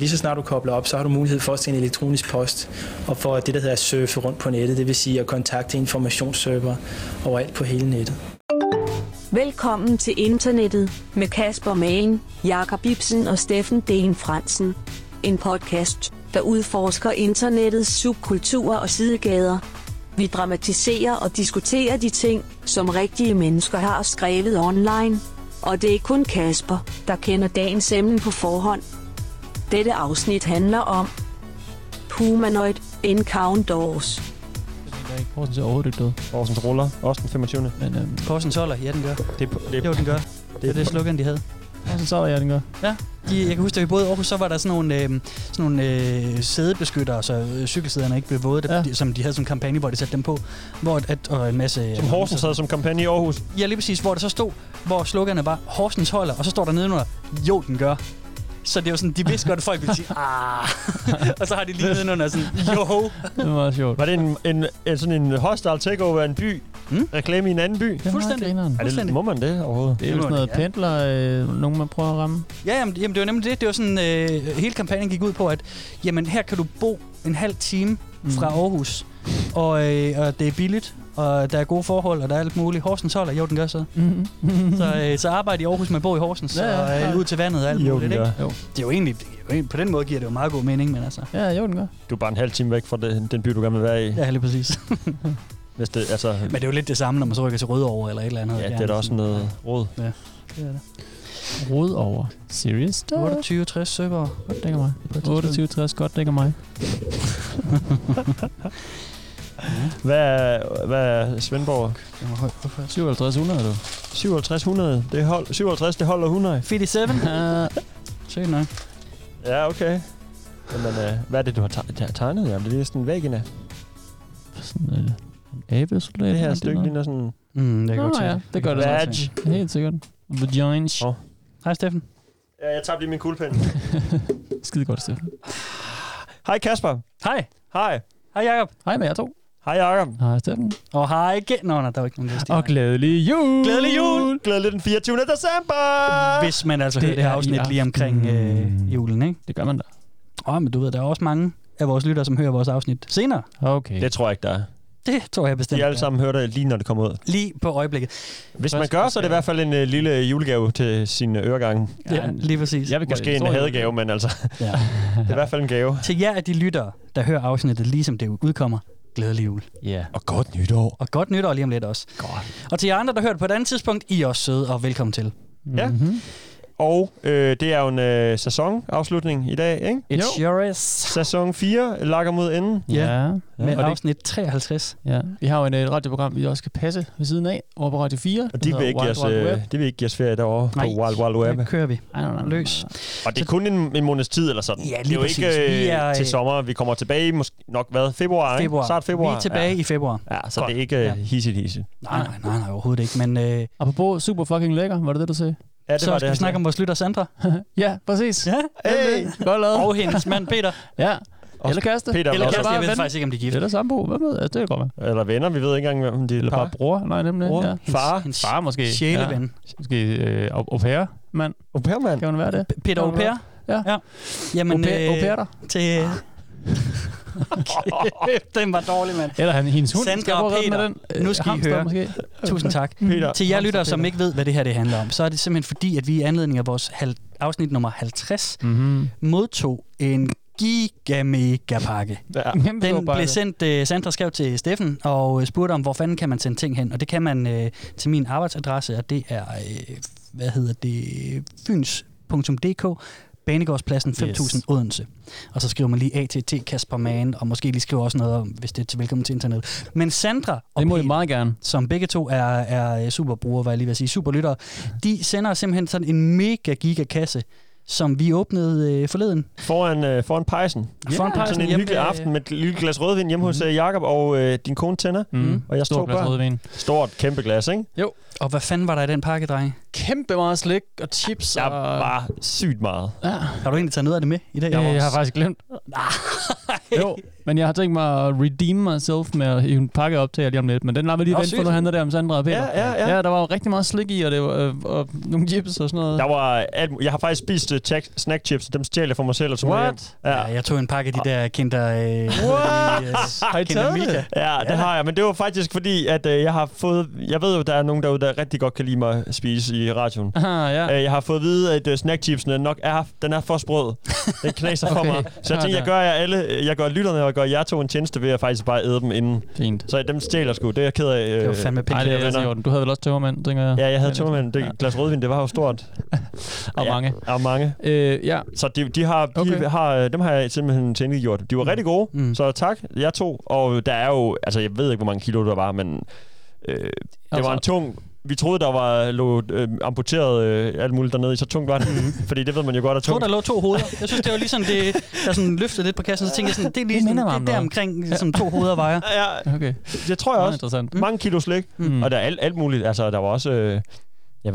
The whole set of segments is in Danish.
Lige så snart du kobler op, så har du mulighed for at sende elektronisk post og for det, der hedder at surfe rundt på nettet, det vil sige at kontakte informationsserver overalt på hele nettet. Velkommen til internettet med Kasper Magen, Jakob Ibsen og Steffen Den Fransen. En podcast, der udforsker internettets subkulturer og sidegader. Vi dramatiserer og diskuterer de ting, som rigtige mennesker har skrevet online. Og det er kun Kasper, der kender dagens emne på forhånd. Dette afsnit handler om Humanoid Encounters. Der er ikke Horsens er overhovedet død. Horsens ruller, også den 25. Men øhm, Horsens holder, ja den gør. Det, det, Jo, den gør. Det er det slogan, de havde. Horsens er ja, den gør. Ja, de, jeg kan huske, da vi boede i Aarhus, så var der sådan nogle, øh, sådan nogle øh, sædebeskyttere, så øh, cykelsæderne ikke blev våde, Ja. som de havde som kampagne, hvor de satte dem på. Hvor at, og en masse... som Horsens havde som kampagne i Aarhus. Ja, lige præcis, hvor det så stod, hvor sloganet var, Horsens holder, og så står der nedenunder, jo, den gør. Så det er jo sådan, de vidste godt, at folk ville sige, ah. og så har de lige nedenunder sådan, jo. Det var sjovt. Var det en, en, en sådan en hostile takeover af en by? Mm. Reklame i en anden by? Det er Fuldstændig. Er det, Fuldstændig. må man det overhovedet? Det er jo Det sådan noget ja. pendler, øh, nogen man prøver at ramme. Ja, jamen, jamen, det var nemlig det. Det var sådan, øh, hele kampagnen gik ud på, at jamen, her kan du bo en halv time Mm. fra Aarhus, og, øh, og det er billigt, og der er gode forhold, og der er alt muligt. Horsens holder, jo, den gør så. Mm-hmm. Så, øh, så arbejde i Aarhus med at bo i Horsens, Ja, ja, og øh, ud til vandet og alt Jo, muligt. den Ikke? gør. Jo. Det er jo egentlig, det er jo egentlig, på den måde giver det jo meget god mening, men altså... Ja, jo, den gør. Du er bare en halv time væk fra det, den by, du gerne vil være i. Ja, lige præcis. Hvis det, altså, men det er jo lidt det samme, når man så rykker til Rødovre eller et eller andet. ja, det er da også noget råd. Det er det. Rod over. Serious stuff. 28-60 søber. Godt dækker mig. på et tidspunkt. 28 60 godt dækker mig. Hvad er, hvad er Svendborg? Det var højt. Hvorfor? 5700 du. 5700. Det hold, 57, det holder 100. 57. Uh, Sygt nok. Ja, okay. Jamen, øh, hvad er det, du har te- te- tegnet? Jamen, det er sådan væggene. sådan øh, en abesoldat. Det her stykke ligner sådan... Mm, det kan Nå godt ja, tænke. det gør det. Badge. Helt sikkert. Vagines. Åh. Hej, Steffen. Ja, jeg tabte lige min kuglepen. Skide godt, Steffen. Hej Kasper. Hej. Hej. Hej, Jacob. Hej med jer to. Hej Jacob. Hej, Steffen. Og hej igen. Nå, nej, der var ikke nogen lyst. Og glædelig jul. Glædelig jul. Glædelig den 24. december. Hvis man altså Det hører det her er afsnit lige omkring øh, julen, ikke? Det gør man da. Åh, oh, men du ved, der er også mange af vores lyttere, som hører vores afsnit senere. Okay. Det tror jeg ikke, der er. Det tror jeg bestemt. De alle sammen hører det lige, når det kommer ud. Lige på øjeblikket. Hvis man gør, så er det i hvert fald en uh, lille julegave til sin øregange. Ja, lige præcis. Jeg vil Måske det en hadegave, men altså, Ja. det er i hvert fald en gave. Til jer af de lyttere, der hører afsnittet, ligesom det udkommer, glædelig jul. Ja. Og godt nytår. Og godt nytår lige om lidt også. Godt. Og til jer andre, der hører det på et andet tidspunkt, I er også søde og velkommen til. Ja. Og øh, det er jo en øh, sæsonafslutning i dag, ikke? It's yours. Sæson 4 lakker mod enden. Ja. ja. Med Og det, afsnit 53. ja. Vi har jo en, et radioprogram, vi også skal passe ved siden af, over på Radio 4. Og de vil, ikke give os, øh, de vil ikke give os ferie derovre Nej. på Wild Wild Web. Der kører vi. Nej, nej, nej, Løs. Og det er kun en, en måneds tid eller sådan. Ja, det er lige jo præcis. ikke Vi øh, er, til øh, sommer. Vi kommer tilbage måske nok hvad? Februar, Februar. Ikke? Start februar. Vi er tilbage Ja, i februar. ja så Godt. det er ikke Ja. ja. hissigt hissigt. Nej, nej, nej, nej, overhovedet ikke. Men øh, Apropos super fucking lækker, var det det, du sagde? Ja, det så var skal det, vi snakke om vores lytter Sandra. ja, præcis. Ja, Hey! Godt lavet. og hendes mand Peter. Ja. Eller kæreste. Peter Eller kæreste, jeg ved ven. faktisk ikke, om de er gift. Eller sambo. Hvad ved jeg? Det er godt med. Eller venner, vi ved ikke engang, hvem de er. Eller bare bror. Nej, nemlig. Bror. Ja. Far. Hendes Far måske. sjæleven. Ja. Måske øh, au pair, mand. Au pair, mand. Kan man være det? Peter Au pair. Ja. ja. Jamen, Au pair, au pair der. til... Okay, den var dårlig, mand. Eller han, hendes hund. Sandra og Peter, med den? nu Øh, skal I høre. Måske. Tusind tak. Peter. Til jer lyttere, Hamster som ikke ved, hvad det her det handler om, så er det simpelthen fordi, at vi i anledning af vores hal- afsnit nummer 50 Mhm. modtog en giga pakke. Ja. Den blev sendt, uh, Sandra skrev til Steffen og øh, spurgte om, hvor fanden kan man sende ting hen. Og det kan man uh, til min arbejdsadresse, og det er, uh, hvad hedder det, fyns.dk, Banegårdspladsen 5000 yes. Odense. Og så skriver man lige ATT Kasper Mann, og måske lige skriver også noget om, hvis det er til velkommen til internet. Men Sandra og Det må Peter, meget gerne. som begge to er, er superbrugere, hvad jeg lige vil sige, superlyttere, de sender simpelthen sådan en mega giga kasse, som vi åbnede øh, forleden. Foran, øh, foran pejsen. Foran pejsen Sådan en hyggelig ved- aften med et lille glas rødvin hjemme hos øh, Jakob og øh, din kone tænder. Mm. Og jeg Stor to glas børn. rødvin. Stort, kæmpe glas, ikke? Og hvad fanden var der i den pakke, dreng? Kæmpe meget slik og chips. Jeg og... var sygt meget. Ja. Har du egentlig taget noget af det med i dag? Jeg, jeg har faktisk glemt. Jo, men jeg har tænkt mig at redeem myself med at hive en pakke op til jer lige om lidt. Men den lader vi lige vente på, sygt. nu handler det om Sandra og Peter. Ja, ja, ja. Ja, der var jo rigtig meget slik i, og, det var, øh, og nogle chips og sådan noget. Der var alt, jeg har faktisk spist uh, check, snack chips, dem stjal jeg for mig selv og tog. What? Ja. Ja, jeg tog en pakke af de der kinder... Øh, What? øh, Har I taget det? Ja, det har jeg, men det var faktisk fordi, at øh, jeg har fået... Jeg ved jo, der er nogen derude, der rigtig godt kan lide mig at spise i radioen. Aha, ja. Øh, Jeg har fået at vide, at uh, snackchipsene nok er, den er for sprød. Den knaser for Okay. mig. Så jeg tænkte, jeg gør, jer alle, jeg gør lytterne og gør jer to en tjeneste ved at faktisk bare æde dem inden. Fint. Så dem stjæler sgu. Det er jeg ked af. øh, Det var fandme pænt. Nej, det er altså i. Du havde vel også tømmermænd, tænker jeg. Ja, jeg havde tømmermænd. Det Ja. glas rødvin, det var jo stort. Og ja, mange. Og mange. Øh, ja, Så de, de har, de Okay. har, øh, dem har jeg simpelthen tænkeliggjort. De var Mm. rigtig gode, Mm. så tak. Jeg to. Og der er jo, altså jeg ved ikke, hvor mange kilo der var, men øh, det Altså- var en tung... Vi troede, der var lå, øh, amputeret øh, alt muligt dernede i, så tungt var det. Fordi det ved man jo godt er Jeg tror, tungt. der lå to hoveder. Jeg synes, det var lige sådan, det, der sådan løftede lidt på kassen, så tænkte jeg sådan, det er lige sådan, det er der omkring, som to hoveder vejer. Ja, okay. det tror jeg også. Mange kilo slik. Mm. Og der er alt, alt muligt. Altså, der var også... Øh,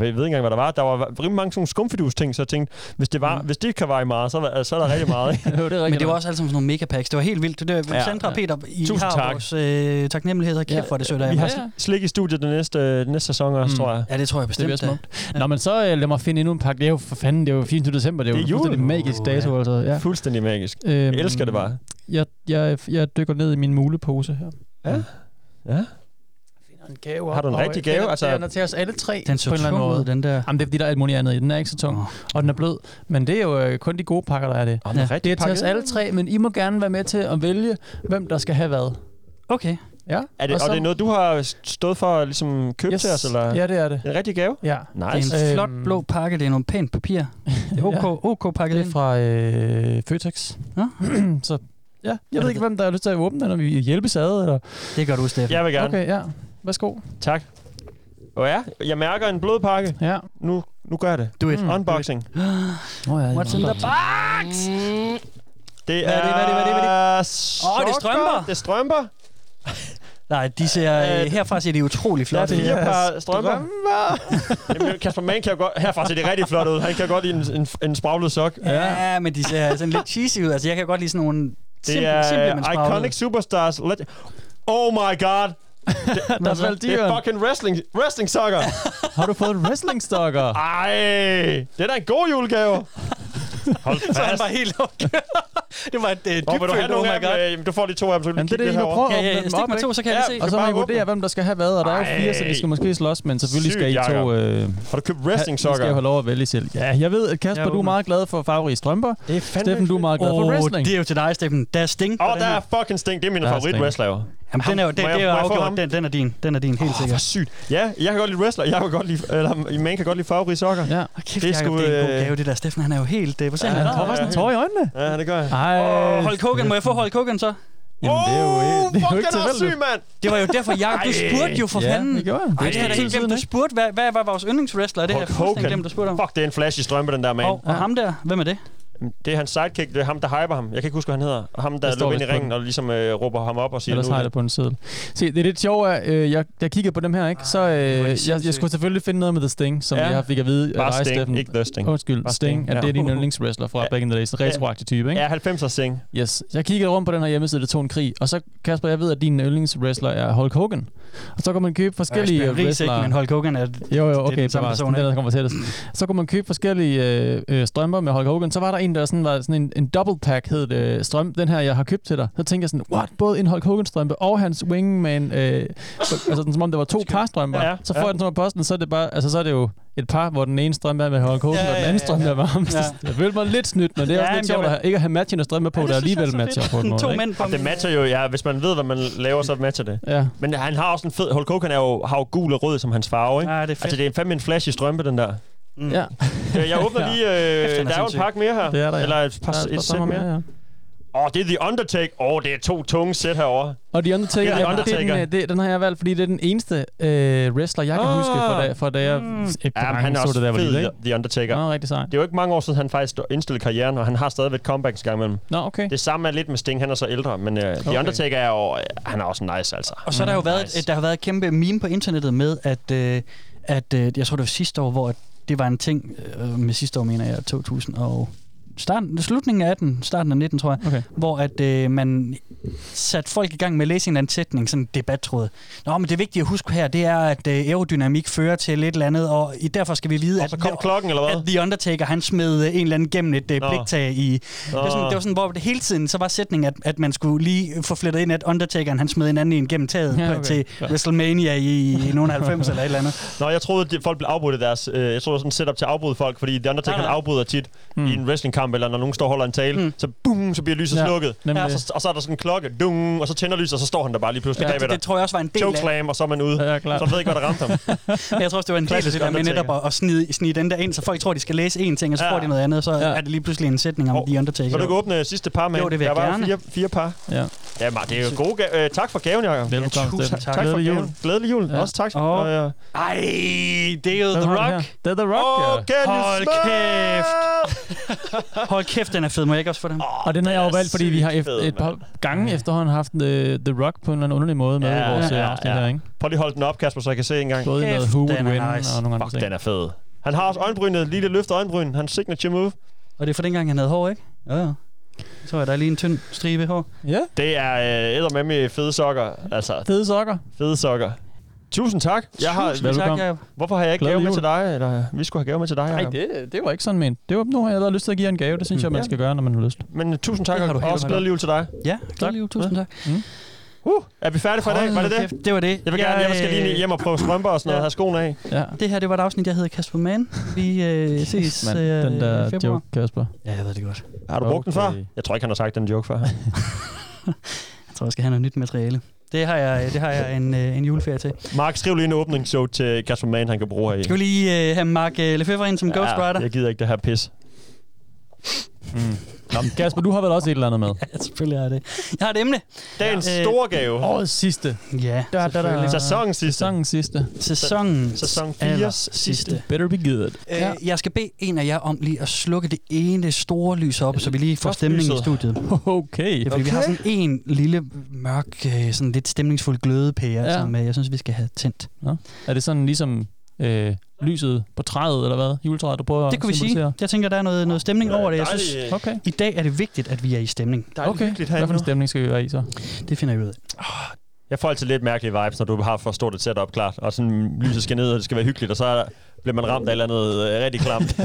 jeg ved, ikke engang, hvad der var. Der var rimelig mange sådan skumfidus ting, så jeg tænkte, hvis det, var, Mm. hvis det kan veje meget, så, var- så er der rigtig meget. jo, det er Men rigtigt. det var også alle sammen sådan nogle megapacks. Det var helt vildt. Det der, Ja, ja, Sandra og ja. Peter, I Tusind har tak. vores øh, taknemmelighed. Kæft, Ja. er det sødt af Vi har Ja, ja. sl- slik i studiet den næste, den næste sæson også, Mm. tror jeg. Ja, det tror jeg Det bliver bestemt. smukt. Nå, men så øh, lad mig finde endnu en pakke. Det er jo for fanden, det er jo 24. december. Det er jo Det er jul. fuldstændig magisk Uh, dato. ja. Altså. Ja. Fuldstændig magisk. Øhm, Jeg elsker det bare. Jeg, jeg, jeg dykker ned i min mulepose her. Ja. Ja. En gave Har du en rigtig gave? Altså- den er til os alle tre Den så på en eller anden måde. den der. Jamen, det er fordi, der er alt muligt andet i. Den er ikke så tung, og den er blød. Men det er jo øh, kun de gode pakker, der er det. Om ja. Det er til os alle tre, men I må gerne være med til at vælge, hvem der skal have hvad. Okay. Ja. Er det, og, så- det er noget, du har stået for at ligesom købe yes. til os, eller? Ja, det er det. En rigtig gave? Ja. Nice. Det er en flot Øhm. blå pakke. Det er noget pænt papir. Det er OK, OK pakket Det er fra øh, Føtex. Nå. så ja, jeg ved ikke, hvem der har lyst til at åbne den, eller vi hjælpes ad, eller... Det gør du, Steffen. Jeg vil gerne. Okay, ja. Værsgo. Tak. Og ja, jeg mærker en blodpakke. Ja. Nu, nu gør jeg det. Do it. Mm. Unboxing. Oh, ja, What's in the box? Det Hvad er det, hvad er det, hvad er det, hvad er det? Åh, det er sokker. strømper. Det er strømper. Nej, de ser, øh, herfra ser de utrolig Der er flotte ud. fire par strømper. Jamen, Kasper Mann kan jo godt... Herfra ser det rigtig flot ud. Han kan godt lide en, en, en spraglet sok. Ja, men de ser sådan lidt cheesy ud. Altså, jeg kan godt lide sådan nogle Det simple, er simple men spraglede. Iconic Superstars. Leg- oh my god. Der er faldt Det er fucking wrestling, wrestling sokker. Har du fået wrestling stokker? Ej, det er da en god julegave. Hold fast. Så han var helt okay. det var et uh, Hvor vil du have dybfølt, oh nogle my af dem? god. Øh, jamen, Du får de to af dem, så kan Jamen, det er kigge det, I må prøve Ja, at ja, åbne dem op, to, så kan Ja, jeg se. Og så må I vurdere, hvem der skal have hvad, og der er jo fire, så de skal måske slås, men selvfølgelig skal I to... Øh, Har du købt wrestling I skal jo sokker? have lov at vælge selv. Ja, jeg ved, at Kasper, Jeg du er meget glad for farverige strømper. Det er fandme Steffen, du er meget glad for wrestling. det er jo til dig, Steffen. Der er sting Åh, der er fucking Sting. Det er min Der favorit wrestler. Jamen, den er jo, det, Må jeg- det er jo jeg afgjort. Den, den er din. Den er din, helt hvor sikkert. sygt. Ja, jeg kan godt lide wrestler. Jeg kan godt lide... Eller, man kan godt lide farverige sokker. Ja. Åh, kæft, Det er det, Jacob, sgu, det er en god øh, gave, det der. Steffen, han er jo helt... Uh, hvor ser Ja, han? får faktisk en tår i øjnene. Ja, det gør jeg. Ej. Åh, Hulk Hogan. Må jeg få Hulk Hogan så? Jamen, det er jo, det er jo ikke den tilfældigt. mand. Det var jo derfor, Jacob, du spurgte jo for Ja, fanden. det gjorde jeg. Ej, det er da helt glemt, du spurgte, hvad, hvad var vores yndlingswrestler? Det jeg Hulk fuldstændig glemt, du spurgte om. Fuck, det er en flashy strømpe, den der mand. Og, og ham der, hvem er det? Det er hans sidekick, det er ham, der hyper ham. Jeg kan ikke huske, hvad han hedder. Og ham, der løber ind i ringen og ligesom øh, råber ham op og siger, Ellers nu har jeg det på en seddel. Se, det er lidt sjovt, at øh, jeg, jeg kiggede på dem her, ikke? Så øh, jeg, jeg skulle selvfølgelig finde noget med The Sting, som Ja. jeg fik at vide Bare af dig, Sting, Steffen. ikke The Sting. Undskyld, Bare Sting, Sting, ja. det er din yndlingswrestler fra Ja. back in the days. En retroaktiv type, ikke? Ja, 90'er Sting. Yes. Jeg kiggede rundt på den her hjemmeside, det tog en krig. Og så, Kasper, jeg ved, at din yndlingswrestler er Hulk Hogan. Og så kan man købe forskellige Jeg rig, wrestlere. men Hulk Hogan er... Jo, jo, det er okay, den samme person, Den der, ikke? der kommer tættest. Så kunne man købe forskellige øh, øh, strømper med Hulk Hogan. Så var der en, der sådan, var sådan en, en double pack, hed det, strøm, den her, jeg har købt til dig. Så tænkte jeg sådan, what, både en Hulk Hogan strømpe og hans wingman, øh, så, altså sådan, som om der var to par strømper. Ja, så får ja. jeg den som posten, så er det bare, altså så er det jo et par, hvor den ene strømpe er med Hulk Hogan, Ja, og den ja, anden ja, strømpe ja. er med ham. Ja. Jeg følte mig lidt snydt, men det er Ja, også lidt sjovt at have, ikke at have matchende strømpe på, der alligevel matcher på en måde. To ikke? mænd på Det matcher jo, ja, hvis man ved, hvad man laver, så matcher det. Ja. Men han har også en fed... Hulk Hogan er jo, har jo gul og rød som hans farve, ikke? Ja, det er fedt. Altså, det er fandme en flashy strømpe, den der. Mm. Ja, Øh, Jeg åbner lige... Øh, er der er jo en pakke mere her. det er der. ja. Eller et, par, Der er- et sæt så mere. ja. Åh, oh, det er The Undertaker. Åh, oh, det er to tunge sæt herovre. Og The Undertaker, er The ja, Undertaker. Det er den, øh, det, den har jeg valgt, fordi det er den eneste øh, wrestler, jeg kan Ah. huske, fra da, fra da jeg Mm. efter Ja, han er så også det, der var fed, lille? The Undertaker. Nå, rigtig sejt. Det er jo ikke mange år siden, han faktisk indstillede karrieren, og han har stadigvæk comebacks gang imellem. Nå, okay. Det samme er lidt med Sting, han er så ældre, men The Okay. Undertaker er jo, han er også nice, altså. Og så har der jo Mm, været, nice. et, der har været et kæmpe meme på internettet med, at, øh, at øh, jeg tror det var sidste år, hvor det var en ting, øh, med sidste år mener jeg 2000 og starten, slutningen af 18, starten af 19, tror jeg, Okay. hvor at øh, man satte folk i gang med at læse en eller anden sætning, sådan en debattråd. Nå, men det vigtige at huske her, det er, at øh, aerodynamik fører til et eller andet, og i, derfor skal vi vide, Og at, kom klokken, eller hvad? at The Undertaker, han smed øh, en eller anden gennem et øh, bliktag i... Det var, sådan, det var sådan, hvor det hele tiden, så var sætningen, at, at man skulle lige få flettet ind, at Undertakeren, han smed en anden en gennem taget Ja, ja, okay. okay. til Ja. WrestleMania i, i nogle 90 eller et eller andet. Nå, jeg troede, at folk blev afbrudt deres... Øh, jeg troede, det var sådan et setup til at afbryde folk, fordi The Undertaker Nej, han afbryder tit Mm. i en wrestlingkamp, eller når nogen står og holder en tale, Mm. så boom, så bliver lyset Ja, slukket. nemlig. Ja, så, og så er der sådan en klokke, dung, og så tænder lyset, og så står han der bare lige pludselig Ja, bagved det, det tror jeg også var en del af. Chokeslam, og så er man ude. Ja, klart. Så ved jeg ikke, hvad der ramte ham. Men jeg tror også, det var en del af det der med netop at, at snide, snige den der ind, så folk tror, de skal læse én ting, og så Ja. får de noget andet, så Ja. er det lige pludselig en sætning om Hov, The Undertaker. Vil du ikke åbne sidste par med? Jo, det vil jeg var gerne. fire, fire par. Ja. Ja, man, det er jo gode ga- øh, Tak for gaven, Jacob. Velkommen, tak. Tak for jul. Glædelig jul. Ja. Også tak. Og, ja. Ej, det er jo The? Rock. Det er The Rock, ja. can you Hold smell? Hold kæft, den er fed. Må jeg ikke også få den? Og den har jeg jo er valgt, fordi vi har efter, fed, et par gange efterhånden haft The, The Rock på en eller anden underlig måde med Ja, i vores ja, ja, ja, afsnit ja. her, ikke? Prøv lige at holde den op, Kasper, så jeg kan se en gang. Både noget Kæft, Who Would den er Win nice. og nogle andre Fuck, ting. den er fed. Han har også øjenbrynet, lige det løfter øjenbryn. Hans signature move. Og det er for dengang, han havde hår, ikke? Ja, ja. Så jeg, der er lige en tynd stribe hår. Ja, Det er æder med med fede sokker. Altså, fede sokker. fede sokker. Tusind tak. Jeg har, Tusind tak. Jacob. hvorfor har jeg ikke Glædelig gave med til dig? Eller vi skulle have gave med til dig, Nej, det, det var ikke sådan ment. Det var, nu har jeg allerede lyst til at give en gave. Det synes Mm. jeg, man Ja. skal gøre, når man har lyst. Men uh, tusind tak, Det har du og også glædelig jul til dig. Ja, glædelig jul. Tusind tak. Uh, er vi færdige for i dag? Var det det? Kæft, det var det. Jeg vil gerne, jeg skal lige hjem og prøve strømper og sådan noget, Ja. have skoene af. Ja. Det her, det var et afsnit, jeg hedder Kasper Mann. Vi øh, ses Men øh, den der i februar. joke, Kasper. Ja, jeg ved det godt. Har du brugt den før? Jeg tror ikke, han har sagt den joke før. Jeg tror, jeg skal have noget nyt materiale. Det har jeg, det har jeg en, øh, en juleferie til. Mark, skriv lige en åbningsshow til Kasper Mann, han kan bruge her i. Skal vi lige øh, have Mark øh, Lefebvre ind som ja, Ghost Rider? jeg gider ikke det her pis. Mm. Nå, men Kasper, du har vel også et eller andet med? Ja, selvfølgelig har jeg det. Jeg har et emne. Dagens Ja. store gave. Årets sidste. Ja, Da, da, da. Sæsonens sidste. Sæsonens sidste. Sæsonen Sæson aller 4's sidste. sidste. Better be good. Øh, jeg skal bede en af jer om lige at slukke det ene store lys op, så vi lige får Først stemning i studiet. Okay. Det er, fordi vi har sådan en lille mørk, øh, sådan lidt stemningsfuld glødepære, Ja. ja. som øh, jeg synes, vi skal have tændt. Er det sådan ligesom øh, lyset på træet, eller hvad? Juletræet, du prøver Det kunne vi at sige. Jeg tænker, der er noget, noget stemning over det. Jeg synes, Okay. i dag er det vigtigt, at vi er i stemning. dejligt Okay. hyggeligt Hvad for en stemning skal vi være i så? Det finder vi ud af. Jeg får altid lidt mærkelige vibes, når du har for stort et setup klart, og sådan lyset skal ned, og det skal være hyggeligt, og så er der, bliver man ramt af et eller andet øh, rigtig klamt.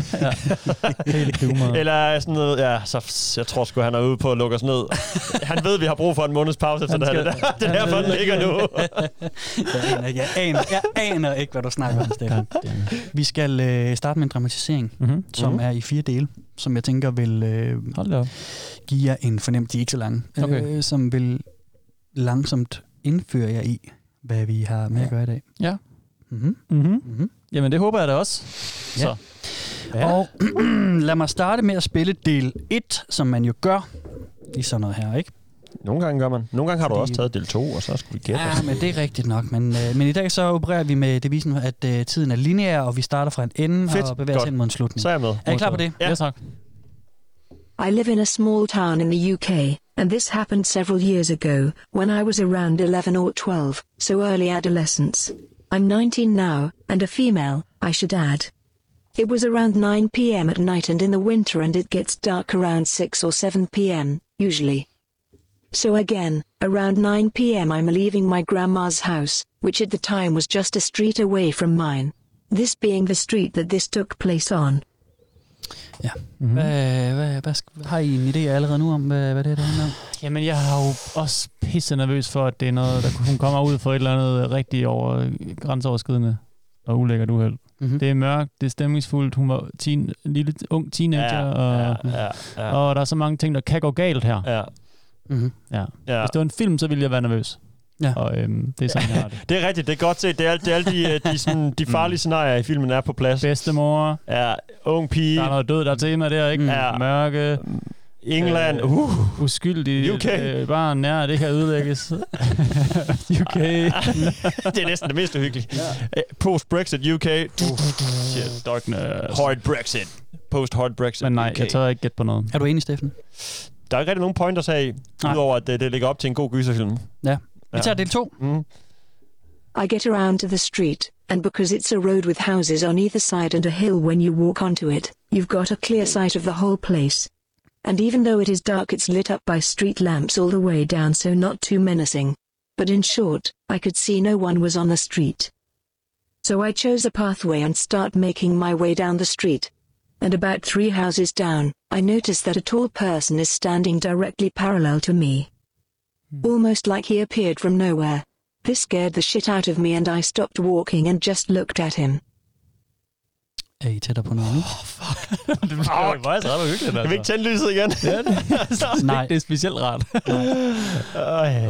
Eller sådan noget, ja, så jeg tror sgu, han er ude på at lukke os ned. Han ved, vi har brug for en måneds pause efter det her. Det, der, er han derfor, den ligger nu. Jeg aner, jeg aner, jeg aner ikke, hvad du snakker om, Stefan. Vi skal øh, starte med en dramatisering, Mm-hmm. som Mhm. er i fire dele, som jeg tænker vil øh, give jer en fornemmelse, de er ikke så lange, Okay. øh, som vil langsomt indføre jer i, hvad vi har med at gøre i dag. Ja. Mm-hmm. Mm-hmm. Mm-hmm. Jamen, det håber jeg da også. Ja. Så. Ja. Og lad mig starte med at spille del 1, som man jo gør i sådan noget her, ikke? Nogle gange gør man. Nogle gange har du Fordi- også taget del 2, og så skulle vi gætte. Ja, men det er rigtigt nok. Men, øh, men i dag så opererer vi med devisen, at øh, tiden er lineær, og vi starter fra en ende Fedt. og bevæger os hen mod en slutning. Så er jeg med. er I klar på det? Ja. Ja, tak. I live in a small town in the UK, and this happened several years ago, when I was around 11 or 12, so early adolescence. I'm 19 now, and a female, I should add. It was around 9 pm at night and in the winter, and it gets dark around 6 or 7 pm, usually. So again, around 9 pm, I'm leaving my grandma's house, which at the time was just a street away from mine. This being the street that this took place on. Ja. Mm-hmm. Hvad, hvad, hvad, har I en idé allerede nu om, hvad, hvad det er, det handler om? Jamen, jeg har jo også pisse nervøs for, at det er noget, der hun kommer ud for et eller andet rigtig over, grænseoverskridende og ulækkert uheld. Mm-hmm. Det er mørkt, det er stemningsfuldt, hun var teen, en lille ung teenager, Ja, og, ja, ja, ja. og der er så mange ting, der kan gå galt her. ja. Mm-hmm. Ja. ja. Hvis det var en film, så ville jeg være nervøs. Ja. Og øhm, det er sådan, jeg har det. Det er rigtigt, det er godt set. Det er, det er alle de, øh, de, sådan, de farlige scenarier i filmen er på plads. Bedstemor, Ja, ung pige, der er noget død, der er tema der, ikke? Mm. Ja. Mørke, England. Øh, Uh. uskyldig, UK. øh, barn nær, det kan ødelægges. UK. det er næsten det mest uhyggelige. Ja. Post-Brexit UK. Shit, Darkness. hard Brexit. Post-hard Brexit Men nej, UK. jeg tør ikke gætte på noget. Er du enig, Steffen? Der er ikke rigtig nogen pointers her i, Nej. udover at det, det ligger op til en god gyserfilm. Ja. Vi tager del 2. Mm. I get around to the street, and because it's a road with houses on either side and a hill when you walk onto it, you've got a clear sight of the whole place. and even though it is dark, it's lit up by street lamps all the way down, so not too menacing. But in short, I could see no one was on the street. So I chose a pathway and start making my way down the street. And about three houses down, I notice that a tall person is standing directly parallel to me. Almost like he appeared from nowhere. This scared the shit out of me and I stopped walking and just looked at him. Er I tættere på noget nu? det bliver jo faktisk ret hyggeligt, Kan vi ikke tænde lyset igen? Ja, det, Nej. det er specielt rart.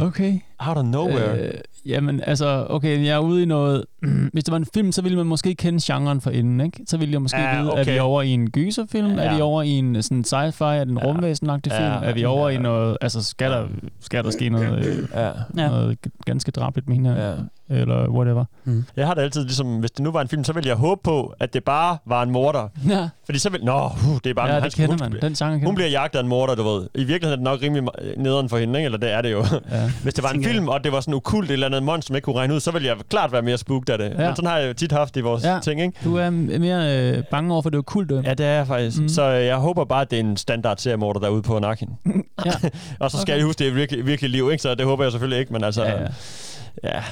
Okay. out of nowhere. Øh, jamen, altså, okay, jeg er ude i noget... Hvis det var en film, så ville man måske kende genren for inden, ikke? Så ville jeg måske Ja, vide, er vi okay. over i en gyserfilm? Ja. Er vi over i en sådan sci-fi? Er en Ja. rumvæsenagtig film? Ja. Er vi over Ja. i noget... Altså, skal der, skal der ske noget, øh, Ja. Ja. noget ganske drabligt med hende? Ja. Eller whatever. Jeg har det altid ligesom, hvis det nu var en film, så ville jeg håbe på, at det bare var en morder. Ja, Fordi så vil, nå, uh, det er bare... ja han det skal- kender hun, man. Den kender Hun bliver jagtet af en morder, du ved. I virkeligheden er det nok rimelig me- nederen for hende, ikke? Eller det er det jo. Ja. Hvis det var en jeg. film, og det var sådan ukult et eller andet monster, som ikke kunne regne ud, så ville jeg klart være mere spooked af det. Ja. Men sådan har jeg jo tit haft i vores Ja. ting, ikke? Du er mere øh, bange over for det okulte. Ja, det er jeg faktisk. Mm. Mm. Så øh, jeg håber bare, at det er en standard seriemorder, der er ude på at nakke hende. Ja. og så skal okay. jeg huske, det er virkelig, virkelig liv, ikke? Så det håber jeg selvfølgelig ikke, men altså... Ja, ja. Ja.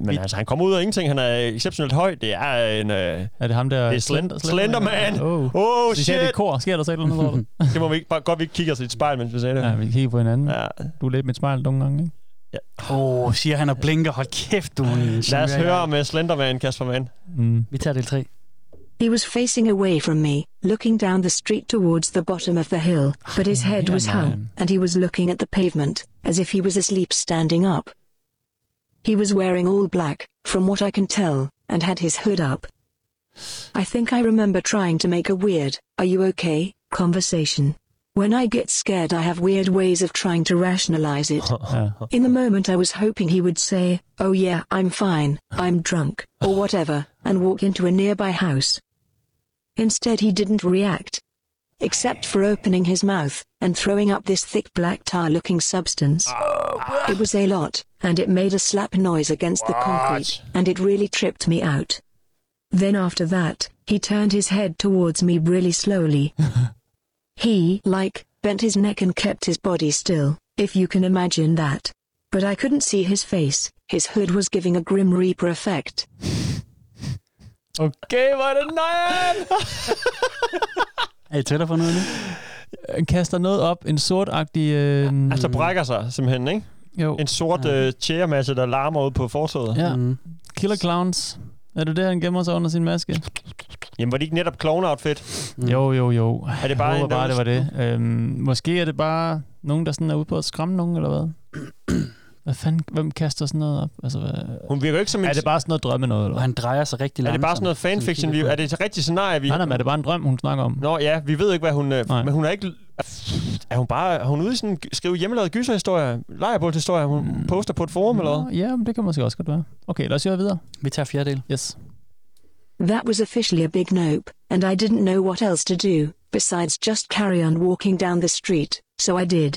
Men altså, han kommer ud af ingenting. Han er exceptionelt høj. Det er en... Øh, Er det ham der... Det er Slender- Slenderman. Oh. oh, Så sagde det shit! kor. Sker der så et eller andet? Det må vi ikke, bare godt, vi ikke kigger os i et spejl, mens vi sagde det. Ja, vi kigger på hinanden. Ja. Du er lidt med et spejl nogle gange, ikke? Åh, oh, siger han og blinker. Hold kæft, du Lad os høre med Slenderman, Kasper Mann. Mm. Vi tager del 3. He was facing away from me, looking down the street towards the bottom of the hill, but his head was hung, and he was looking at the pavement, as if he was asleep standing up. He was wearing all black, from what I can tell, and had his hood up. I think I remember trying to make a weird, are you okay, conversation. When I get scared, I have weird ways of trying to rationalize it. In the moment, I was hoping he would say, Oh, yeah, I'm fine, I'm drunk, or whatever, and walk into a nearby house. Instead, he didn't react. Except for opening his mouth and throwing up this thick black tar looking substance. It was a lot, and it made a slap noise against the concrete, and it really tripped me out. Then, after that, he turned his head towards me really slowly. he, like, bent his neck and kept his body still, if you can imagine that. But I couldn't see his face, his hood was giving a Grim Reaper effect. Okay, hvor er det nøjeren! Er I tættere på noget nu? Han kaster noget op, en sortagtig... Øh, Altså brækker sig simpelthen, ikke? jo. En sort øh, tjæremasse, der larmer ud på fortoget. Ja. Mm. Killer Clowns. Er det det, han gemmer sig under sin maske? Jamen, var det ikke netop clown-outfit? Mm. Jo, jo, jo. Er det bare jeg en, håber der bare, det var det. Øhm, måske er det bare nogen, der sådan er ude på at skræmme nogen, eller hvad? Hvad fanden, hvem kaster sådan noget op? Altså, hvad? Hun virker jo ikke som en... Er det bare sådan noget drømme noget, eller Og han drejer sig rigtig er langsomt. det bare sådan noget fanfiction? Vi, er det et rigtigt scenarie? Vi... Nej, nej, men er det bare en drøm, hun snakker om? Nå ja, vi ved ikke, hvad hun... Øh, Nej. men hun er ikke... Er hun bare... Er hun ude i sådan skrive hjemmelavet gyserhistorier? Lejrebålshistorier? Hun Mm. poster på et forum, eller hvad? Nå, Ja, men det kan måske også godt være. Okay, lad os høre videre. Vi tager fjerde del. Yes. That was officially a big nope, and I didn't know what else to do, besides just carry on walking down the street, so I did.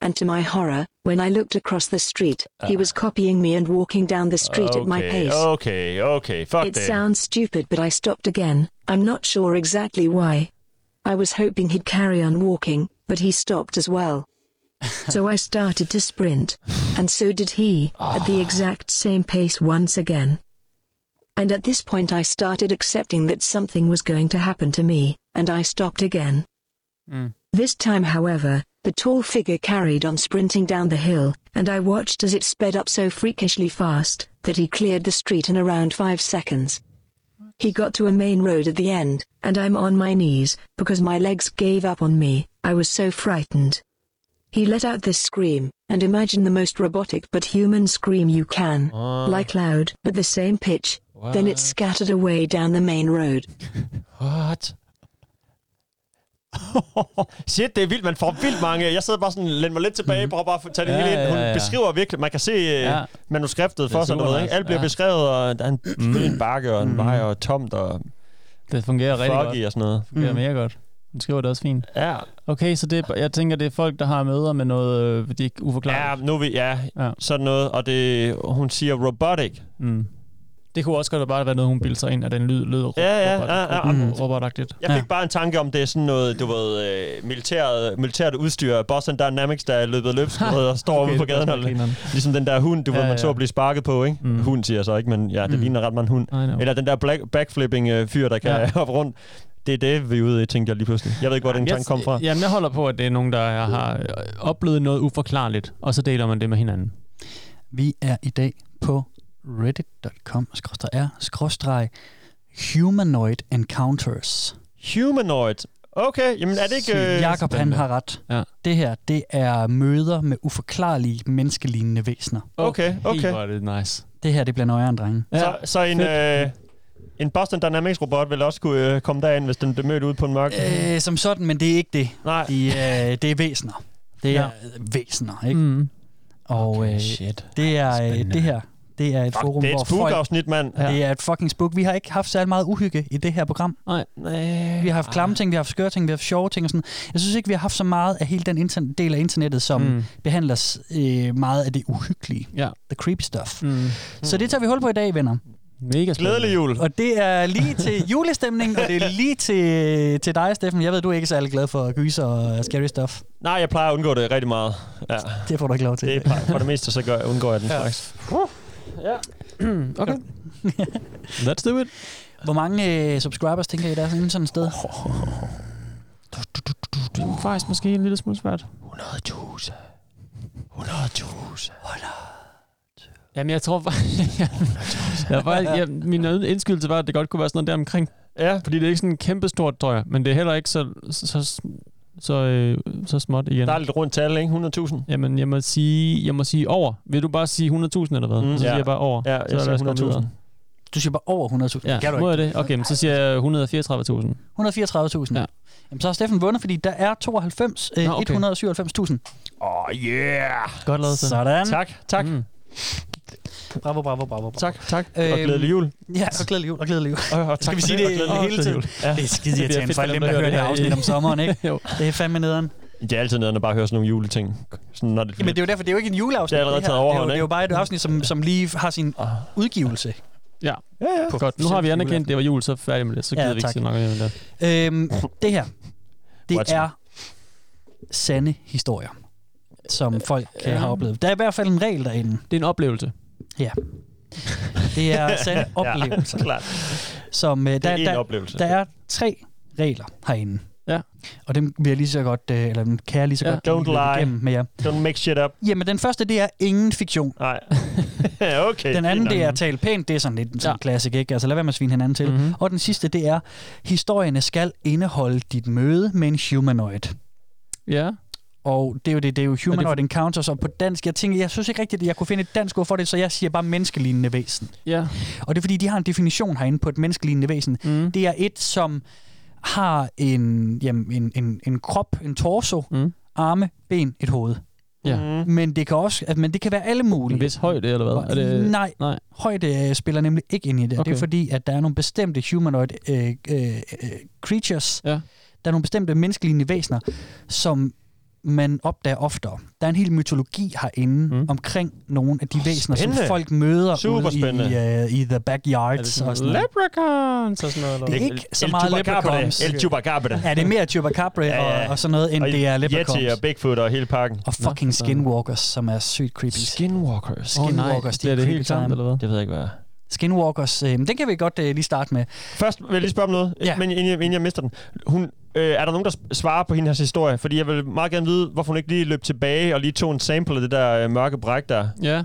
And to my horror, when I looked across the street, he was copying me and walking down the street at my pace. okay, okay. Fuck It det. sounds stupid, but I stopped again. I'm not sure exactly why. I was hoping he'd carry on walking, but he stopped as well. so I started to sprint, and so did he, at the exact same pace once again. And at this point, I started accepting that something was going to happen to me, and I stopped again. Mm. This time, however, the tall figure carried on sprinting down the hill, and I watched as it sped up so freakishly fast that he cleared the street in around five seconds. He got to a main road at the end, and I'm on my knees because my legs gave up on me. I was so frightened. He let out this scream, and imagine the most robotic but human scream you can. Like loud, but the same pitch. Then it scattered away down the main road. What? Shit, det er vildt. Man får vildt mange. Jeg sidder bare sådan, læn mig lidt tilbage, prøver bare at tage det Ja, hele ind. Hun ja, ja. beskriver virkelig, man kan se Ja. ja. manuskriptet for sig, du ved, ikke? Alt bliver Ja. beskrevet, og der er en, selvfølgelig en bakke og en vej og tomt og Det fungerer rigtig godt. og sådan noget. Det fungerer Mm. mega godt. Hun skriver det også fint. Ja, Okay, så det, jeg tænker, det er folk, der har møder med noget, øh, de er ikke ja uforklaret. nu er vi, ja, Ja. sådan noget. Og det, hun siger robotic. Mm. Det kunne også godt bare være noget, hun bildte sig ind, at den lyd lød Ja, ja, ja, ja. Mm. robotagtigt. Jeg fik bare en tanke om, det er sådan noget, du ved, øh, militæret, militært udstyr, Boston Dynamics, der er løbet løbskud og står Okay, ude på gaden. Og, ligesom den der hund, du Ja, ved, man ja. så blive sparket på, ikke? Mm. Hund siger jeg så ikke, men ja, det Mm. ligner ret meget en hund. Eller den der black, backflipping øh, fyr, der kan Ja. ja. hoppe rundt. Det er det, vi er ude i, tænkte jeg lige pludselig. Jeg ved ikke, hvor den tanke kom fra. Jamen, jeg holder på, at det er nogen, der har øh, oplevet noget uforklarligt, og så deler man det med hinanden. Vi er i dag på reddit.com r humanoid encounters. Humanoid. Okay, jamen er det ikke... Øh, Jakob han har ret. Ja. Det her, det er møder med uforklarlige menneskelignende væsener. Okay, okay. Helt hvor det nice. Det her, det bliver nøjere drenge. Ja, Så, så en, øh, en Boston Dynamics-robot vil også kunne øh, komme derind, hvis den blev mødt ude på en mørk... Øh, som sådan, men det er ikke det. Nej. De, øh, det er væsener. Det er Ja. væsener, ikke? Mm. Og øh, Shit. det er øh, det her. Det er et Fuck, forum, det er hvor et folk... spook-afsnit, mand. Ja. Det er et fucking spook. Vi har ikke haft særlig meget uhygge i det her program. Nej. Nej. Vi har haft klamme ting, vi har haft skøre ting, vi har haft sjove ting og sådan. Jeg synes ikke, vi har haft så meget af hele den inter- del af internettet, som Mm. behandler øh, meget af det uhyggelige. Ja. The creepy stuff. Mm. Mm. Så det tager vi hul på i dag, venner. Mega spændende. Glædelig jul. Og det er lige til julestemning, og det er lige til, til dig, Steffen. Jeg ved, du er ikke særlig glad for gyser og scary stuff. Nej, jeg plejer at undgå det rigtig meget. Ja. Det får du ikke lov til. Det er plejer- for det meste, så gør, undgår jeg den Ja. Faktisk. Okay. Let's do it. Hvor mange øh, subscribers tænker I, der er sådan sådan et sted? Det er faktisk måske en lille smule svært. 100.000. 100.000. Jamen, jeg tror faktisk... jeg, var, jeg, min indskydelse var, at det godt kunne være sådan noget der omkring. Ja. Fordi det er ikke sådan kæmpestort, tror jeg. Men det er heller ikke så, så, så, øh, så småt igen. Der er lidt rundt tal, ikke? 100.000. Jamen, jeg må sige, jeg må sige over. Vil du bare sige 100.000 eller hvad? Mm, så ja. siger jeg bare over. Ja, jeg så siger os komme 100.000. videre. Du siger bare over 100.000. Ja, Kan du må ikke? jeg det? Okay, men så siger jeg 134.000. 134.000. Ja. Ja. Jamen, så har Steffen vundet, fordi der er 92, øh, okay. 197.000. Oh yeah! Godt lavet så. Sådan. Tak, tak, Mm. Bravo, bravo, bravo. bravo. tak, tak. Øhm, Og glædelig jul. Ja, og glædelig jul, og glædelig jul. Og, og tak Skal vi sige det glædelig hele jul. tiden? Ja. Det er skide Det irriterende for for dem, der hører det her det afsnit om sommeren, ikke? Jo. Det er fandme nederen. Det er altid noget, at bare høre sådan nogle juleting. Sådan, når det, Jamen, det er jo derfor, det er jo ikke en juleafsnit. Det er allerede taget overhånd, det, er jo, det er jo bare et afsnit, som, som lige har sin udgivelse. Ja, ja, ja. godt. Nu har vi anerkendt, det var jul, så færdig med det. Så Ja, gider vi ikke sige nok mere om det. Øhm, det her, det What's- er sande historier, som folk kan Ja. have oplevet. Der er i hvert fald en regel derinde. Det er en oplevelse. Ja. Det er sande oplevelser. Klart. Som, øh, Det der, er en der, oplevelse. der er tre regler herinde. Ja. Og dem vil jeg lige så godt, øh, eller dem kan jeg lige så Ja. godt Don't lige løbe lie. med jer. Don't make shit up. Jamen, den første, det er ingen fiktion. Nej. okay. Den anden, det er tale pænt. Det er sådan lidt sådan Ja. ja. klassik, ikke? Altså, lad være med at svine hinanden til. Mhm. Mm-hmm. Og den sidste, det er, historierne skal indeholde dit møde med en humanoid. Ja. Og det er jo det, det er jo humanoid encounters, og på dansk, jeg tænker, jeg synes ikke rigtigt, at jeg kunne finde et dansk ord for det, så jeg siger bare menneskelignende væsen. Ja. Og det er fordi, de har en definition herinde på et menneskelignende væsen. Mm. Det er et, som har en, jamen, en, en, en krop, en torso, Mm. arme, ben, et hoved. Ja. Mm. Men det kan også, at- men det kan være alle En mulige. vis højde, eller hvad? Er det... Nej, Nej. højde øh, spiller nemlig ikke ind i det. Okay. Det er fordi, at der er nogle bestemte humanoid øh, øh, øh, creatures, Ja. der er nogle bestemte menneskelige væsener, som man opdager oftere. Der er en hel mytologi herinde Mm. omkring nogle af de væsener, Spændende. som folk møder ude i, spændende. uh, i the Er det backyards sådan og sådan leprechauns og sådan noget? Eller? Det er ikke så meget leprechauns. El Chupacabra. Ja, det er mere Chupacabra og, og sådan noget, end Og det er Yeti leprechauns. og Bigfoot og hele pakken. Og fucking Nå, skinwalkers, som er sygt creepy. Skinwalkers. Skinwalkers, de Bliver er det helt time. eller hvad? Det ved jeg ikke, hvad er. Skinwalkers, øh, den kan vi godt øh, lige starte med. Først vil jeg lige spørge om noget, Ja. men inden jeg, inden jeg mister den. Hun, øh, er der nogen, der svarer på hendes historie? Fordi jeg vil meget gerne vide, hvorfor hun ikke lige løb tilbage og lige tog en sample af det der øh, mørke bræk der. Ja.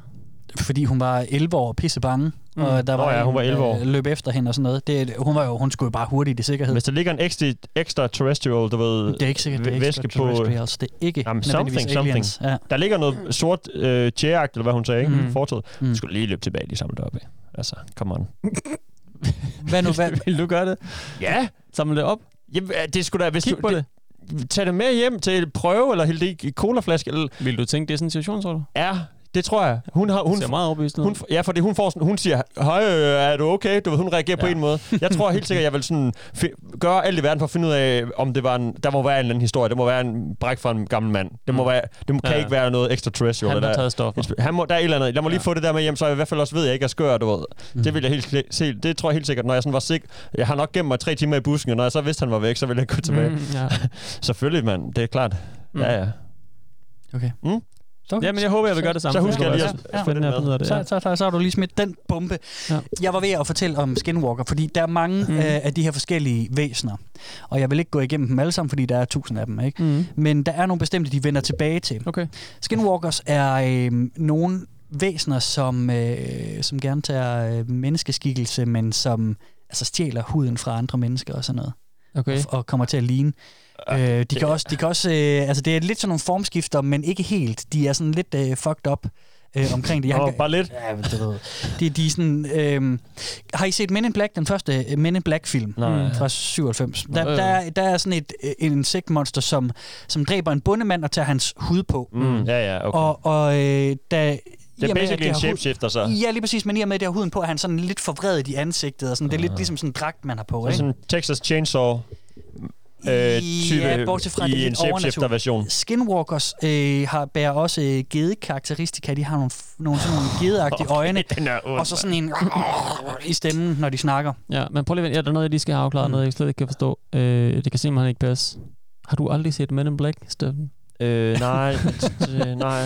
fordi hun var 11 år og pisse bange, mm. og der Nå var, ja, hun en, var 11 år. øh, løb efter hende og sådan noget. Det, hun, var jo, hun skulle jo bare hurtigt i sikkerhed. Hvis der ligger en ekstra, ekstra terrestrial, du ved, det er ikke sikkert, det er væske på... terrestrials. Det er ikke Jamen, something, something. Ja. Der ligger noget sort øh, tjæragt, eller hvad hun sagde, ikke? Mm. Fortid. Mm. Du skulle lige løbe tilbage, lige samle det op. Altså, come on. Hvad nu? Hvad? Vil du gøre det? Ja, Samle det op? Jamen, det skulle da... Hvis Kig du, på det. Tag det med hjem til prøve, eller hælde det i colaflaske, eller... Vil du tænke, det er sådan en du? Ja, Det tror jeg. Hun, har, hun, ser meget overbevist ud. hun, ja, fordi hun, får sådan, hun siger, hej, øh, er du okay? Du ved, hun reagerer ja. på en måde. Jeg tror helt sikkert, jeg vil sådan fi- gøre alt i verden for at finde ud af, om det var en, der må være en eller anden historie. Det må være en bræk fra en gammel mand. Det, må være, det må, kan Ja. ikke være noget extraterrestrial. Han eller har taget stoffer. Han må, der er et eller andet. Jeg må lige få det der med hjem, så jeg i hvert fald også ved, at jeg ikke er skør, du ved. Mm. Det vil jeg helt, se. Det tror jeg helt sikkert, når jeg sådan var sikker. Jeg har nok gemt mig tre timer i busken, og når jeg så vidste, han var væk, så ville jeg gå tilbage. Mm, ja. Selvfølgelig, mand. Det er klart. Mm. Ja, ja. Okay. Mm. Så, ja, men jeg håber, jeg vil gøre det samme. Så husker jeg lige at ja, få den ja, ud af det. Så, så, så, så har du lige smidt den bombe. Ja. Jeg var ved at fortælle om Skinwalker, fordi der er mange mm. øh, af de her forskellige væsener. Og jeg vil ikke gå igennem dem alle sammen, fordi der er tusind af dem. ikke? Mm. Men der er nogle bestemte, de vender tilbage til. Okay. Skinwalkers er øh, nogle væsener, som, øh, som gerne tager øh, menneskeskikkelse, men som altså stjæler huden fra andre mennesker og sådan noget. Okay. Og, og kommer til at ligne. Øh, de kan også, de kan også øh, altså det er lidt sådan nogle formskifter, men ikke helt. De er sådan lidt øh, fucked up øh, omkring det. Jeg kan- bare lidt. Ja, det ved de, de er sådan, øh, har I set Men in Black, den første øh, Men in Black-film Nej. fra 97? Der, der, er- der er sådan et, øh, en insektmonster, som, som dræber en bondemand og tager hans hud på. Mm, ja, ja, okay. Og, og øh, da, det er basically en shapeshifter, så. Ja, lige præcis, men i og med, at det har huden på, er han sådan lidt forvredet i ansigtet, og sådan, det er lidt ligesom sådan en dragt, man har på, er ikke? sådan en Texas Chainsaw øh, type Ja, bortset fra, det er i en shapeshifter-version. Skinwalkers øh, har, bærer også øh, gedekarakteristika. De har nogle, nogle, sådan nogle gedeagtige øjne, Den er ond, og så sådan en i stemmen, når de snakker. Ja, men prøv lige at. Ja, der er noget, jeg lige skal have afklaret, Mm. noget jeg slet ikke kan forstå. Øh, det kan simpelthen ikke passe. Har du aldrig set Men in Black, Steffen? Øh, nej, det, nej,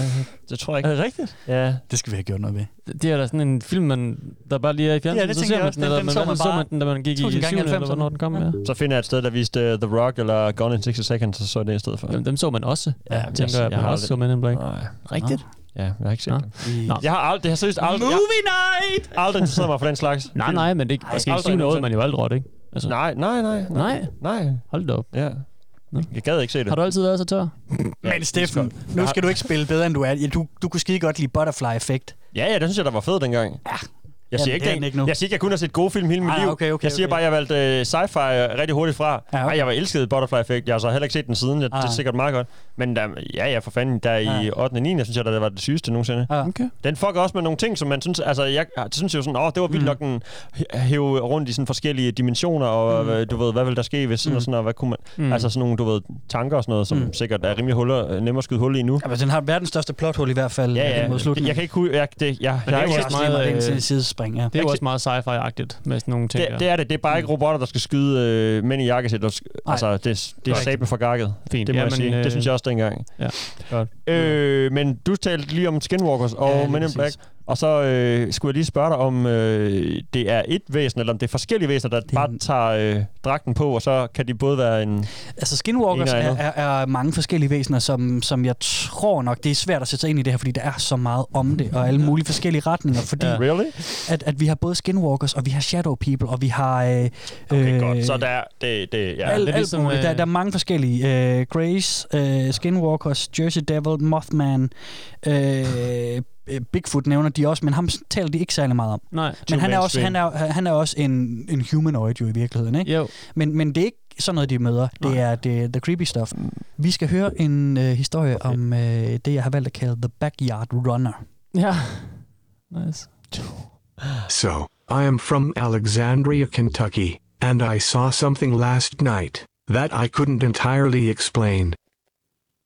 det tror jeg ikke. Er det rigtigt? Ja. Det skal vi have gjort noget ved. Det er da sådan en film, man, der bare lige er i fjernsynet, Ja, det så tænker ser jeg man også. den, eller den men så man så man den, da man gik i 1000 gange i 7. eller 90'erne. hvornår den kom, ja. Så finder jeg et sted, der viste uh, The Rock eller Gone in 60 Seconds, og så er det i stedet for. Jamen, dem så man også. Ja, Ja, jeg- tænker jeg, jeg man har også så Men in Black. Nej. Rigtigt? Ja, jeg har ikke set det. Nå. Jeg har aldrig, det har seriøst aldrig, Movie night! aldrig interesseret mig for den slags. Nej, nej, men det er ikke noget, nogensinde. man jo aldrig råd, ikke? Altså, Nej, nej, nej. Nej. Nej. Hold da op. Ja. Nå. Jeg gad ikke se det. Har du altid været så tør? Men Steffen, nu skal du ikke spille bedre, end du er. Ja, Du, du kunne skide godt lide Butterfly-effekt. Ja, ja, det synes jeg, der var fedt dengang. Ja. Jeg siger, ikke, den ikke nu. jeg siger ikke, jeg kun har set gode film hele mit Ah, liv. okay, okay, jeg siger okay. bare, at jeg valgte uh, sci-fi rigtig hurtigt fra. Ja, okay. okay. jeg var elsket Butterfly Effect. Jeg har så heller ikke set den siden. Jeg, Det er Ah. sikkert meget godt. Men der, ja, ja, for fanden, der i Ja. 8. og 9. synes jeg, der det var det sygeste nogensinde. Ja. Okay. Den fucker også med nogle ting, som man synes... Altså, jeg synes jo sådan, åh, det var vildt Mm. nok den hæve rundt i sådan forskellige dimensioner, og Mm. mm. du ved, hvad vil der ske, hvis sådan Mm. og sådan, og hvad kunne man... Mm. Altså sådan nogle, du ved, tanker og sådan noget, som Mm. sikkert er rimelig huller, nemmere at skyde hul i nu. Ja, men den har verdens største plothul i hvert fald Ja, øh, ja. mod slutningen. jeg kan ikke kunne... Jeg, det, jeg, jeg, det er jeg, jo jeg, også meget, meget, sidespring, ja. Det er jo også meget sci-fi-agtigt med sådan nogle ting det, der. det er det. Det er bare ikke robotter, der skal skyde øh, mænd i jakkesæt. Nej. Altså, det, det er saben for gakket. Fint. Det må Ja, jeg men, sige. øh, Det synes jeg også dengang. Ja, godt. Øh, men du talte lige om Skinwalkers og Ja, Men in. Black. Og så øh, skulle jeg lige spørge dig, om øh, det er et væsen, eller om det er forskellige væsener, der Det bare tager øh, dragten på, og så kan de både være en... Altså Skinwalkers En er, er, er mange forskellige væsener, som, som jeg tror nok, det er svært at sætte sig ind i det her, fordi der er så meget om det, og alle mulige forskellige retninger, fordi ja. Really? at, at vi har både Skinwalkers, og vi har Shadow People, og vi har... Øh, Okay, øh, godt. Så der, det, det, ja. alt, det er ligesom, muligt. Der, øh, der er mange forskellige. Øh, Grace, øh, Skinwalkers, Jersey Devil, Mothman, øh, øh, Bigfoot nævner de også, men ham taler de ikke særlig meget om. Nej. Men han er, også, han, er, han er også en, en humanoid jo i virkeligheden, ikke? Jo. Men, men det er ikke sådan noget, de møder. Det er, det the creepy stuff. Vi skal høre en øh, historie okay. om øh, det, jeg har valgt at kalde The Backyard Runner. Ja. Nice. So, I am from Alexandria, Kentucky, and I saw something last night that I couldn't entirely explain.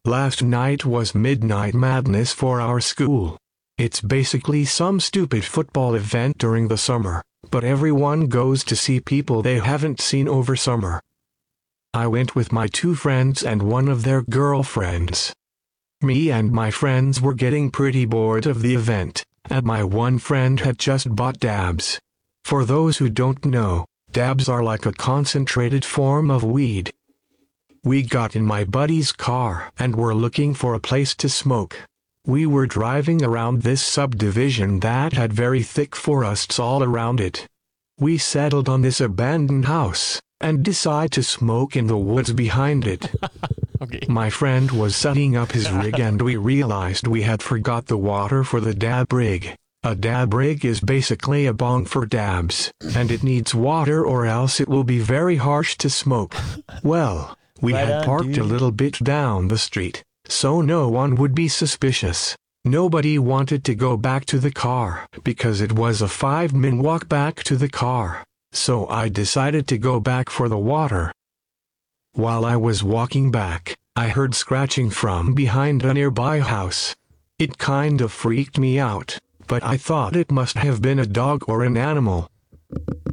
Last night was midnight madness for our school. It's basically some stupid football event during the summer, but everyone goes to see people they haven't seen over summer. I went with my two friends and one of their girlfriends. Me and my friends were getting pretty bored of the event, and my one friend had just bought dabs. For those who don't know, dabs are like a concentrated form of weed. We got in my buddy's car and were looking for a place to smoke. We were driving around this subdivision that had very thick forests all around it. We settled on this abandoned house and decide to smoke in the woods behind it. Okay. My friend was setting up his rig and we realized we had forgot the water for the dab rig. A dab rig is basically a bong for dabs, and it needs water or else it will be very harsh to smoke. Well, we Right had on, parked a little bit down the street, so no one would be suspicious. Nobody wanted to go back to the car because it was a five minute walk back to the car, so I decided to go back for the water. While I was walking back, I heard scratching from behind a nearby house. It kind of freaked me out, but I thought it must have been a dog or an animal.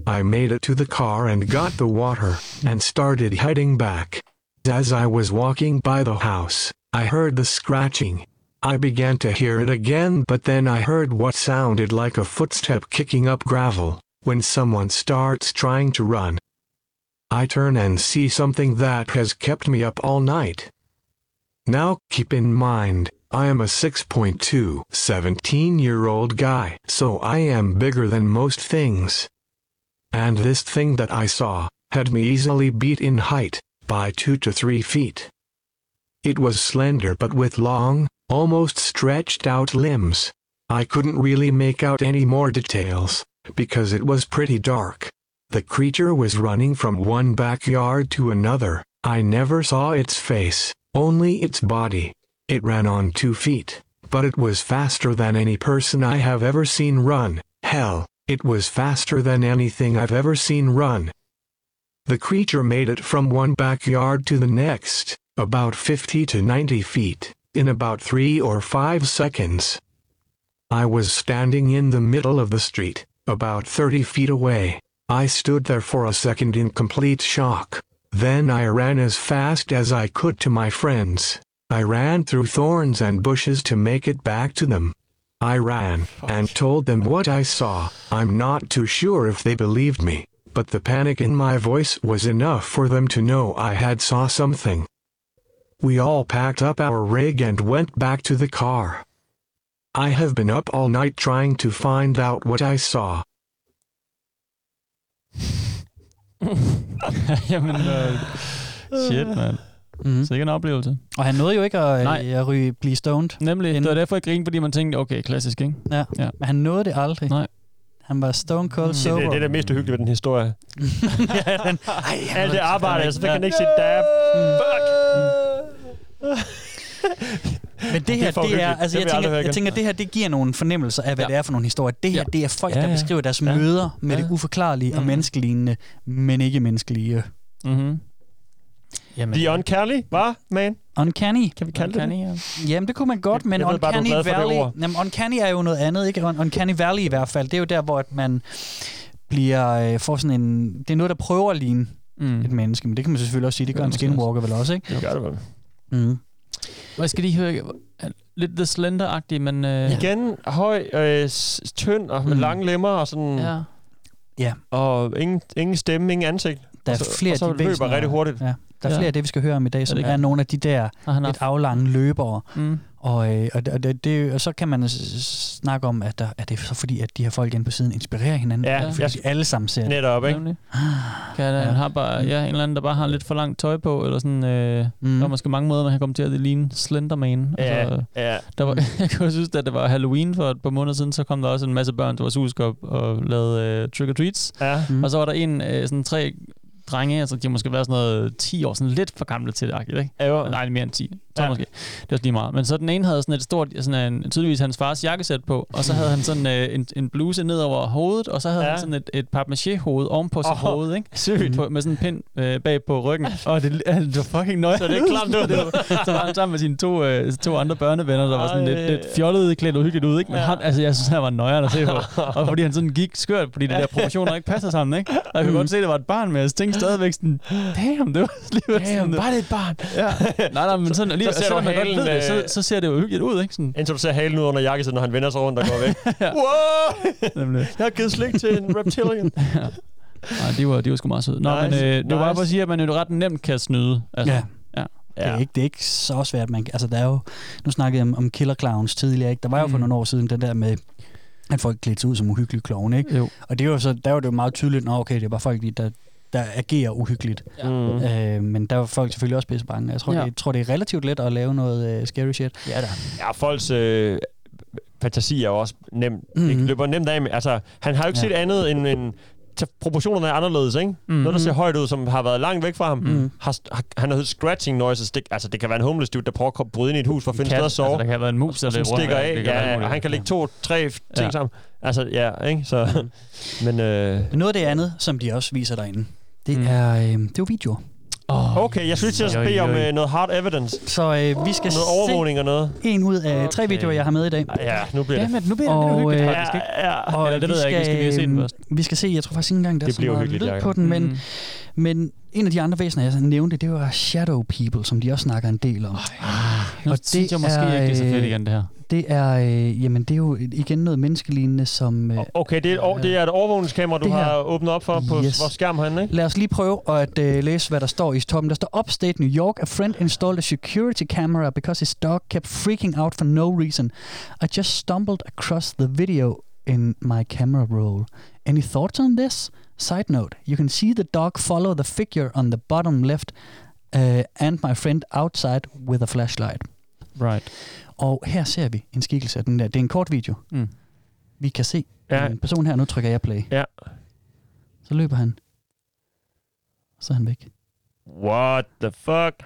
I made it to the car and got the water, and started heading back. As I was walking by the house, I heard the scratching. I began to hear it again, but then I heard what sounded like a footstep kicking up gravel when someone starts trying to run. I turn and see something that has kept me up all night. Now, keep in mind, I am a 6.2, 17 year old guy, so I am bigger than most things. And this thing that I saw had me easily beat in height by 2 to 3 feet. It was slender but with long, almost stretched out limbs. I couldn't really make out any more details because it was pretty dark. The creature was running from one backyard to another. I never saw its face, only its body. It ran on two feet, but it was faster than any person I have ever seen run. Hell, it was faster than anything I've ever seen run. The creature made it from one backyard to the next, about 50 to 90 feet, in about three or five seconds. I was standing in the middle of the street, about 30 feet away. I stood there for a second in complete shock. Then I ran as fast as I could to my friends. I ran through thorns and bushes to make it back to them. I ran and told them what I saw. I'm not too sure if they believed me, but the panic in my voice was enough for them to know I had saw something. We all packed up our rig and went back to the car. I have been up all night trying to find out what I saw. Jamen, øh, shit, mand. Mm. Sikke en oplevelse. Og han nåede jo ikke at, Nej. øh, at ryge, blive stoned. Nemlig, Inden- det var derfor, jeg grinede, fordi man tænkte, okay, klassisk, ikke? Ja. Ja. ja. Men han nåede det aldrig. Nej. Han var stone cold Mm. Det, sober. det, det er det mest uhyggelige ved den historie. ja, den, Ej, Alt det arbejde, så fik han ikke sit dab. Men det her, det, er, altså Det jeg vil jeg tænker, jeg tænker, det her, det giver nogle fornemmelser af, hvad Ja. det er for nogle historier. Det her, Ja. det er folk, Ja, der ja. beskriver deres Ja. møder med Ja. det uforklarlige og Mm. menneskelignende, men ikke menneskelige. Mm-hmm. Jamen, The Uncanny, var man? Uncanny. Kan vi kalde det det? ja. Jamen, det kunne man godt, men Jeg bare, er Uncanny det Valley... Jamen, Uncanny er jo noget andet, ikke? Un- Uncanny Valley i hvert fald, det er jo der, hvor at man bliver, øh, får sådan en... Det er noget, der prøver at ligne Mm. et menneske, men det kan man selvfølgelig også sige, det gør Ja, en skinwalker vel også, ikke? Det gør det vel. Mm. Hvad skal de høre? Lidt The Slender-agtigt, men... Øh, Igen, høj, øh, tynd og med Mm. lange lemmer og sådan... Ja. Ja, Og ingen, ingen stemme, ingen ansigt. Der er og så, flere og så af de løber rigtig hurtigt. Ja, der er Ja. flere af det, vi skal høre om i dag, som det er, nogle af de der lidt aflange løbere. Mm. Og, øh, og, det- det, og så kan man snakke om, at, der, at det er så fordi, at de her folk inde på siden inspirerer hinanden. Ja, fordi jeg- de alle sammen ser det. Netop, ikke? Nemlig. Kan han, Ja. har bare, ja, en eller anden, der bare har lidt for langt tøj på, eller sådan, øh, Mm. der er måske mange måder, man kan komme til at ligne Slenderman. Ja, Altså, ja. der var, jeg også huske, at det var Halloween for et par måneder siden, så kom der også en masse børn til vores hus og, og lavede øh, trick or treats. ja. Mm. Og så var der en, øh, sådan tre drenge, altså de har måske været sådan noget 10 år, sådan lidt for gamle til det, ikke? Ja, jo. Nej, mere end 10. Så Ja. måske. Det var lige meget. Men så den ene havde sådan et stort, sådan en, tydeligvis hans fars jakkesæt på, og så havde han sådan øh, en, en bluse ned over hovedet, og så havde Ja. han sådan et, et papmaché-hoved oven på sit hoved, ikke? Sygt. På, med sådan en pind øh, bag på ryggen. Og det, det var fucking nøje. Så det er klamt ud. det var, så var han sammen med sine to, øh, to andre børnevenner, der var sådan lidt, lidt fjollet, klædt uhyggeligt ud, ikke? Men Ja. han, altså, jeg synes, han var nøjere at se på. Og fordi han sådan gik skørt, fordi de der proportioner ikke passer sammen, ikke? Og jeg kunne godt se, at det var et barn, jeg tænkte stadigvæk sådan, damn, det var alligevel sådan, Damn, var det et barn? Ja. Nej, nej, men sådan alligevel, så ser så, du man godt halen, ved det, så, øh, så ser det jo hyggeligt ud, ikke? Sådan, Indtil du ser halen ud under jakkesædet, når han vender sig rundt og går væk. Ja. Wow! nemlig. Jeg har givet slik til en reptilian. Nej, de var, de var sgu meget søde. Nå, Nice, men øh, det var bare nice. for at sige, at man jo ret nemt kan snyde. Altså, Ja. ja. Det, er ikke, det er ikke så svært. Man, altså, der er jo, nu snakkede jeg om, om killer clowns tidligere. Ikke? Der var jo for Mm. nogle år siden den der med, at folk klædte sig ud som uhyggelige klovn. Ikke? Jo. Og det var så, der var det jo meget tydeligt, at okay, det er bare folk, der, der agerer uhyggeligt. Mm. Øh, men der var folk selvfølgelig også pisse bange. Jeg tror, ja. Ja. det, jeg tror, det er relativt let at lave noget uh, scary shit. Ja, da. Ja, folks øh, fantasi er jo også nem. Mhm. Mm. Det løber nemt af med. Altså, han har jo ikke Ja. ja. set andet end en proportionerne er anderledes, ikke? Mm. Noget, der ser højt ud, som har været langt væk fra ham. Mm. Har, har, han har hørt scratching noises. Det, altså, det kan være en homeless dude, der prøver at komme- bryde ind i et hus for at finde sted at sove. Altså, der kan være en mus, der løber rundt, stikker af. Ja, og han kan lægge to, tre ting Ja. sammen. Altså, ja, ikke? Så, men, øh, Noget af det andet, som de også viser derinde, det, Mm. er, øh, det er jo videoer. Oh. okay, jeg til at Oj, bede om øh, noget hard evidence. Så øh, vi skal Noget overvågning og noget. se en ud af tre Okay. videoer, jeg har med i dag. Ja, nu bliver det. Jamen, nu bliver det Og, lidt hyggeligt, øh, faktisk, ikke? Ja, Og Eller det ved jeg ikke, vi skal lige se den øh, først. Vi skal se, jeg tror faktisk ikke engang, der Det er så meget lyd på den, men, Mm. men en af de andre væsener, jeg nævnte, det var Shadow People, som de også snakker en del om. Nu Og synes det jeg måske er, ikke, det er så fedt øh, igen, det her. Det er, øh, jamen, det er jo igen noget menneskelignende, som... Øh, Okay, det er, et, over- det er et overvågningskamera, du her- har åbnet op for på Yes. vores skærm herinde, ikke? Lad os lige prøve at uh, læse, hvad der står i toppen. Der står Upstate New York. A friend installed a security camera because his dog kept freaking out for no reason. I just stumbled across the video in my camera roll. Any thoughts on this? Side note, you can see the dog follow the figure on the bottom left uh, and my friend outside with a flashlight. Right. Og her ser vi en skikkelse af den der. Det er en kort video. Mm. Vi kan se Ja. en person her. Nu trykker jeg play. Ja. Så løber han. Så er han væk. What the fuck?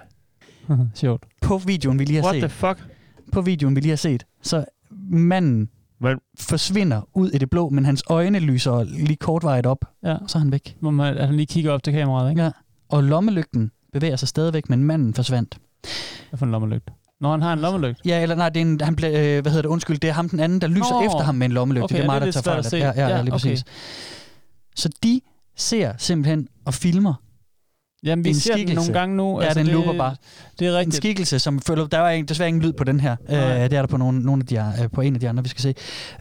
Sjovt. På videoen, vi lige har What set. the fuck? på videoen, vi lige har set, så manden forsvinder ud i det blå, men hans øjne lyser lige kortvarigt op, Ja. og så er han væk. Hvor man, at han lige kigger op til kameraet, ikke? Ja. Og lommelygten bevæger sig stadigvæk, men manden forsvandt. Hvad for en lommelygt? Når han har en lommelygt. Ja, eller nej, det er en, han blev, øh, hvad hedder det, undskyld, det er ham den anden, der lyser Nå. efter ham med en lommelygte. Okay, det er mig, er der tager fejl. ja, ja, Ja, lige okay. præcis. Så de ser simpelthen og filmer Jamen, vi En ser den skikkelse. nogle gange nu. Ja, den det, looper bare. Det er en rigtigt. skikkelse, som følger, der er desværre ingen lyd på den her. Øh, det er der på, nogle, nogle af de, andre- øh, på en af de andre, vi skal se.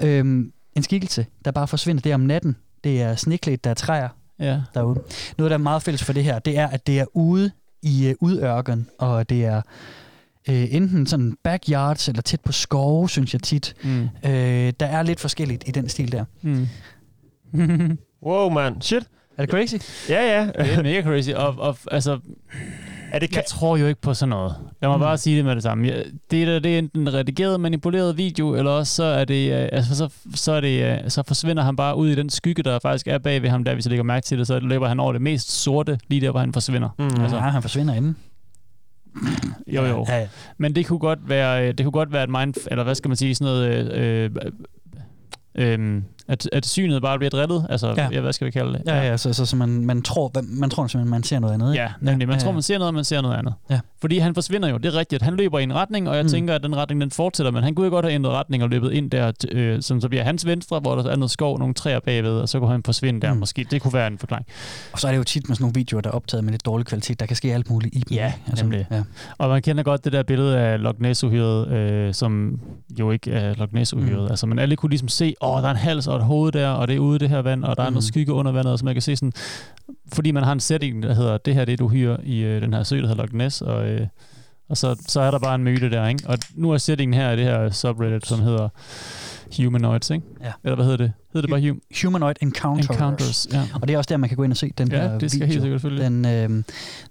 Øhm, en skikkelse, der bare forsvinder, det er om natten. Det er sneklædt, der er træer Ja. derude. Noget, der er meget fælles for det her, det er, at det er ude i øh, udørken, og det er øh, enten sådan backyards eller tæt på skove, synes jeg tit. Mm. Øh, der er lidt forskelligt i den stil der. Mm. Wow, man. Shit. Er det crazy? Ja, ja. det er mega crazy. Og, og altså, Er det jeg tror jo ikke på sådan noget. Lad mig Mm. bare sige det med det samme. Jeg- Det, der, det er enten redigeret, manipuleret video, eller også så er det, øh, altså, så, så, er det, øh, så forsvinder han bare ud i den skygge, der faktisk er bag ved ham, der vi så lægger mærke til det, så løber han over det mest sorte, lige der, hvor han forsvinder. Mm. Altså, ja, han forsvinder inden. jo, jo. Ja, ja. Men det kunne godt være, øh, det kunne godt være et mind, eller hvad skal man sige, sådan noget, øh, øh, øh, at, at synet bare bliver drillet. Altså, Ja. ja. ja, hvad skal vi kalde det? Ja, ja, så, så, så man, man, tror, man tror simpelthen, man ser noget andet. ikke? Ja, nemlig. Man ja, tror, ja. man ser noget, man ser noget andet. Ja. Fordi han forsvinder jo, det er rigtigt. Han løber i en retning, og jeg Mm. tænker, at den retning, den fortsætter, men han kunne jo godt have ændret retning og løbet ind der, øh, som så bliver hans venstre, hvor der er noget skov, nogle træer bagved, og så kunne han forsvinde der Mm. måske. Det kunne være en forklaring. Og så er det jo tit med sådan nogle videoer, der er optaget med lidt dårlig kvalitet. Der kan ske alt muligt i dem. Ja, ikke? nemlig. Ja. Og man kender godt det der billede af Loch Ness-uhyret, øh, som jo ikke er Loch Ness-uhyret. Mm. Altså, men alle kunne ligesom se, åh, der er en hals og et hoved der, og det er ude i det her vand, og der er Mm. noget skygge under vandet, og så man kan se sådan, fordi man har en setting, der hedder, det her det er et uhyre i øh, den her sø, der hedder Loch Ness, og, øh, og så, så er der bare en myte der, ikke? Og nu er settingen her i det her subreddit, som hedder Humanoids, ikke? Ja. Eller hvad hedder det? Hedder det bare hum- Humanoid Encounters. Encounters? Ja. Og det er også der, man kan gå ind og se den Ja, her det skal video. helt sikkert. Den, øh,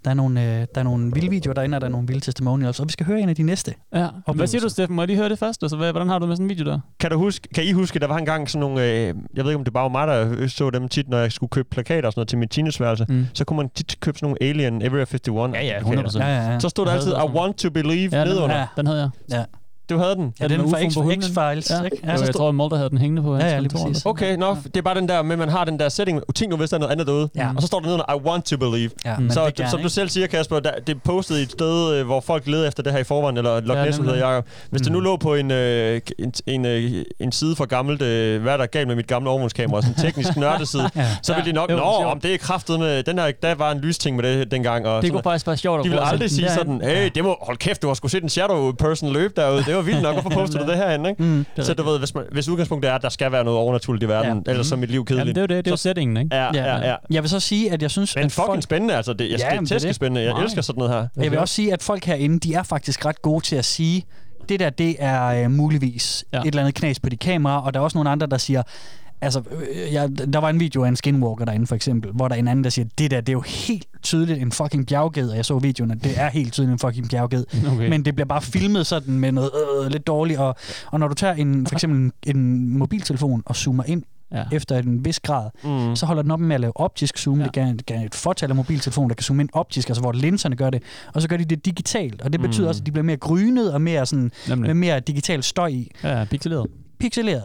der, er nogle, øh, der er nogle vilde videoer derinde, og der er nogle vilde testimonials. Og vi skal høre en af de næste. Ja. Hvad Oplevelser. siger du, Steffen? Må jeg lige høre det først? Altså, hvad- hvordan har du med sådan en video der? Kan, du huske, kan I huske, der var engang sådan nogle... Øh, jeg ved ikke, om det bare var mig, der så dem tit, når jeg skulle købe plakater og sådan noget til mit teenageværelse. Mm. Så kunne man tit købe sådan nogle Alien Area 51 Ja, ja, plakater. 100%. Ja, ja, ja. Så stod der altid, I want to believe Ja, den, nedenunder. ja, den havde jeg. ja. Du havde den? ja den den med fra X-. X-Files, Ja. ikke? Ja, jeg tror, at Mulder havde den hængende på Ja, hans ja, lige kontor. præcis. Okay, nå, det er bare den der med, man har den der setting. Tænk nu, hvis der er noget andet derude. Ja. Og så står der nedenunder, I want to believe. Ja, Mm. så det du, gerne, som du selv siger, Kasper, der, det er postet i et sted, øh, hvor folk leder efter det her i forvejen, eller Loch Ja, Ness, nemlig. hedder jeg. Hvis det nu Mm. lå på en, øh, en, en, øh, en side fra gammelt, øh, hvad er der galt med mit gamle overvågningskamera, sådan en teknisk nørdeside, Ja. så ville de nok, Jo, nå, om det er kraftet med, den her, der var en lysting med det dengang. Og Det kunne faktisk være sjovt at de vil prøve at aldrig sige den sådan, hey, det må, hold kæft, du har sgu set en shadow person løbe derude. Det var vildt nok. Hvorfor poster du det herinde, ikke? Mm. Det Så du ved, hvis, man, hvis udgangspunktet er, at der skal være noget overnaturligt i verden, Ja. ellers så er mit liv derind. Jamen, kedeligt. det er jo det. Det er jo settingen, ikke? Ja, ja, ja. Jeg vil så sige, at jeg synes, Men at fucking folk, spændende, altså. Det, jeg, Ja, det er det. spændende. Jeg Nej. elsker sådan noget her. jeg vil også sige, at folk herinde, de er faktisk ret gode til at sige, det der, det er øh, muligvis Ja. ja. et eller andet knas på de kameraer, og der er også nogle andre, der siger, altså, øh, jeg, der var en video af en skinwalker derinde for eksempel, hvor der er en anden, der siger, det der, det er jo helt tydeligt en fucking bjergged, og jeg så videoen, at det er helt tydeligt en fucking bjergged. Okay. Men det bliver bare filmet sådan med noget øh, lidt dårligt, og, og når du tager en, for eksempel en, en mobiltelefon og zoomer ind Ja. efter en vis grad. Mm. Så holder den op med at lave optisk zoom. Ja. Det kan, kan et fortal af mobiltelefoner, der kan zoome ind optisk, altså hvor linserne gør det. Og så gør de det digitalt, og det betyder Mm. også, at de bliver mere grynet og mere sådan, Nemlig. med mere digital støj i. Ja, pixeleret. Pixeleret.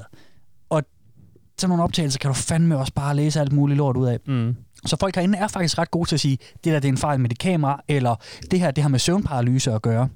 Sådan nogle optagelser kan du fandme også bare læse alt muligt lort ud af. Mm. Så folk herinde er faktisk ret gode til at sige, det der det er en fejl med det kamera, eller det her det har med søvnparalyse at gøre.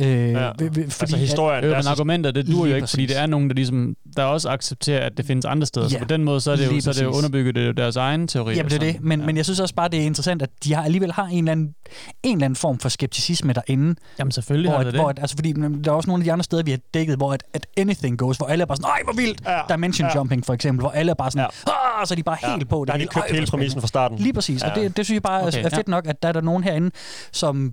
Øh, Ja. fordi, Altså historien, Øh, der er men så- argumenter, det duer jo ikke, fordi præcis. det er nogen, der, ligesom, der også accepterer, at det findes andre steder. Så Ja, på den måde, så er det jo, så er det jo underbygget det er deres egen teori. Jamen det er og det, men, ja. men jeg synes også bare, det er interessant, at de har alligevel har en eller anden, en eller anden form for skepticisme derinde. Jamen selvfølgelig hvor, har at, det det. hvor at, altså fordi der er også nogle af de andre steder, vi har dækket, hvor at, at anything goes, hvor alle er bare sådan, nej hvor vildt, Ja, dimension ja. jumping for eksempel, hvor alle er bare sådan, ja. ah, så er de bare Ja. helt på det. Der har de købt hele præmissen fra starten. Lige præcis, ja. og Ja. det, det synes jeg bare Okay, er fedt ja. nok, at der er der nogen herinde, som ja,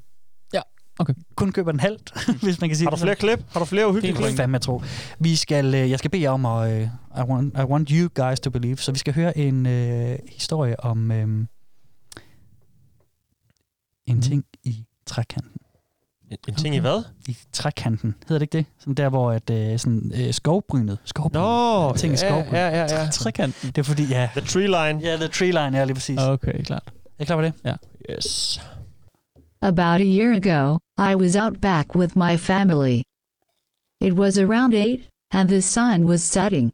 Okay. kun køber en halvt, hvis man kan sige Har du det flere klip? Har du flere uhyggelige Det klip? fandme jeg tro. Vi skal, øh, jeg skal bede jer om at, øh, I, want, I want you guys to believe, så vi skal høre en øh, historie om øh, en ting i trækanten. En, en ting i hvad? I trækanten, hedder det ikke det? Sådan der, hvor at, øh, sådan, øh, skovbrynet, skovbrynet. Nå, En ting i ja, skovbrynet. ja, ja, ja. Trekanten. Det er fordi, ja, The tree line. ja, the tree line er lige præcis. Er Okay, klart. I klar på det? Yes. About a year ago, I was out back with my family. It was around 8, and the sun was setting.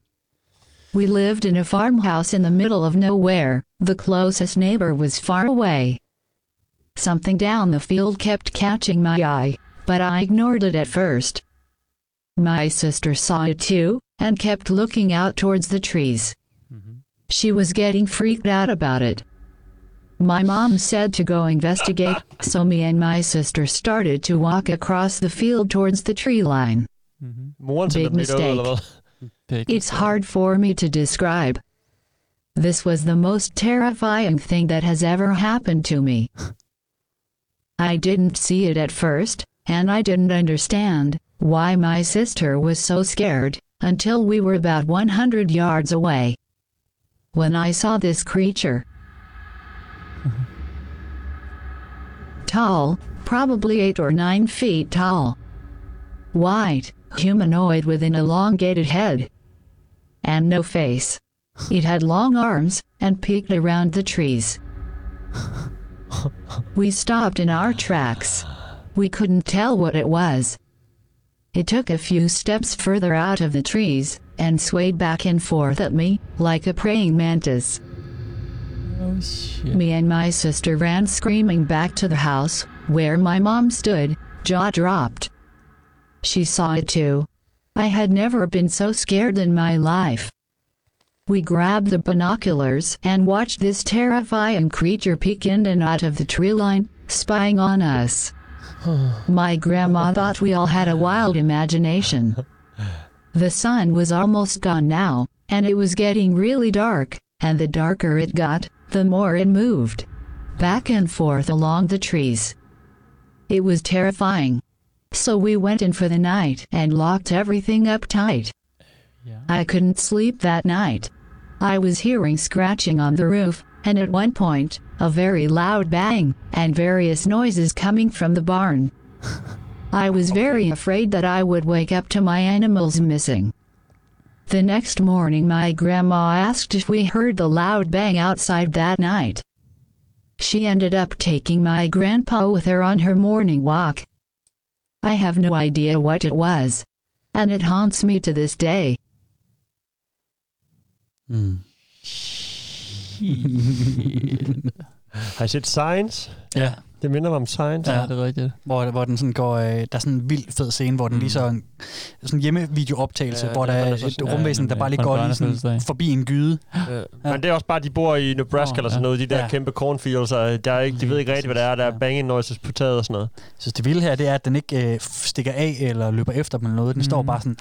We lived in a farmhouse in the middle of nowhere, the closest neighbor was far away. Something down the field kept catching my eye, but I ignored it at first. My sister saw it too, and kept looking out towards the trees. Mm-hmm. She was getting freaked out about it. My mom said to go investigate, so me and my sister started to walk across the field towards the tree line. Moren sendte Big dem lidt mistake. hvad? Det ikke It's hard for me to describe. This was the most terrifying thing that has ever happened to me. I didn't see it at first, and I didn't understand why my sister was so scared until we were about 100 yards away. When I saw this creature, tall, probably 8 or 9 feet tall, white, humanoid with an elongated head, and no face. It had long arms and peeked around the trees. we stopped in our tracks. We couldn't tell what it was. It took a few steps further out of the trees and swayed back and forth at me like a praying mantis. Me and my sister ran screaming back to the house, where my mom stood, jaw dropped. She saw it too. I had never been so scared in my life. We grabbed the binoculars and watched this terrifying creature peek in and out of the tree line, spying on us. My grandma thought we all had a wild imagination. The sun was almost gone now, and it was getting really dark, and the darker it got, the more it moved. Back and forth along the trees. It was terrifying. So we went in for the night and locked everything up tight. Yeah. I couldn't sleep that night. I was hearing scratching on the roof, and at one point, a very loud bang, and various noises coming from the barn. I was very afraid that I would wake up to my animals missing. The next morning, my grandma asked if we heard the loud bang outside that night. She ended up taking my grandpa with her on her morning walk. I have no idea what it was, and it haunts me to this day. Mm. Har I set Science? Ja. Det minder mig om Science. Ja, det er rigtigt. Hvor, hvor den sådan går, øh, der er sådan en vild fed scene, hvor den mm. lige så en sådan hjemmevideooptagelse, Ja, ja, hvor der er der så et sådan- rumvæsen, Ja, der bare lige går lige sådan forbi en gyde. Ja. Men det er også bare, de bor i Nebraska Åh, eller sådan ja. noget, de der Ja. kæmpe cornfields, og der er ikke, de ved ikke rigtigt, hvad det er. Der er banging noises på taget og sådan noget. Jeg synes, det vilde her, det er, at den ikke øh, stikker af eller løber efter dem eller noget. Den mm. står bare sådan...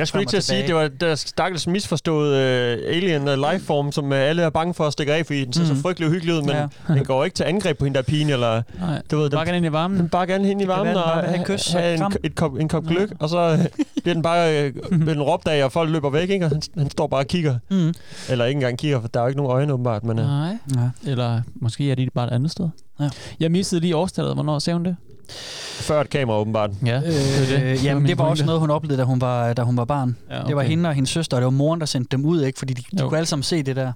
Jeg skulle ikke til at sige, det var der stakkels misforstået uh, alien uh, lifeform, som uh, alle er bange for at stikke af, fordi den ser så Mhm. frygtelig uhyggelig ud, men Ja. den går ikke til angreb på hende der pigen, eller Nej, du ved, bare den, gerne ind i varmen. den bare gerne hen i varmen være, og bare have et kys have en, et kop, en kop gløk, og så bliver den bare uh, bliver den råbt af, og folk løber væk, ikke? og han, han står bare og kigger. Mm. Eller ikke engang kigger, for der er jo ikke nogen øjne åbenbart, men uh, Nej. Ja. Eller måske er de bare et andet sted. Ja. Jeg missede lige årstallet. Hvornår ser hun det? Før et kamera, åbenbart. Ja, Øh, det er det. jamen, det var også noget, hun oplevede, da hun var, da hun var barn. Ja, Det var okay. hende og hendes søster, og det var moren, der sendte dem ud, ikke? fordi de, de Jo. kunne alle sammen se det der.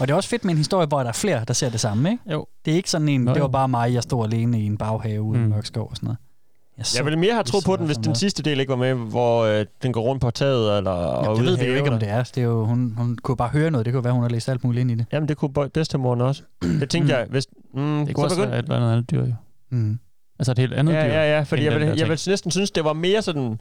Og det er også fedt med en historie, hvor der er flere, der ser det samme. Ikke? Jo. Det er ikke sådan en, Nå, det var jo. bare mig, jeg stod alene i en baghave ude mm. i Mm. mørk skov og sådan noget. Jeg, så, Jeg ville mere have troet på den, hvis den sidste del ikke var med, hvor øh, den går rundt på taget, eller og Jamen, ude det ved vi jo ikke, om det er. det er jo, hun, hun kunne bare høre noget. Det kunne være, hun har læst alt muligt ind i det. Jamen, det kunne bedstemoren også. Det tænkte jeg, hvis... Mm, Det kunne også være et eller andet andet dyr, jo. Mm. Altså et helt andet ja, dyr. Ja, ja, fordi jeg vil, jeg vil næsten synes, det var mere sådan...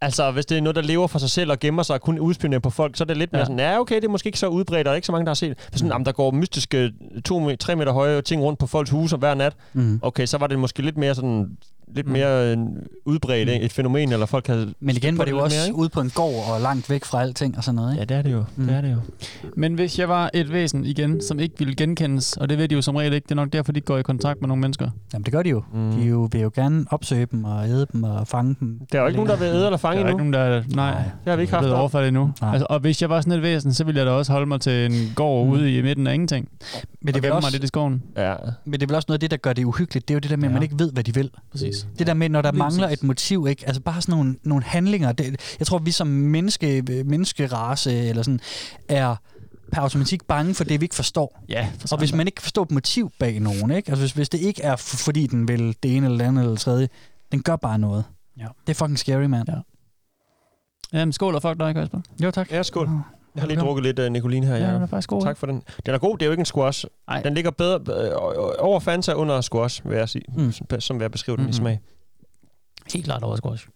Altså, hvis det er noget, der lever for sig selv og gemmer sig og kun udspionerer på folk, så er det lidt mere Ja. sådan, ja, okay, det er måske ikke så udbredt, og der er ikke så mange, der har set det. Sådan, jamen, der går mystiske 2-3 meter høje ting rundt på folks huse hver nat. Mm. Okay, så var det måske lidt mere sådan lidt Mm. mere øh, udbredt, mm. et fænomen, eller folk havde... Men igen var det jo også mere, ikke? ude på en gård og langt væk fra alting og sådan noget. Ikke? Ja, det er det jo. Mm. Det er det jo. Men hvis jeg var et væsen igen, som ikke ville genkendes, og det ved de jo som regel ikke, det er nok derfor, de går i kontakt med nogle mennesker. Jamen det gør de jo. Mm. Mm. De jo, vil jo gerne opsøge dem og æde dem og fange dem. Der er jo ikke nogen, der vil æde eller fange Der er ikke endnu. nogen, der... Nej, Nej. Det har vi ikke haft. overfaldet endnu. Nej. Altså, og hvis jeg var sådan et væsen, så ville jeg da også holde mig til en gård Mm. mm. ude i midten af ingenting. Men det, og er vel også, mig lidt i skoven. Ja. men det er vel også noget af det, der gør det uhyggeligt. Det er jo det der med, at Ja. man ikke ved, hvad de vil. Præcis. Det der med, når der Lige mangler præcis. et motiv, ikke? altså bare sådan nogle, nogle handlinger. Det, jeg tror, vi som menneske, menneskerace eller sådan, er per automatik bange for det, vi ikke forstår. Ja, for Og hvis man ikke kan forstå et motiv bag nogen, ikke? Altså hvis, hvis det ikke er, fordi den vil det ene eller det andet eller det tredje, den gør bare noget. Ja. Det er fucking scary, man. Ja. Jamen, skål og fuck dig, Kasper. Jo, tak. Ja, skål. Åh, Jeg har lige drukket lidt uh, Nicoline her. Ja, Ja, den er faktisk god. Tak for den. Den er god, det er jo ikke en squash. Nej. Den ligger bedre øh, over Fanta under squash, vil jeg sige. Mm. Som, som vil jeg beskrive den mm-hmm. i Mhm. smag. Helt klart over squash.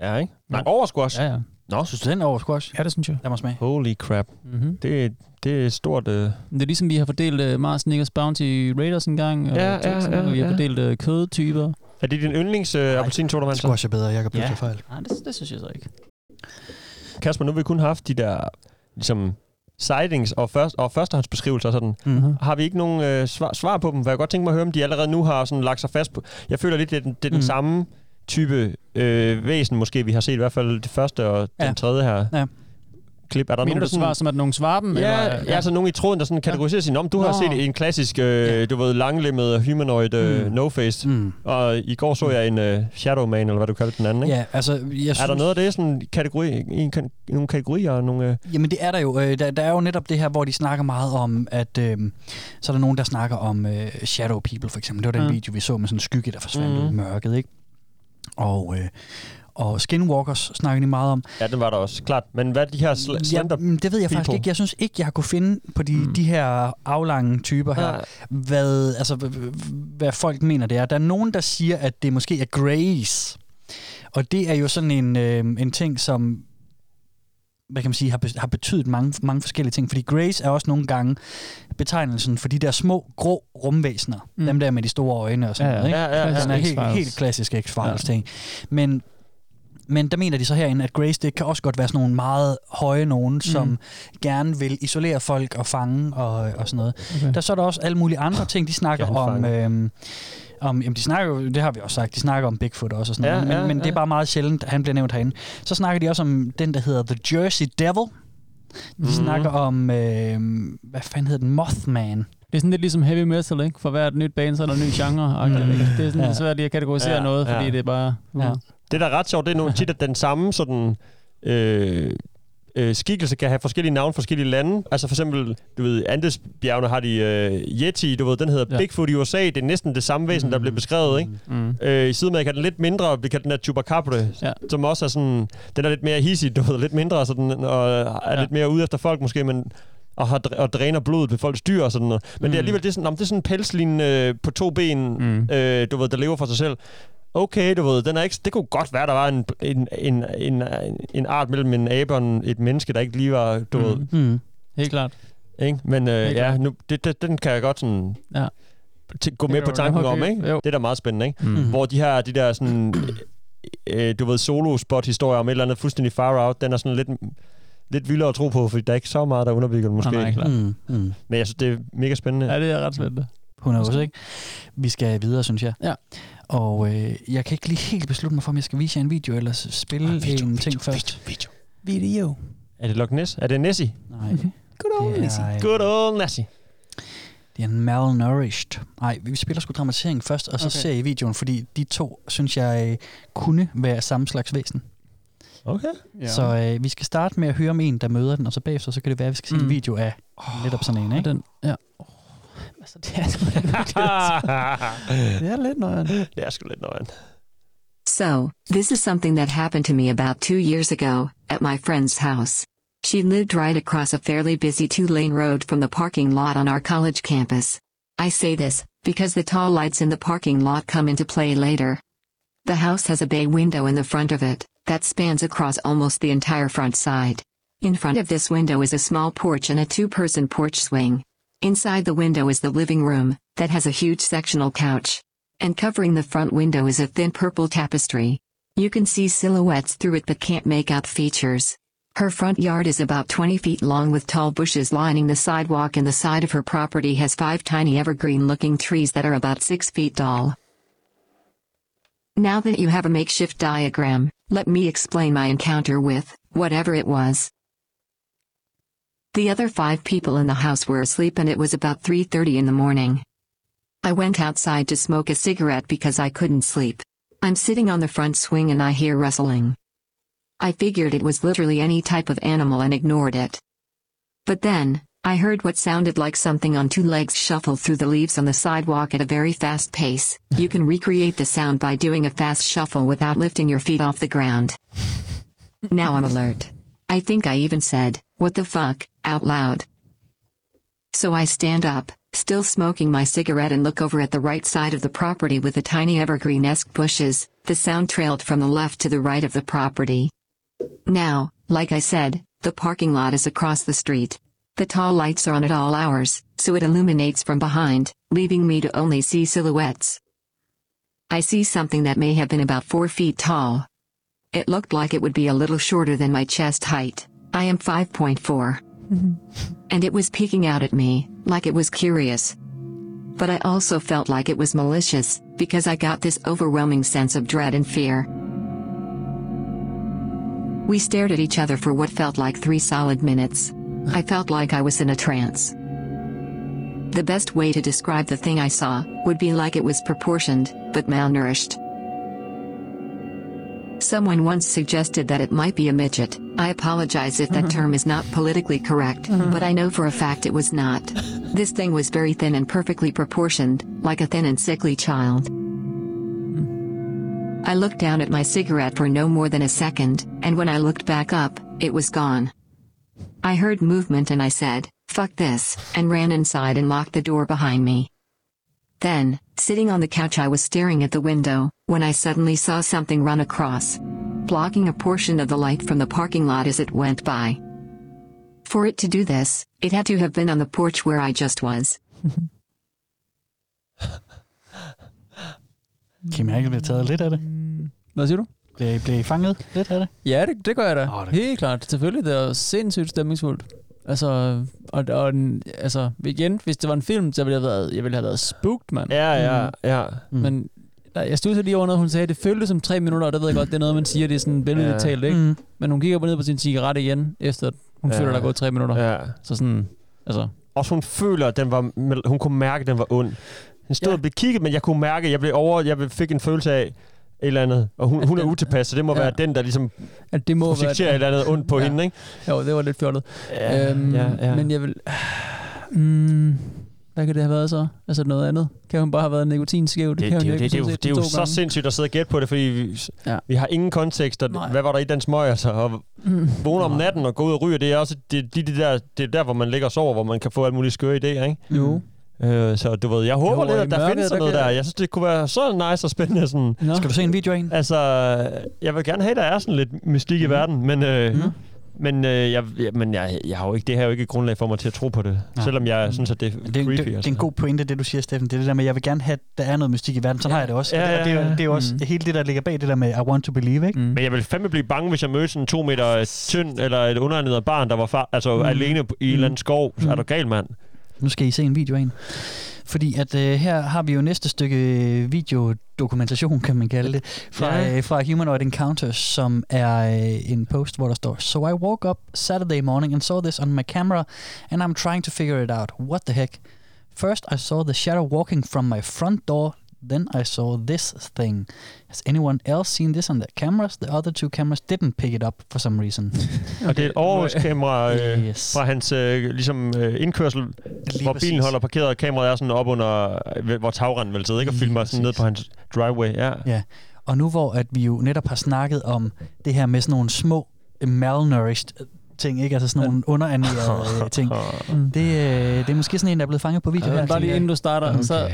Ja, ikke? Nej, over squash. Ja, ja. Nå, Synes du den er over squash? Ja, det synes jeg. Lad mig smage. holy crap. Mm-hmm. Det, det er stort... Øh... Det er ligesom, vi har fordelt uh, Mars Snickers Bounty Raiders en gang, og, Ja, ja, ja, og vi har ja. fordelt uh, kødtyper. Er det din yndlings øh, appelsin-sodavand? så? Squash er bedre, jeg kan blive ja. fejl. Nej, det, det synes jeg så ikke. Kasper, nu har vi kun haft de der ligesom, sightings og, først, og førstehåndsbeskrivelser og sådan. Mm-hmm. Har vi ikke nogen øh, svar, svar på dem? For jeg godt tænke mig at høre, om de allerede nu har sådan lagt sig fast på... Jeg føler lidt, det er den, det er den Mm. samme type øh, væsen, måske vi har set i hvert fald det første og Ja. den tredje her Ja. Klip. Er der Mener nogen, der sådan... svar, som at nogen svarer dem? Ja, eller, ja, altså nogen i tråden, der sådan kategoriserer sig. Om du har Nå. set en klassisk, øh, du ved, langlemmet humanoid øh, Mm. no-face, Mm. og i går så jeg en øh, Shadow Man, eller hvad du kalder den anden, ikke? Ja, altså, jeg synes, Er der noget af det, sådan kategori, en, nogle kategorier, nogle... Øh, Jamen det er der jo. Øh, Der, der er jo netop det her, hvor de snakker meget om, at øh, så er der nogen, der snakker om øh, Shadow People for eksempel. Det var den Ja. video, vi så med sådan en skygge, der forsvandt ud i mørket, ikke? Og, øh, og Skinwalkers snakker de meget om. ja, den var der også, klart. Men hvad er de her sl- slender... Ja, mm, det ved jeg faktisk people? ikke. Jeg synes ikke, jeg har kunne finde på de, mm. de her aflange typer her, Ja. hvad, altså, hvad folk mener det er. Der er nogen, der siger, at det måske er Grace. Og det er jo sådan en, øh, en ting, som hvad kan man sige, har, har betydet mange, mange forskellige ting. Fordi Grace er også nogle gange betegnelsen for de der små, grå rumvæsener. Mm. Dem der med de store øjne og sådan Ja, ja. noget. Ikke? Ja, ja, ja. Den er helt, helt klassisk X-Files ting. Men, men der mener de så herinde, at Grace, det kan også godt være sådan nogle meget høje nogen, som Mm. gerne vil isolere folk og fange og, og sådan noget. Okay. Der så er der også alle mulige andre ting, de snakker om... Øhm, om, jamen, de snakker jo, det har vi også sagt, de snakker om Bigfoot også og sådan Ja, noget, men, ja, men det ja. er bare meget sjældent, at han bliver nævnt herinde. Så snakker de også om den, der hedder The Jersey Devil. De mm. snakker om, øh, hvad fanden hedder den, Mothman. Det er sådan lidt ligesom heavy metal, ikke? For hvert nyt band, så er der en ny genre. Mm. Det er sådan Ja. ja. svært lige at kategorisere Ja, ja, noget, fordi ja. det er bare... Ja. Det, der er ret sjovt, det er nogle tit, at den samme sådan... Øh, øh, skikkelse kan have forskellige navne, forskellige lande. Altså for eksempel, du ved, Andesbjergene har de øh, Yeti, du ved, den hedder ja. Bigfoot i USA. Det er næsten det samme væsen, der bliver beskrevet, ikke? Mm. Øh, I Sydamerika er den lidt mindre, vi kalder den her Chupacabra, Ja. som også er sådan, den er lidt mere hissig, du ved, lidt mindre, sådan, og er ja. Lidt mere ude efter folk måske, men og, har, og dræner blodet ved folks dyr og sådan noget. Men mm. det er Mm. alligevel det er sådan, det er sådan en pelslignende øh, på to ben, mm. Mm. øh, du ved, der lever for sig selv. Okay, du ved, den er ikke, det kunne godt være, der var en, en, en, en, en art mellem en abe og en, et menneske, der ikke lige var, du mm. ved, Mm. Helt klart. ikke? Men øh, Helt ja, klart. nu, det, det, den kan jeg godt sådan Ja. t- gå med på tanken om, ikke? ikke? Jo. Det er da meget spændende, ikke? Mm. Hvor de her, de der sådan, øh, du ved, solo-spot-historier om et eller andet fuldstændig far out, den er sådan lidt, lidt vildere at tro på, fordi der er ikke så meget, der underbygger den måske. Nej, nej, klart. Mm. Mm. Men jeg synes, det er mega spændende. Ja, det er ret spændende. 100 ikke? Vi skal videre, synes jeg. Ja. Og øh, jeg kan ikke lige helt beslutte mig for, om jeg skal vise jer en video, eller spille Ah, video, en video, ting først. Video, Video. Er det Loch Ness? Er det Nessie? Nej. Good old er, øh, Good old Nessie. Det er en malnourished. Nej, vi spiller sgu dramatisering først, og så Okay. ser I videoen, fordi de to, synes jeg, øh, kunne være samme slags væsen. Okay. Ja. Så øh, vi skal starte med at høre om en, der møder den, og så bagefter, så kan det være, at vi skal se Mm. en video af netop sådan en, ikke? Den, ja. Oh, altså, det er, det er lidt nøjeren. Det er sgu lidt nøjeren. So, this is something that happened to me about two years ago, at my friend's house. She lived right across a fairly busy two lane road from the parking lot on our college campus. I say this, because the tall lights in the parking lot come into play later. The house has a bay window in the front of it, that spans across almost the entire front side. In front of this window is a small porch and a two person porch swing. Inside the window is the living room, that has a huge sectional couch. And covering the front window is a thin purple tapestry. You can see silhouettes through it but can't make out features. Her front yard is about 20 feet long with tall bushes lining the sidewalk and the side of her property has five tiny evergreen looking trees that are about 6 feet tall. Now that you have a makeshift diagram, let me explain my encounter with whatever it was. The other five people in the house were asleep and it was about 3:30 in the morning. I went outside to smoke a cigarette because I couldn't sleep. I'm sitting on the front swing and I hear rustling. I figured it was literally any type of animal and ignored it. But then, I heard what sounded like something on two legs shuffle through the leaves on the sidewalk at a very fast pace. You can recreate the sound by doing a fast shuffle without lifting your feet off the ground. Now I'm alert. I think I even said, what the fuck, out loud. So I stand up, still smoking my cigarette and look over at the right side of the property with the tiny evergreen-esque bushes, the sound trailed from the left to the right of the property. Now, like I said, the parking lot is across the street. The tall lights are on at all hours, so it illuminates from behind, leaving me to only see silhouettes. I see something that may have been about 4 feet tall. It looked like it would be a little shorter than my chest height. I am 5.4. Mm-hmm. And it was peeking out at me, like it was curious. But I also felt like it was malicious, because I got this overwhelming sense of dread and fear. We stared at each other for what felt like three solid minutes. I felt like I was in a trance. The best way to describe the thing I saw would be like it was proportioned, but malnourished. Someone once suggested that it might be a midget. I apologize if that mm-hmm. term is not politically correct, mm-hmm. but I know for a fact it was not. This thing was very thin and perfectly proportioned, like a thin and sickly child. Mm. I looked down at my cigarette for no more than a second, and when I looked back up, it was gone. I heard movement and I said, fuck this, and ran inside and locked the door behind me. Then, sitting on the couch, I was staring at the window when I suddenly saw something run across, blocking a portion of the light from the parking lot as it went by. For it to do this, it had to have been on the porch where I just was. Kan I mærke, at vi har taget lidt af det? Hvad siger du? Blev, blev I fanget lidt af det? Ja, det, det gør jeg da. Oh, det... Helt klart. Selvfølgelig, det er sindssygt stemningsfuldt. Altså, og, og den, altså, igen, hvis det var en film, så ville jeg, have været, jeg ville have været spooked, mand. Ja, ja, ja. Mm. Men der, jeg stod lige over noget, hun sagde, det føltes som tre minutter, og det ved jeg godt, det er noget, man siger, det er sådan billedligt Ja. talt, ikke? Mm. Men hun kigger på ned på sin cigaret igen, efter at hun Ja. føler, der er gået tre minutter. Ja. Så sådan, altså... Også hun føler, at den var, hun kunne mærke, at den var ond. Den stod ja. og blev kigget, men jeg kunne mærke, at jeg blev over, jeg fik en følelse af et eller andet. Og hun, hun er utilpas, så det må Ja. være den, der ligesom At det må være... projekterer et eller andet ondt på Ja. hende, ikke? Jo, det var lidt fjollet. Ja, øhm, ja, ja. Men jeg vil... Mm, hvad kan det have været så? Altså noget andet? Kan hun bare have været nikotinskæv? Det, det, kan det, hun det, ikke det, det, er set det er jo så gange. sindssygt at sidde og gætte på det, fordi vi, Ja. vi har ingen kontekst. Og Nej. hvad var der i den smøg, altså? Og Mm. vågne om natten og gå ud og ryge, det er også det, de, de der, det er der, hvor man ligger og sover, hvor man kan få alle mulige skøre idéer, ikke? Jo. Øh, så du ved, jeg håber Jo, lidt, at der mørket, findes sådan der noget der. Jeg synes, det kunne være så nice og spændende. Sådan. Nå. Skal du se en video af en? Altså, jeg vil gerne have, at der er sådan lidt mystik Mhm. i verden, men, øh, men, øh, jeg, men jeg, jeg har jo ikke, det her er jo ikke et grundlag for mig til at tro på det, Nej. selvom jeg synes, at det er Det, er- creepy. det, det er altså. en god pointe, det du siger, Steffen. Det er det der med, at jeg vil gerne have, at der er noget mystik i verden. Sådan har jeg det også. Ja, Og det, og det, er ja, ja. det er jo også Mm. hele det, der ligger bag det der med, I want to believe, ikke? Mm. Men jeg ville fandme blive bange, hvis jeg mødte sådan en to meter tynd eller et underernæret barn, der var far, altså Mm. mm. alene i en eller anden skov. Så er du gal, mand. Nu skal I se en video af en. Fordi at øh, her har vi jo næste stykke øh, videodokumentation, kan man kalde det, fra, Ja. øh, fra Humanoid Encounters, som er øh, en post, hvor der står, So I woke up Saturday morning and saw this on my camera, and I'm trying to figure it out. What the heck? First, I saw the shadow walking from my front door. Then I saw this thing. Has anyone else seen this on their cameras? The other two cameras didn't pick it up for some reason. Og det er et overvågningskamera øh, Yes. fra hans øh, ligesom, øh, indkørsel, Lige hvor præcis. bilen holder parkeret, og kameraet er sådan op under, øh, hvor tagrenden vil sidde, ikke? og Lige filmer sådan ned på hans driveway. Ja. Ja, og nu hvor at vi jo netop har snakket om det her med sådan nogle små øh, malnourished ting, ikke? Altså sådan nogle underernærede ting. Det, øh, det er måske sådan en, der er blevet fanget på video Ja, her. bare lige inden du starter. Okay. Så,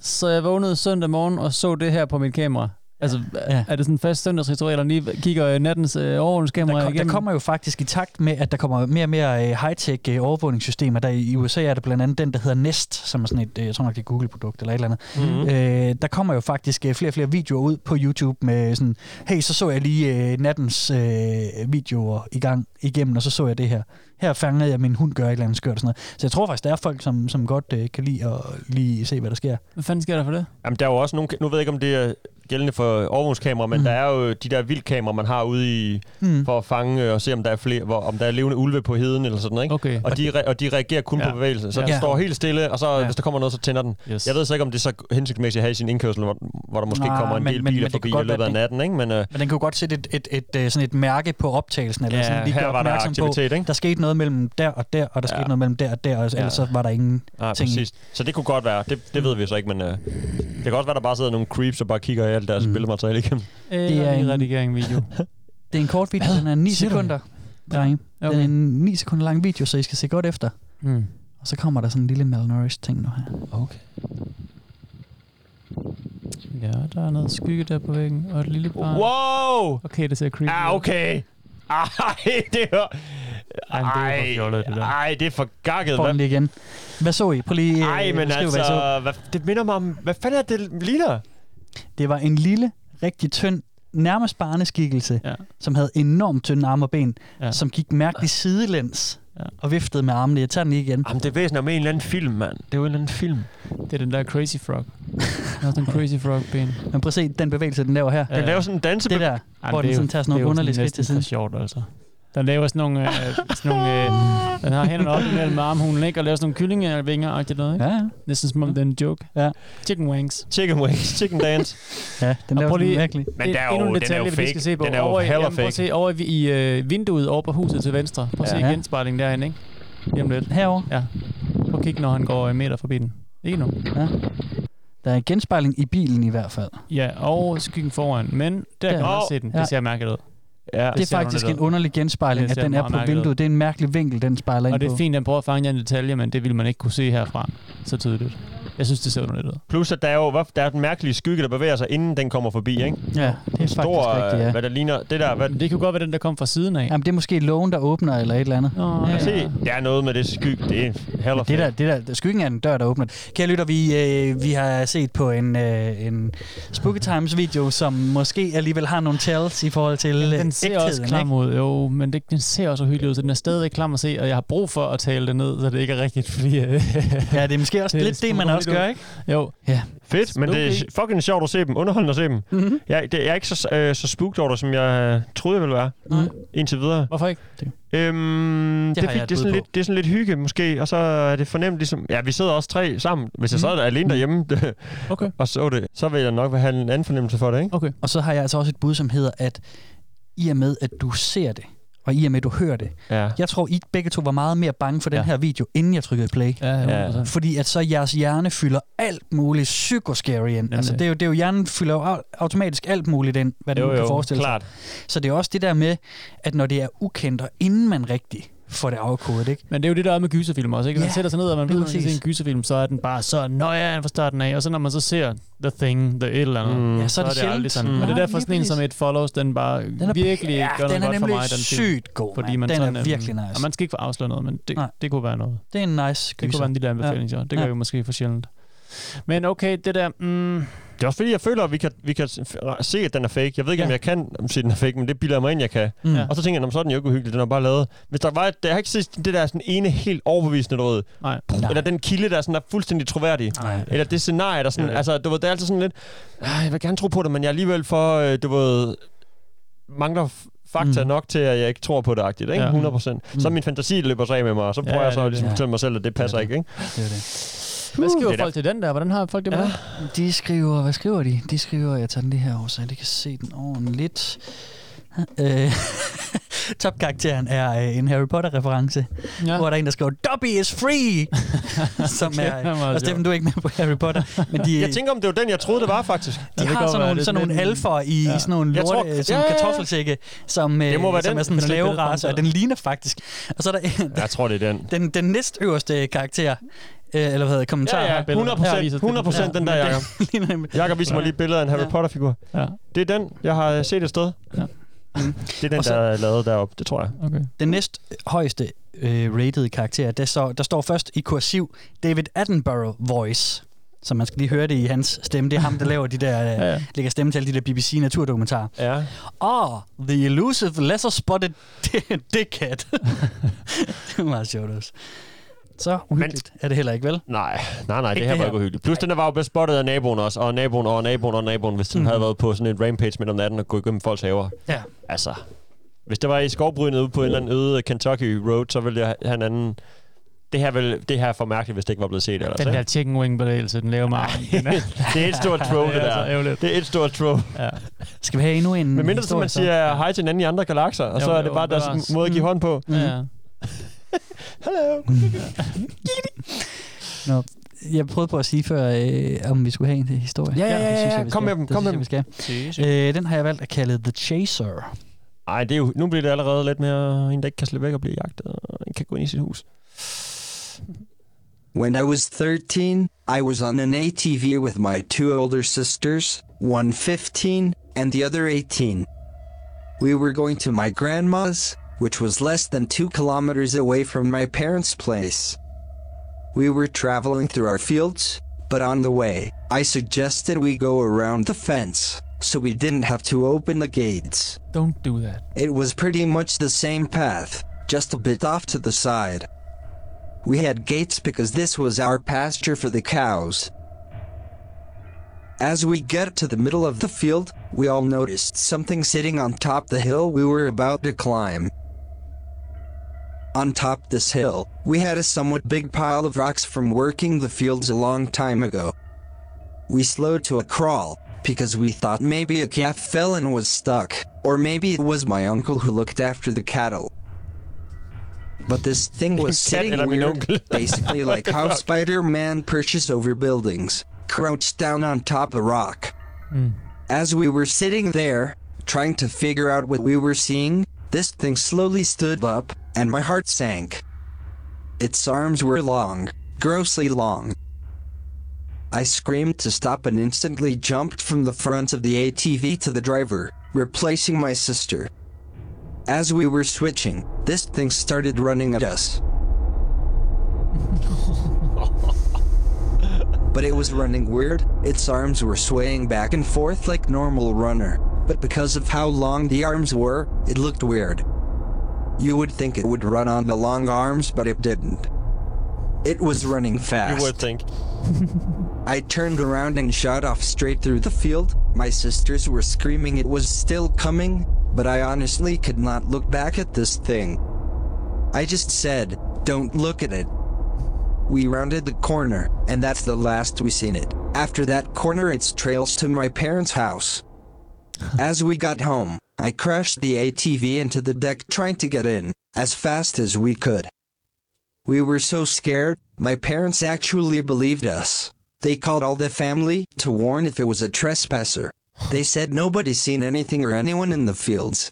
så jeg vågnede søndag morgen og så det her på mit kamera. Altså, ja. er det sådan en fast søndagsritual, eller lige kigger nattens øh, overvågningskamera Der, kom, der kommer jo faktisk i takt med, at der kommer mere og mere øh, high-tech øh, overvågningssystemer. Der i USA er der blandt andet den, der hedder Nest, som er sådan et, øh, jeg tror nok, det er Google-produkt eller et eller andet. Mhm. Øh, der kommer jo faktisk øh, flere og flere videoer ud på YouTube med sådan, hey, så så jeg lige øh, nattens øh, videoer i gang igennem, og så så jeg det her. Her fangede jeg min hund gør et eller andet skørt og sådan noget. Så jeg tror faktisk, der er folk, som, som godt øh, kan lide at lige se, hvad der sker. Hvad fanden sker der for det? Jamen, der er jo også nogle... Nu ved jeg ikke, om det er gældende for overvågningskamera, men Mm. der er jo de der vildkameraer, man har ude i... Mm. For at fange øh, og se, om der er flere, hvor, om der er levende ulve på heden eller sådan, ikke? Okay. Og de, og de reagerer kun Ja. på bevægelse. Så Ja. den står helt stille, og så Ja. hvis der kommer noget, så tænder den. Yes. Jeg ved så ikke, om det er så hensigtsmæssigt at have i sin indkørsel, hvor, hvor der måske Nej, kommer en men- del men- biler men forbi kan i løbet af natten, ikke? Men, øh, Men den kunne godt sætte et, et, et, et, sådan et mærke på optagelsen, eller Ja, sådan lige her var der aktivitet, på, ikke? der skete noget mellem der og der, og der skete Ja. noget mellem der og der, og ellers så var der ingen Nej, ting præcis. Så det kunne godt være. Det, det ved vi så ikke, men øh, det kan også være, der bare sidder nogle creeps og bare kigger i alt deres mm. billedmateriale igennem. Det er en redigering video. Det er en kort video, den er 9 Siger du det? sekunder. drenge. Okay. Den er en 9 sekunder lang video, så I skal se godt efter. Mm. Og så kommer der sådan en lille malnourished ting nu her. Okay. Ja, der er noget skygge der på væggen, og et lille barn. Wow! Okay, det ser creepy Ah, ud. okay. Ej, det er... Ej, men det er for fjollet, det der. Ej, det er for gakket. Får den lige igen. Hvad så I? Prøv lige øh, Ej, men beskriv, altså, hvad så. hvad, det minder mig om... Hvad fanden er det, ligner? Det var en lille, rigtig tynd, nærmest barneskikkelse, ja. som havde enormt tynde arme og ben, Ja. ja. som gik mærkeligt sidelæns Ja. og viftede med armene. Jeg tager den lige igen. Jamen, det er væsentligt med en eller anden film, mand. Det er jo en eller anden film. Det er den der Crazy Frog. Der er sådan en Crazy Frog-ben. Men prøv at se den bevægelse, den laver her. Den laver sådan en danse... Det der, hvor den sådan tager sådan nogle underlige skridt til siden. Det er sjovt, altså. Den laver sådan nogle... Øh, sådan nogle øh, den har hænderne op imellem armhulen, ikke? Og laver sådan nogle kyllingevinger og noget, ikke? Ja, ja. Næsten som om det er en joke. Ja. Chicken wings. Chicken wings. Chicken dance. Ja, den laver sådan virkelig. Men der er jo- en den er jo detalje, vi fake. skal se på. Den er jo over, hella jamen, prøv at fake. se over i, i øh, vinduet over på huset til venstre. Prøv at se Ja. genspejling derinde, ikke? Lige om lidt. Herovre. Ja. Prøv at kigge, når han går en meter forbi den. Ikke nu. Ja. Der er en genspejling i bilen i hvert fald. Ja, og skyggen foran. Men der kan man også se den. Ja. Det ser mærkeligt ud. Ja. Det er faktisk en underlig genspejling, Det at den er på mærkeligt vinduet. Det er en mærkelig vinkel, den spejler ind Og det på. er fint, at han prøver at fange en detalje, men det vil man ikke kunne se herfra så tydeligt. Jeg synes, det ser underligt ud. Plus, at der er jo hvad- der er den mærkelige skygge, der bevæger sig, inden den kommer forbi, ikke? Ja, det er faktisk Stor, rigtigt, ja. hvad der ligner... Det der... Hvad, det kunne godt være den, der kom fra siden af. Jamen, det er måske lågen, der åbner, eller et eller andet. Nå, ja. se, der er noget med det skygge. Det er heller Det der, det der, skyggen er en dør, der åbner. Kære lytter, vi, øh, vi har set på en, øh, en Spooky Times video, som måske alligevel har nogle tells i forhold til øh, Den ser også klam ikke? ud, jo, men det, den ser også uhyggelig ud, så den er stadigvæk klam at se, og jeg har brug for at tale det ned, så det ikke er rigtigt, fordi... Øh, Ja, det er måske også lidt det, man også gør, ikke? Jo. Ja. Fedt, men det er fucking sjovt at se dem. Underholdende at se dem. Mm-hmm. Jeg, det, jeg er ikke så, øh, så spooked over det, som jeg øh, troede, jeg ville være. Nej. Indtil videre. Hvorfor ikke? Øhm, det, har det, jeg er et det, er sådan på. lidt, det er sådan lidt hygge måske, og så er det fornemt ligesom... Ja, vi sidder også tre sammen. Hvis jeg sad der alene derhjemme Okay. og så det, så vil jeg nok have en anden fornemmelse for det, ikke? Okay. Og så har jeg altså også et bud, som hedder, at i og med, at du ser det, og i og med, at du hører det, Ja. jeg tror, I begge to var meget mere bange for den Ja. her video, inden jeg trykkede play. Ja, Ja. 100%. Fordi at så jeres hjerne fylder alt muligt psykoscary ind. Altså, det er, jo, det er jo, hjernen fylder jo au- automatisk alt muligt ind, hvad det Jo, nu kan jo, forestille klart. sig. Så det er også det der med, at når det er ukendt, og inden man rigtig får det afkodet, ikke? Men det er jo det, der er med gyserfilm også, ikke? Man Ja, sætter sig ned, og man ved, at man skal se præcis. en gyserfilm, så er den bare så nøjeren fra starten af, og så når man så ser The Thing, The et eller andet, Mm. Ja, så er det aldrig sjældent. sådan. Mm. Og det er derfor sådan en som et Follows, den bare Den er, virkelig ja, gør noget er godt for mig, den film. sygt god, Fordi man Den sådan, er virkelig nice. Og man skal ikke få afsløret noget, men det, Nej. det kunne være noget. Det er en nice Det kunne gyser. være en lille anbefaling, ja. Det gør Ja. vi måske for sjældent. Men okay, det der... Mm, Det er også fordi, jeg føler, at vi kan, vi kan se, at den er fake. Jeg ved ikke, ja. om Ja. jeg kan se, at den er fake, men det bilder mig ind, jeg kan. Mm. Ja. Og så tænker jeg, "Nå, så er den jo ikke uhyggelig, den er bare lavet. Hvis der var et, jeg har ikke set det der sådan ene helt overbevisende, du ved. nej. Eller den kilde, der er, sådan, er fuldstændig troværdig. Nej. Eller det scenarie, der sådan, Det er det. altså, du ved, det er altid sådan lidt, "Ah, jeg vil gerne tro på det, men jeg alligevel for, øh, du ved, mangler fakta Mm. nok til, at jeg ikke tror på det agtigt, ikke? Ja. 100 procent. Så Mm. min fantasi løber sig af med mig, og så prøver Ja, jeg så det er ligesom det. at fortælle mig selv, at det passer det. ikke, ikke? Det er det. Hvad skriver Det er folk til den der? Hvordan har folk det med? Ja. det? De skriver, hvad skriver de? De skriver, jeg tager den lige her over, så jeg kan se den ordentligt. Øh, Topkarakteren er øh, en Harry Potter-reference, ja. hvor der er en, der skriver, Dobby is free! Som er, det var meget og Steffen, du er ikke med på Harry Potter, men de, Jeg tænker, om det var den, jeg troede, det var faktisk. de kan har sådan nogle, er sådan nogle alfer i Ja. ja. sådan nogle lorte, tror- tror, som ja, ja, ja. kartoffelsække, som, øh, Det må være som den. er sådan en er slaverace, og den ligner faktisk. Og så er der Jeg tror, det er den. den, den næstøverste karakter, øh, eller hvad hedder det, kommentar. Ja, ja, billeder. 100 procent, Her viser 100 procent den der, Jacob. Jacob viser mig lige et billede af en Harry Ja. Potter-figur. Ja, Det er den, jeg har set et sted. Ja. Det er den, Og så- der er lavet deroppe, det tror jeg. okay. Den næst højeste øh, rated karakter, der, så, der står først i kursiv David Attenborough voice. Så man skal lige høre det i hans stemme. Det er ham, der laver de der, Ja, ja, ja. lægger stemme til alle de der BBC-naturdokumentarer. Ja. Ah, the elusive, lesser spotted dickhead. det er meget sjovt også. Så uhyggeligt er det heller ikke, vel? Nej, nej, nej, det her det var ikke uhyggeligt. Plus, den der var jo blevet spottet af naboen også, og naboen og naboen og naboen, hvis den Mhm. havde været på sådan en rampage midt om natten og gået igennem folks haver. Ja. Altså, hvis det var i skovbrynet ude på en eller anden øde Kentucky Road, så ville jeg have en anden... Det her, vil, det her er for mærkeligt, hvis det ikke var blevet set ellers. Den der chicken wing bevægelse, den laver mig. Er- Det er et stort throw, det Det er der. altså ærgerligt. Det er et stort throw. Ja. Skal vi have endnu en Men mindre, som man siger hej til hinanden i andre galakser, og Jo, så er det jo, bare deres bevares. måde at give hånd på. Ja. Hello. Nå, jeg prøvede på at sige før, øh, om vi skulle have en historie. Ja, ja, ja, det synes ja. jeg, vi Kom skal. med dem, Det kom synes med jeg, vi skal. Øh, den har jeg valgt at kalde The Chaser. Ej, det er jo, nu bliver det allerede lidt mere en, der ikke kan slippe væk og blive jagtet, og ikke kan gå ind i sit hus. When I was 13, I was on an ATV with my two older sisters, one 15 and the other 18. We were going to my grandma's, which was less than two kilometers away from my parents' place. We were traveling through our fields, but on the way, I suggested we go around the fence, so we didn't have to open the gates. Don't do that. It was pretty much the same path, just a bit off to the side. We had gates because this was our pasture for the cows. As we get to the middle of the field, we all noticed something sitting on top the hill we were about to climb. On top this hill, we had a somewhat big pile of rocks from working the fields a long time ago. We slowed to a crawl because we thought maybe a calf fell and was stuck, or maybe it was my uncle who looked after the cattle. But this thing was sitting weird, basically like how Spider-Man perches over buildings, crouched down on top a rock. As we were sitting there, trying to figure out what we were seeing, this thing slowly stood up, and my heart sank. Its arms were long, grossly long. I screamed to stop and instantly jumped from the front of the ATV to the driver, replacing my sister. As we were switching, this thing started running at us. but it was running weird. Its arms were swaying back and forth like normal runner, but because of how long the arms were, it looked weird. You would think it would run on the long arms, but it didn't. It was running fast. You would think. I turned around and shot off straight through the field. My sisters were screaming it was still coming, but I honestly could not look back at this thing. I just said, don't look at it. We rounded the corner, and that's the last we seen it. After that corner, it's trails to my parents' house. As we got home, I crashed the ATV into the deck trying to get in, as fast as we could. We were so scared, my parents actually believed us. They called all the family to warn if it was a trespasser. They said nobody seen anything or anyone in the fields.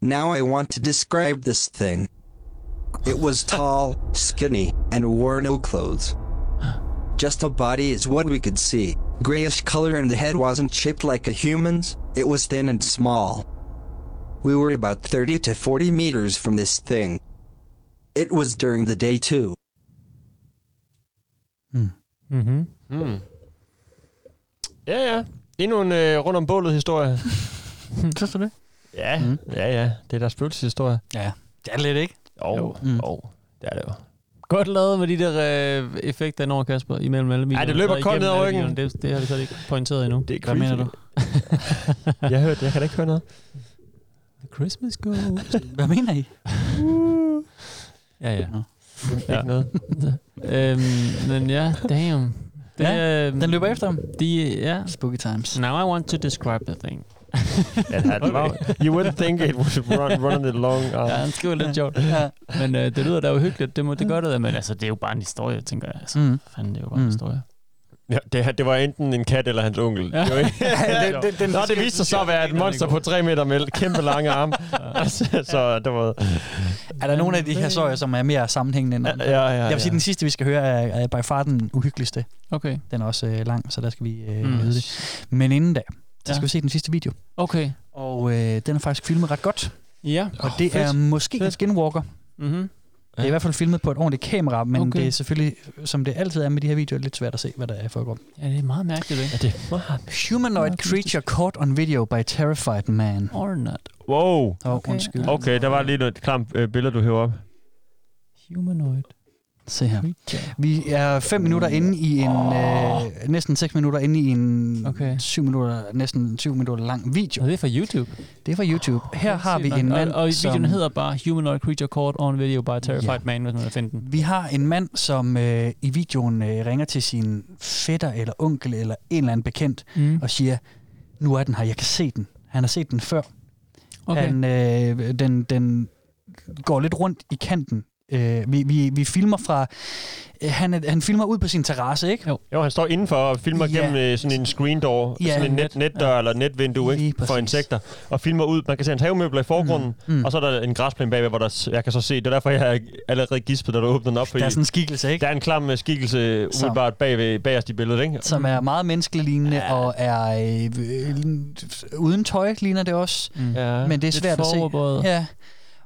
Now I want to describe this thing. It was tall, skinny, and wore no clothes. Just a body is what we could see. Grayish color and the head wasn't shaped like a human's, it was thin and small. We were about 30 to 40 meters from this thing. It was during the day too. Mm-hmm. Mm. Ja, ja. Endnu en øh, rundt om bålet historie. Synes du det? Ja, mm. ja, ja. Det er der spøgelseshistorie. Ja, det er lidt, ikke? Jo, Jo. jo. jo. Det er det jo. Godt lavet med de der øh, effekter indover, Kasper, imellem alle videoerne. det løber koldt ned alle ryggen. Det, det har vi så ikke pointeret endnu. Det er Hvad mener du? jeg hørte, jeg kan da ikke høre noget. The Christmas Ghost. Hvad mener I? ja, ja. Ikke noget. øhm, men ja, damn. Det, Ja, øhm, den løber efter ham. De, ja. Spooky times. Now I want to describe the thing. Ja, det er- wow. You wouldn't think it would run, run the long arm. Ja, han skriver lidt sjovt. Ja. Men øh, det lyder da uhyggeligt. Det, må, det gør det, da, men altså, det er jo bare en historie, tænker jeg. Altså, Mm. fanden, det er jo bare en Mm. historie. Ja, det, det var enten en kat eller hans onkel. Ja. Det Ja, den- den- den- Nå, det viste sig så at være et monster på 3 meter med kæmpe lange arme. så, så det var... Er der nogle af de her historier, som er mere sammenhængende end andre? Ja, ja, ja, Jeg vil sige, ja. den sidste, vi skal høre, er, er by far den uhyggeligste. Okay. Den er også øh, lang, så der skal vi øh, mm. vide det. Men inden da, så Ja. skal vi se den sidste video. Okay. Og øh, den er faktisk filmet ret godt. Ja. Og det fedt. er måske en skinwalker. Mm-hmm. Det er i hvert fald filmet på et ordentligt kamera, men Okay. okay. det er selvfølgelig, som det altid er med de her videoer, lidt svært at se, hvad der er foregår. Ja, det er meget mærkeligt, ikke? Ja, det er Humanoid creature caught on video by terrified man. Or not. Wow. Oh, undskyld. Okay, der var lige noget klamt øh, billede, du hæver op. Humanoid. Se her. Vi er fem minutter inde i en, øh, næsten seks minutter inde i en Okay. syv minutter, næsten syv minutter lang video. Og det er fra YouTube. Det er fra YouTube. Her har vi en mand, Og, og som... videoen hedder bare Humanoid Creature Caught on Video by Terrified Ja. Man, hvis man vil finde den. Vi har en mand, som øh, i videoen øh, ringer til sin fætter eller onkel eller en eller anden bekendt Mm. og siger, nu er den her, jeg kan se den. Han har set den før. Okay. Han, øh, den, den går lidt rundt i kanten. Øh, vi, vi, vi filmer fra... Øh, han, han filmer ud på sin terrasse, ikke? Jo. Jo, han står indenfor og filmer Ja. gennem øh, sådan en screen door, Ja. sådan en net, netdør ja. eller netvindue ikke, for insekter, og filmer ud. Man kan se hans havemøbler i forgrunden, Mm, mm. og så er der en græsplæne bagved, hvor der, jeg kan så se, det er derfor, jeg er allerede gispet, da du åbner den op. Der er sådan en skikkelse, ikke? der er en klam øh, skikkelse umiddelbart bagved, bagerst i billedet, ikke? Som er meget menneskelignende ja. og er øh, øh, uden tøj, ligner det også. Mm. Ja. Men det er svært at se. Ja.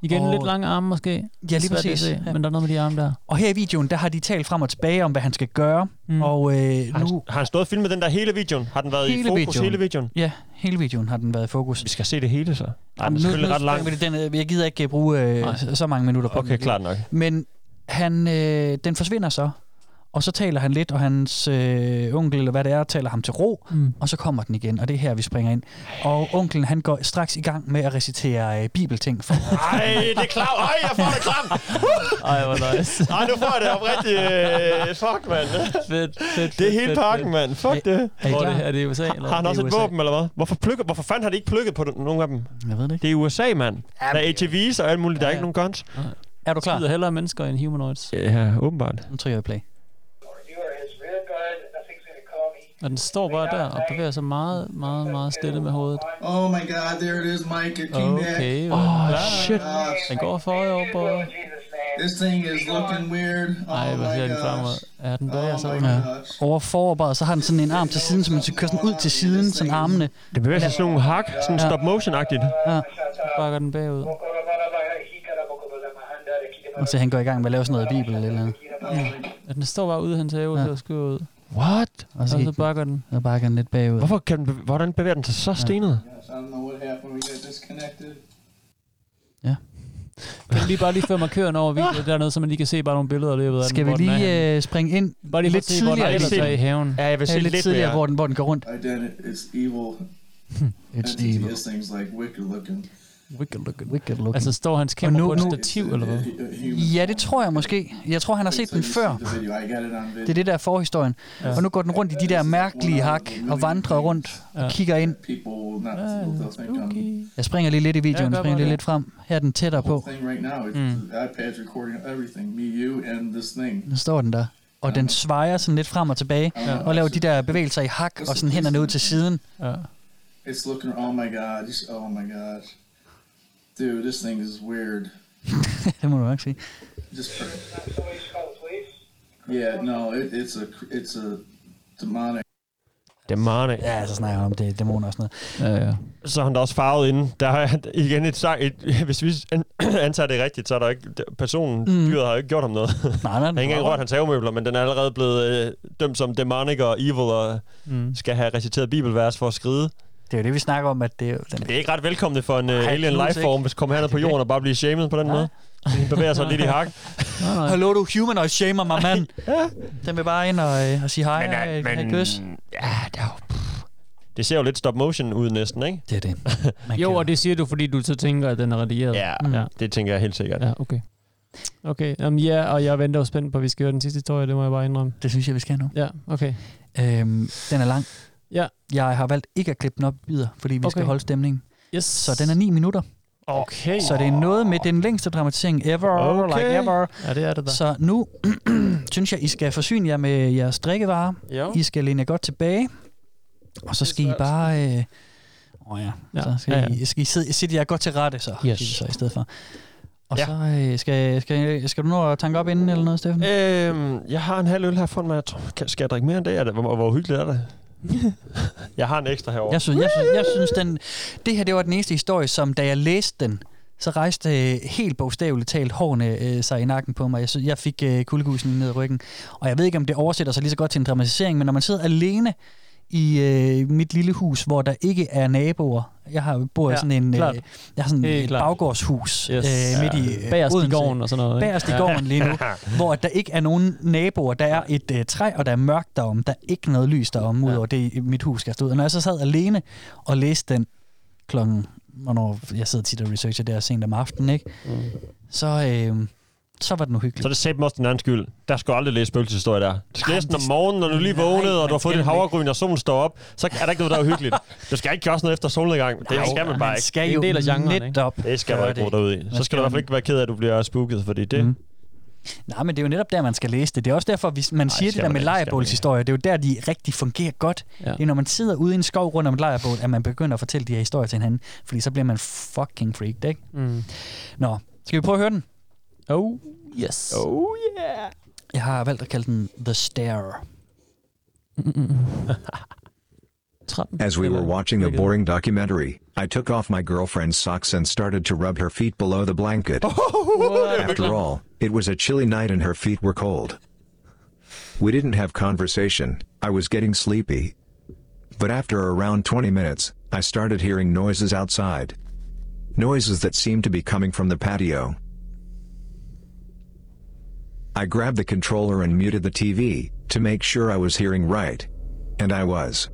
Igen Og- lidt lange arme måske. Ja, lige præcis. Se, Ja. Men der er noget med de arme der. Og her i videoen, der har de talt frem og tilbage om, hvad han skal gøre. Mm. Og øh, Har, han, nu... har han stået og filmet den der hele videoen? Har den været i Hele fokus videoen. hele videoen? Ja, hele videoen har den været i fokus. Vi skal se det hele så. Nej, den er selvfølgelig ret lang. Den, øh, jeg gider ikke øh, bruge øh, Nej. så mange minutter på Okay, den. klart nok. Men han, øh, den forsvinder så, og så taler han lidt, og hans øh, onkel, eller hvad det er, taler ham til ro, Mm. og så kommer den igen, og det er her, vi springer ind. Og onkelen, han går straks i gang med at recitere øh, bibelting for Ej, det er klart. Ej, jeg får det klamt. Ej, hvor nice. Ej, nu får jeg det oprigtigt. Øh, fuck, mand. fedt, fedt, Det er hele fedt, pakken, mand. Fuck Er- det. Er er det, er det i USA? Eller? Har han også et våben, eller hvad? Hvorfor, plukket, hvorfor fanden har de ikke plukket på den, nogle af dem? Jeg ved det ikke. Det er i USA, mand. Der er ATV's og alt muligt. Der er ikke nogen guns. Er du klar? Skyder hellere mennesker end humanoids. Ja, åbenbart. Nu trykker jeg play. Og den står bare der og bevæger sig meget, meget, meget stille med hovedet. Oh my god, there it is, Mike. It came back. Okay. Oh, ja, shit. Den går for over på... this thing is looking weird. Ej, Oh hvor ser den fremad. Ja, den bevæger Oh sig. my Ja. Over foroverbøjet, så har den sådan en arm til siden, så man kører sådan ud til siden, sådan armene. Det bevæger sig sådan nogle hak, sådan Ja. stop motion-agtigt. Ja. Bakker den bagud. Og så han går i gang med at lave sådan noget bibel eller andet. Ja, den står bare ude i hans have Ja. og skriver ud. What? Og Og så, så bakker den. så bakker han lidt bagud. Hvorfor kan den, bev- hvordan bevæger den sig så stenet? Yes, I don't know what happened. We got disconnected. Kan du lige bare lige føre markøren over videoen dernede, så man lige kan se bare nogle billeder løbet af Skal den, vi hvor den er lige øh, springe ind Bare lige lidt lidt se, hvor den tidligere? ellers se er den. i haven. Ja, jeg vil Ja, se lidt lidt tidligere, mere. hvor den, hvor den går rundt. Identity. It's evil. It's evil. Thing's like wicked looking. Wicked looking. Wicked looking. Altså står hans kamera nu- på et stativ, eller hvad? Ja, det tror jeg måske. Jeg tror, han har set den før. Det er det der forhistorien. Ja. Og nu går den rundt i de der mærkelige hak og vandrer rundt Ja. og kigger ind. Jeg springer lige lidt i videoen, springer lige lidt frem. Her er den tættere på. Mm. The iPad's recording everything. Me, you, and this thing. Nu står den der. Og den svejer sådan lidt frem og tilbage. Ja. Og laver de der bevægelser i hak og sådan hænderne ud til siden. Ja. It's looking. Oh my god. Oh my gosh. Dude, this thing is weird. det må du nok sige. Just. Yeah. No. It, it's a. It's a demonic. Demonic. Ja, så snakker jeg om det er dæmoner og sådan noget. Ja, ja. Så er han da også farvet inden. Der er igen et, sang- et hvis vi an- antager det rigtigt, så er der ikke, personen, Mm. mm. dyret har jo ikke gjort ham noget. Nej, nej, Han har ikke engang rørt hans havemøbler, men den er allerede blevet øh, dømt som demonic og evil, og Mm. skal have reciteret bibelvers for at skride. Det er jo det, vi snakker om, at det er jo den Det er ikke ret velkomne for en uh, alien lifeform, hvis kommer herned på jorden og bare bliver shamed på den Nej. måde. Den bevæger sig lidt i hak. Hallo, du humanoid shamer mig, mand. Den vil bare ind og, øh, og sige hej og øh, have et kys. ja, det er jo... Det ser jo lidt stop motion ud næsten, ikke? Det er det. Man Jo, og det siger du, fordi du så tænker, at den er redigeret. Ja, Mm. ja. det tænker jeg helt sikkert. Ja, okay. Okay, um, ja, og jeg venter jo spændt på, at vi skal høre den sidste historie, det må jeg bare indrømme. Det synes jeg, vi skal nu. Ja, okay. Øhm, den er lang. Ja. Jeg har valgt ikke at klippe den op i bidder, fordi vi okay. skal holde stemningen. Yes. Så den er 9 minutter. Okay. Så det er noget med den længste dramatisering ever, Okay. like ever. Ja, det er det da. Så nu synes jeg, I skal forsyne jer med jeres drikkevarer. Jo. I skal læne jer godt tilbage. Og så skal I bare... Øh, åh ja, Ja. så skal, Ja, ja. I, skal I sidde, sidde jer godt til rette, så, Yes. så i stedet for. Og Ja. så øh, skal, skal, skal du nå at tanke op inden eller noget, Steffen? Øhm, jeg har en halv øl her foran mig. Jeg tror, skal jeg drikke mere end det hvor, hvor hyggeligt er det? jeg har en ekstra herovre. Jeg synes, jeg synes, jeg synes den, det her det var den eneste historie, som da jeg læste den, så rejste øh, helt bogstaveligt talt hårene øh, sig i nakken på mig. Jeg, synes, jeg fik øh, kuldegusning ned i ryggen. Og jeg ved ikke, om det oversætter sig lige så godt til en dramatisering, men når man sidder alene i øh, mit lille hus, hvor der ikke er naboer. Jeg har bor i Ja, sådan en, øh, klart. jeg har sådan Helt et klart. baggårdshus Yes. øh, midt i øh, Bagerst i Odense. gården og sådan noget, ikke? Bagerst i Ja. gården lige nu, hvor der ikke er nogen naboer. Der er et øh, træ, og der er mørkt derom. Der er ikke noget lys derom, udover det mit hus skal stå ud. Og når jeg så sad alene og læste den klokken, hvornår jeg sidder tit og researcher der sent om aftenen, ikke? Mm. Så, øh, så var den uhyggeligt. Så det sagde også din anden skyld. Der skal du aldrig læse spøgelseshistorie der. Du skal læse den om det- morgenen, når du lige vågnede, og du har fået dit havregryn, og solen står op. Så er der ikke noget, der er uhyggeligt. Du skal ikke gøre sådan noget efter solnedgang. Det Nej, skal man bare ikke. skal jo netop Det skal man ikke gå derud i. Så skal du i hvert fald ikke være ked af, at du bliver spooket, fordi det... Mm. Nej, men det er jo netop der, man skal læse det. Det er også derfor, hvis man Nej, siger det der med ikke, lejrebålshistorier. Det er jo der, de rigtig fungerer godt. Ja. Det er, når man sidder ude i en skov rundt om et lejrebål, at man begynder at fortælle de her historier til hinanden. Fordi så bliver man fucking freaked, ikke? Mm. Nå, skal vi prøve at høre den? Oh, yes. Oh, yeah. Jeg har valgt at kalde den The Stare. As we were watching a boring documentary, I took off my girlfriend's socks and started to rub her feet below the blanket. After all, it was a chilly night and her feet were cold. We didn't have conversation, I was getting sleepy. But after around 20 minutes, I started hearing noises outside. Noises that seemed to be coming from the patio. I grabbed the controller and muted the TV, to make sure I was hearing right. And I was.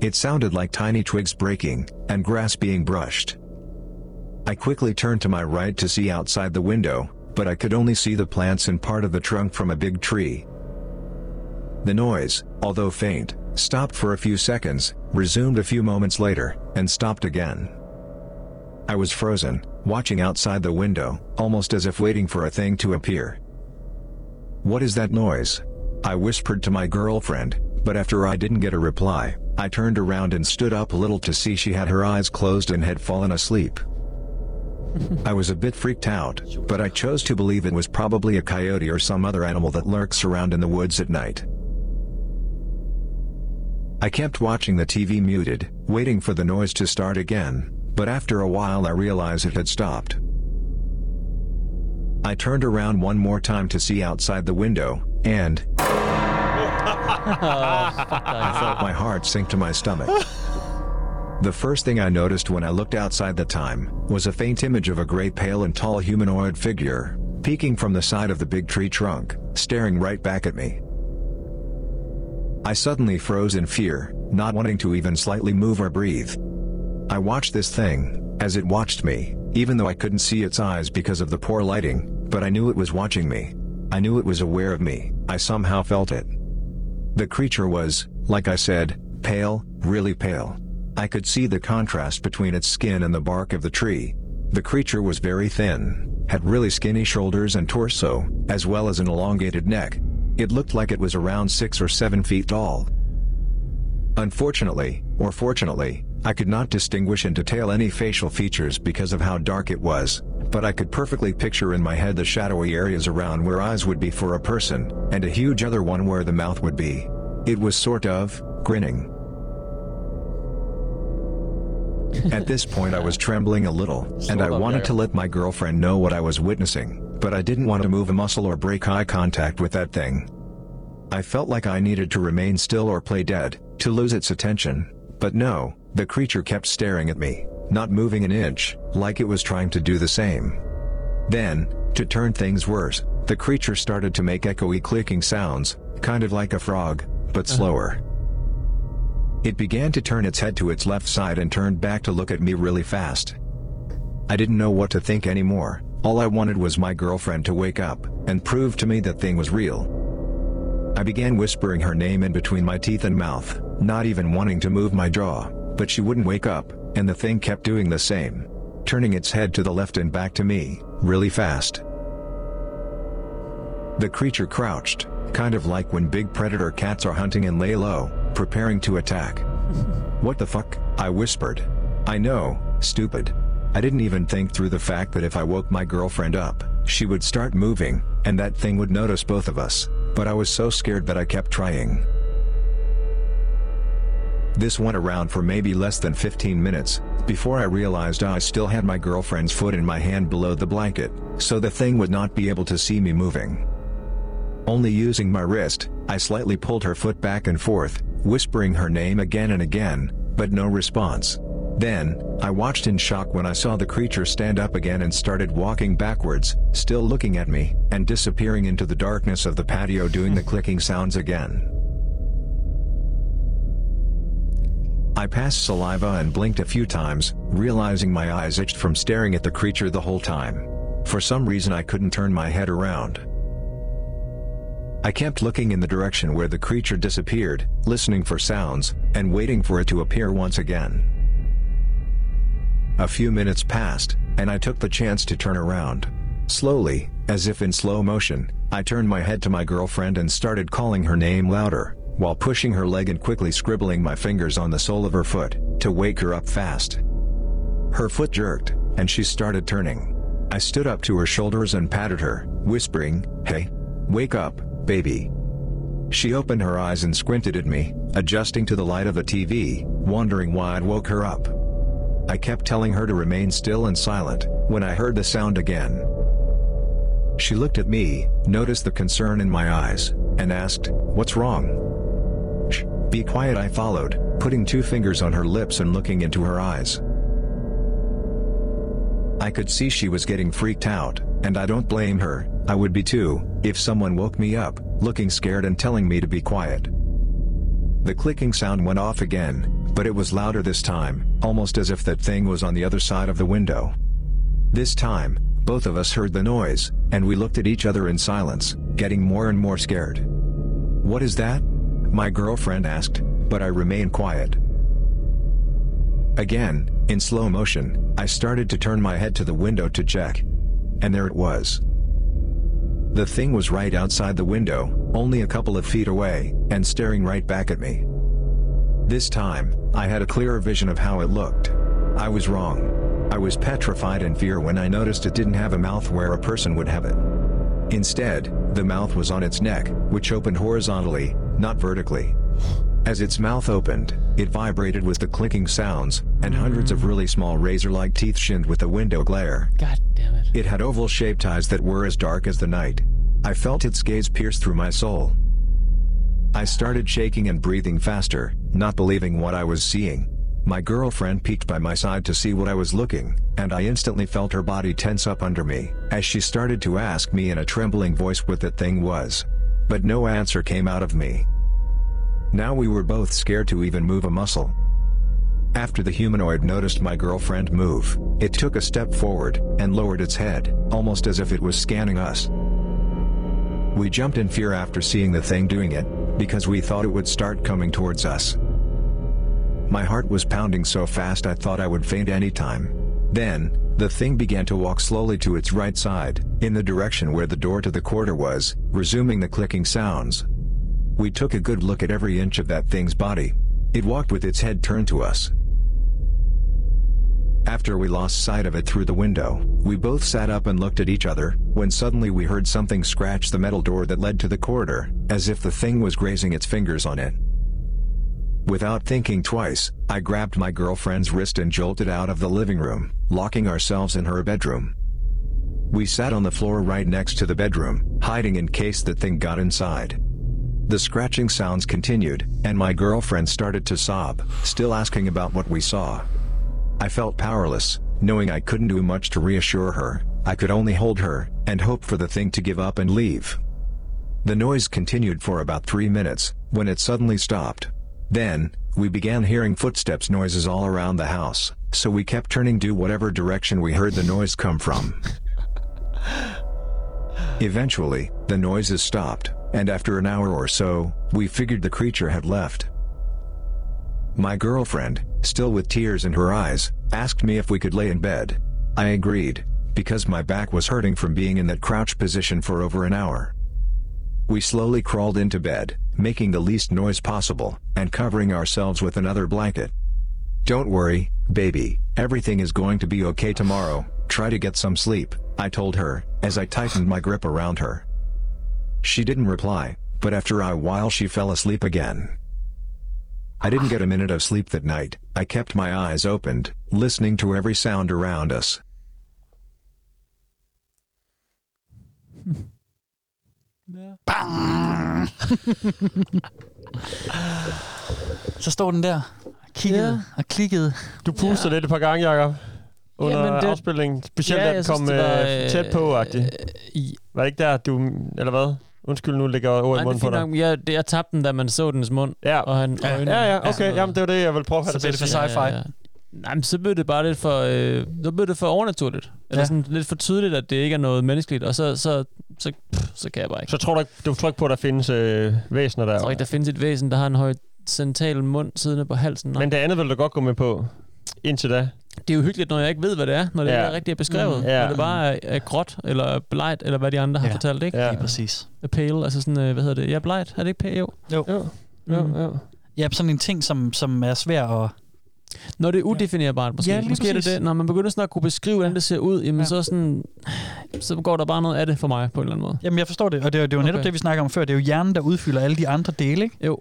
It sounded like tiny twigs breaking, and grass being brushed. I quickly turned to my right to see outside the window, but I could only see the plants and part of the trunk from a big tree. The noise, although faint, stopped for a few seconds, resumed a few moments later, and stopped again. I was frozen, watching outside the window, almost as if waiting for a thing to appear. What is that noise? I whispered to my girlfriend, but after I didn't get a reply, I turned around and stood up a little to see she had her eyes closed and had fallen asleep. I was a bit freaked out, but I chose to believe it was probably a coyote or some other animal that lurks around in the woods at night. I kept watching the TV muted, waiting for the noise to start again, but after a while I realized it had stopped. I turned around one more time to see outside the window, and oh, I felt my heart sink to my stomach. The first thing I noticed when I looked outside the time was a faint image of a gray pale and tall humanoid figure, peeking from the side of the big tree trunk, staring right back at me. I suddenly froze in fear, not wanting to even slightly move or breathe. I watched this thing, as it watched me, even though I couldn't see its eyes because of the poor lighting, but I knew it was watching me. I knew it was aware of me, I somehow felt it. The creature was, like I said, pale, really pale. I could see the contrast between its skin and the bark of the tree. The creature was very thin, had really skinny shoulders and torso, as well as an elongated neck. It looked like it was around 6 or 7 feet tall. Unfortunately, or fortunately, I could not distinguish in detail any facial features because of how dark it was, but I could perfectly picture in my head the shadowy areas around where eyes would be for a person, and a huge other one where the mouth would be. It was sort of, grinning. At this point I was trembling a little, and I wanted to let my girlfriend know what I was witnessing, but I didn't want to move a muscle or break eye contact with that thing. I felt like I needed to remain still or play dead, to lose its attention, but no, the creature kept staring at me, not moving an inch, like it was trying to do the same. Then, to turn things worse, the creature started to make echoey clicking sounds, kind of like a frog, but uh-huh. slower. It began to turn its head to its left side and turned back to look at me really fast. I didn't know what to think anymore, All I wanted was my girlfriend to wake up and prove to me that thing was real. I began whispering her name in between my teeth and mouth, not even wanting to move my jaw, but she wouldn't wake up, and the thing kept doing the same. Turning its head to the left and back to me, really fast. The creature crouched, kind of like when big predator cats are hunting and lay low, preparing to attack. what the fuck? I whispered. I know, stupid. I didn't even think through the fact that if I woke my girlfriend up, she would start moving, and that thing would notice both of us, but I was so scared that I kept trying. This went around for maybe less than 15 minutes, before I realized I still had my girlfriend's foot in my hand below the blanket, so the thing would not be able to see me moving. Only using my wrist, I slightly pulled her foot back and forth, whispering her name again and again, but no response. Then, I watched in shock when I saw the creature stand up again and started walking backwards, still looking at me, and disappearing into the darkness of the patio doing the clicking sounds again. I passed saliva and blinked a few times, realizing my eyes itched from staring at the creature the whole time. For some reason I couldn't turn my head around. I kept looking in the direction where the creature disappeared, listening for sounds, and waiting for it to appear once again. A few minutes passed, and I took the chance to turn around. Slowly, as if in slow motion, I turned my head to my girlfriend and started calling her name louder, while pushing her leg and quickly scribbling my fingers on the sole of her foot, to wake her up fast. Her foot jerked, and she started turning. I stood up to her shoulders and patted her, whispering, Hey, wake up, baby. She opened her eyes and squinted at me, adjusting to the light of the TV, wondering why I'd woke her up. I kept telling her to remain still and silent, when I heard the sound again. She looked at me, noticed the concern in my eyes, and asked, What's wrong? Be quiet, I followed, putting two fingers on her lips and looking into her eyes. I could see she was getting freaked out, and I don't blame her, I would be too, if someone woke me up, looking scared and telling me to be quiet. The clicking sound went off again, but it was louder this time, almost as if that thing was on the other side of the window. This time, both of us heard the noise, and we looked at each other in silence, getting more and more scared. What is that? My girlfriend asked, but I remained quiet. Again, in slow motion, I started to turn my head to the window to check. And there it was. The thing was right outside the window, only a couple of feet away, and staring right back at me. This time, I had a clearer vision of how it looked. I was wrong. I was petrified in fear when I noticed it didn't have a mouth where a person would have it. Instead, the mouth was on its neck, which opened horizontally, not vertically. As its mouth opened, it vibrated with the clicking sounds, and hundreds of mm. really small razor-like teeth shinned with the window glare. God damn it. It had oval-shaped eyes that were as dark as the night. I felt its gaze pierce through my soul. I started shaking and breathing faster, not believing what I was seeing. My girlfriend peeked by my side to see what I was looking, and I instantly felt her body tense up under me, as she started to ask me in a trembling voice what that thing was. But no answer came out of me. Now we were both scared to even move a muscle. After the humanoid noticed my girlfriend move, it took a step forward and lowered its head, almost as if it was scanning us. We jumped in fear after seeing the thing doing it, because we thought it would start coming towards us. My heart was pounding so fast I thought I would faint any time. Then, the thing began to walk slowly to its right side, in the direction where the door to the quarter was, resuming the clicking sounds. We took a good look at every inch of that thing's body. It walked with its head turned to us. After we lost sight of it through the window, we both sat up and looked at each other, when suddenly we heard something scratch the metal door that led to the corridor, as if the thing was grazing its fingers on it. Without thinking twice, I grabbed my girlfriend's wrist and jolted out of the living room, locking ourselves in her bedroom. We sat on the floor right next to the bedroom, hiding in case the thing got inside. The scratching sounds continued, and my girlfriend started to sob, still asking about what we saw. I felt powerless, knowing I couldn't do much to reassure her, I could only hold her, and hope for the thing to give up and leave. The noise continued for about three minutes, when it suddenly stopped. Then, we began hearing footsteps noises all around the house, so we kept turning to whatever direction we heard the noise come from. Eventually, the noises stopped, and after an hour or so, we figured the creature had left. My girlfriend, still with tears in her eyes, asked me if we could lay in bed. I agreed, because my back was hurting from being in that crouch position for over an hour. We slowly crawled into bed, making the least noise possible, and covering ourselves with another blanket. Don't worry, baby, everything is going to be okay tomorrow, try to get some sleep, I told her, as I tightened my grip around her. She didn't reply, but after a while she fell asleep again. I didn't get a minute of sleep that night, I kept my eyes opened, listening to every sound around us. Bang! så stod den der, kiggede Ja. og klikkede. Du puster lidt et par gange, Jacob. Under Jamen, det- det, afspilningen. Specielt Ja, ja, da den kom synes, det var, øh, tæt på -agtigt. i- Var det ikke der, du... Eller hvad? Undskyld, nu ligger ord i det er munden på dig. Jeg, det, jeg tabte den, da man så dens mund. Ja, og han, ja, øjnene. ja, ja, okay. Jamen, det var det, jeg ville prøve at have Så dig blev til det at for sige. Nej, men så blev det bare lidt for, øh, så blev det for overnaturligt. Eller Ja. sådan lidt for tydeligt, at det ikke er noget menneskeligt. Og så, så, så, pff, så kan jeg bare ikke. Så tror du ikke, du tror ikke på, at der findes øh, væsener der? Jeg tror ikke, der findes et væsen, der har en høj central mund siddende på halsen. Nej. Men det andet vil du godt gå med på, indtil da. Det er jo hyggeligt, når jeg ikke ved, hvad det er, når det Ja. er rigtigt beskrevet. Mm. Ja. Når det bare er, er gråt, eller blegt, eller hvad de andre har Ja. fortalt, ikke? Ja. Lige præcis. A pale, altså sådan, øh, hvad hedder det? Ja, blegt, er det ikke pale? Jo. Jo. Jo, jo, Mm. jo. Ja, sådan en ting, som, som er svær at... Når det er udefinerbart, måske. Ja, måske er det det. Når man begynder sådan at kunne beskrive, hvordan det ser ud, jamen Ja. så, sådan, så går der bare noget af det for mig, på en eller anden måde. Jamen, jeg forstår det, og det er, jo- det er jo netop Okay. det, vi snakker om før. Det er jo hjernen, der udfylder alle de andre dele, ikke? Jo.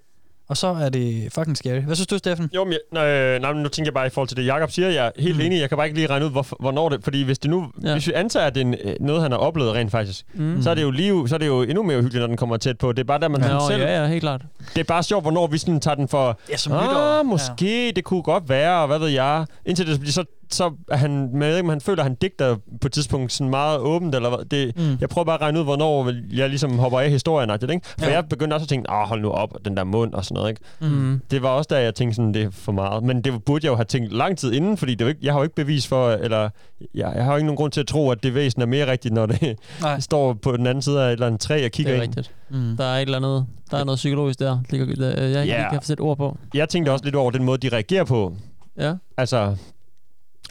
Og så er det fucking scary. Hvad synes du, Steffen? Jo, men jeg, øh, nej, nu tænker jeg bare i forhold til det, Jakob siger, jeg er helt mm. enig. Jeg kan bare ikke lige regne ud, hvor, hvornår det... Fordi hvis det nu... Ja. Ja. Hvis vi antager, at det er øh, noget, han har oplevet rent faktisk, Mm. så, er det jo lige, så er det jo endnu mere uhyggeligt, når den kommer tæt på. Det er bare der, man Nå, selv... ja, ja, helt klart. Det er bare sjovt, hvornår vi sådan tager den for... Ja, som lytter. Ah, måske, ja. det kunne godt være, og hvad ved jeg. Indtil det bliver så, så er han, men jeg ved ikke, om han føler, at han digter på et tidspunkt sådan meget åbent, eller hvad. Det, Mm. mm. Jeg prøver bare at regne ud, hvornår jeg ligesom hopper af historien, ikke? For Ja. jeg begyndte også at tænke, ah, hold nu op, den der mund og sådan noget, ikke? Mm. Det var også da jeg tænkte sådan, det er for meget. Men det burde jeg jo have tænkt lang tid inden, fordi det er jo ikke, jeg har jo ikke bevis for, eller jeg, jeg har jo ikke nogen grund til at tro, at det væsen er mere rigtigt, når det Nej. står på den anden side af et eller andet træ og kigger Det er ind. rigtigt. Mm. Der er et eller andet, der er noget psykologisk der, ligger- der jeg ikke lige kan sætte ord på. Jeg tænkte også lidt over den måde, de reagerer på. Ja. Altså...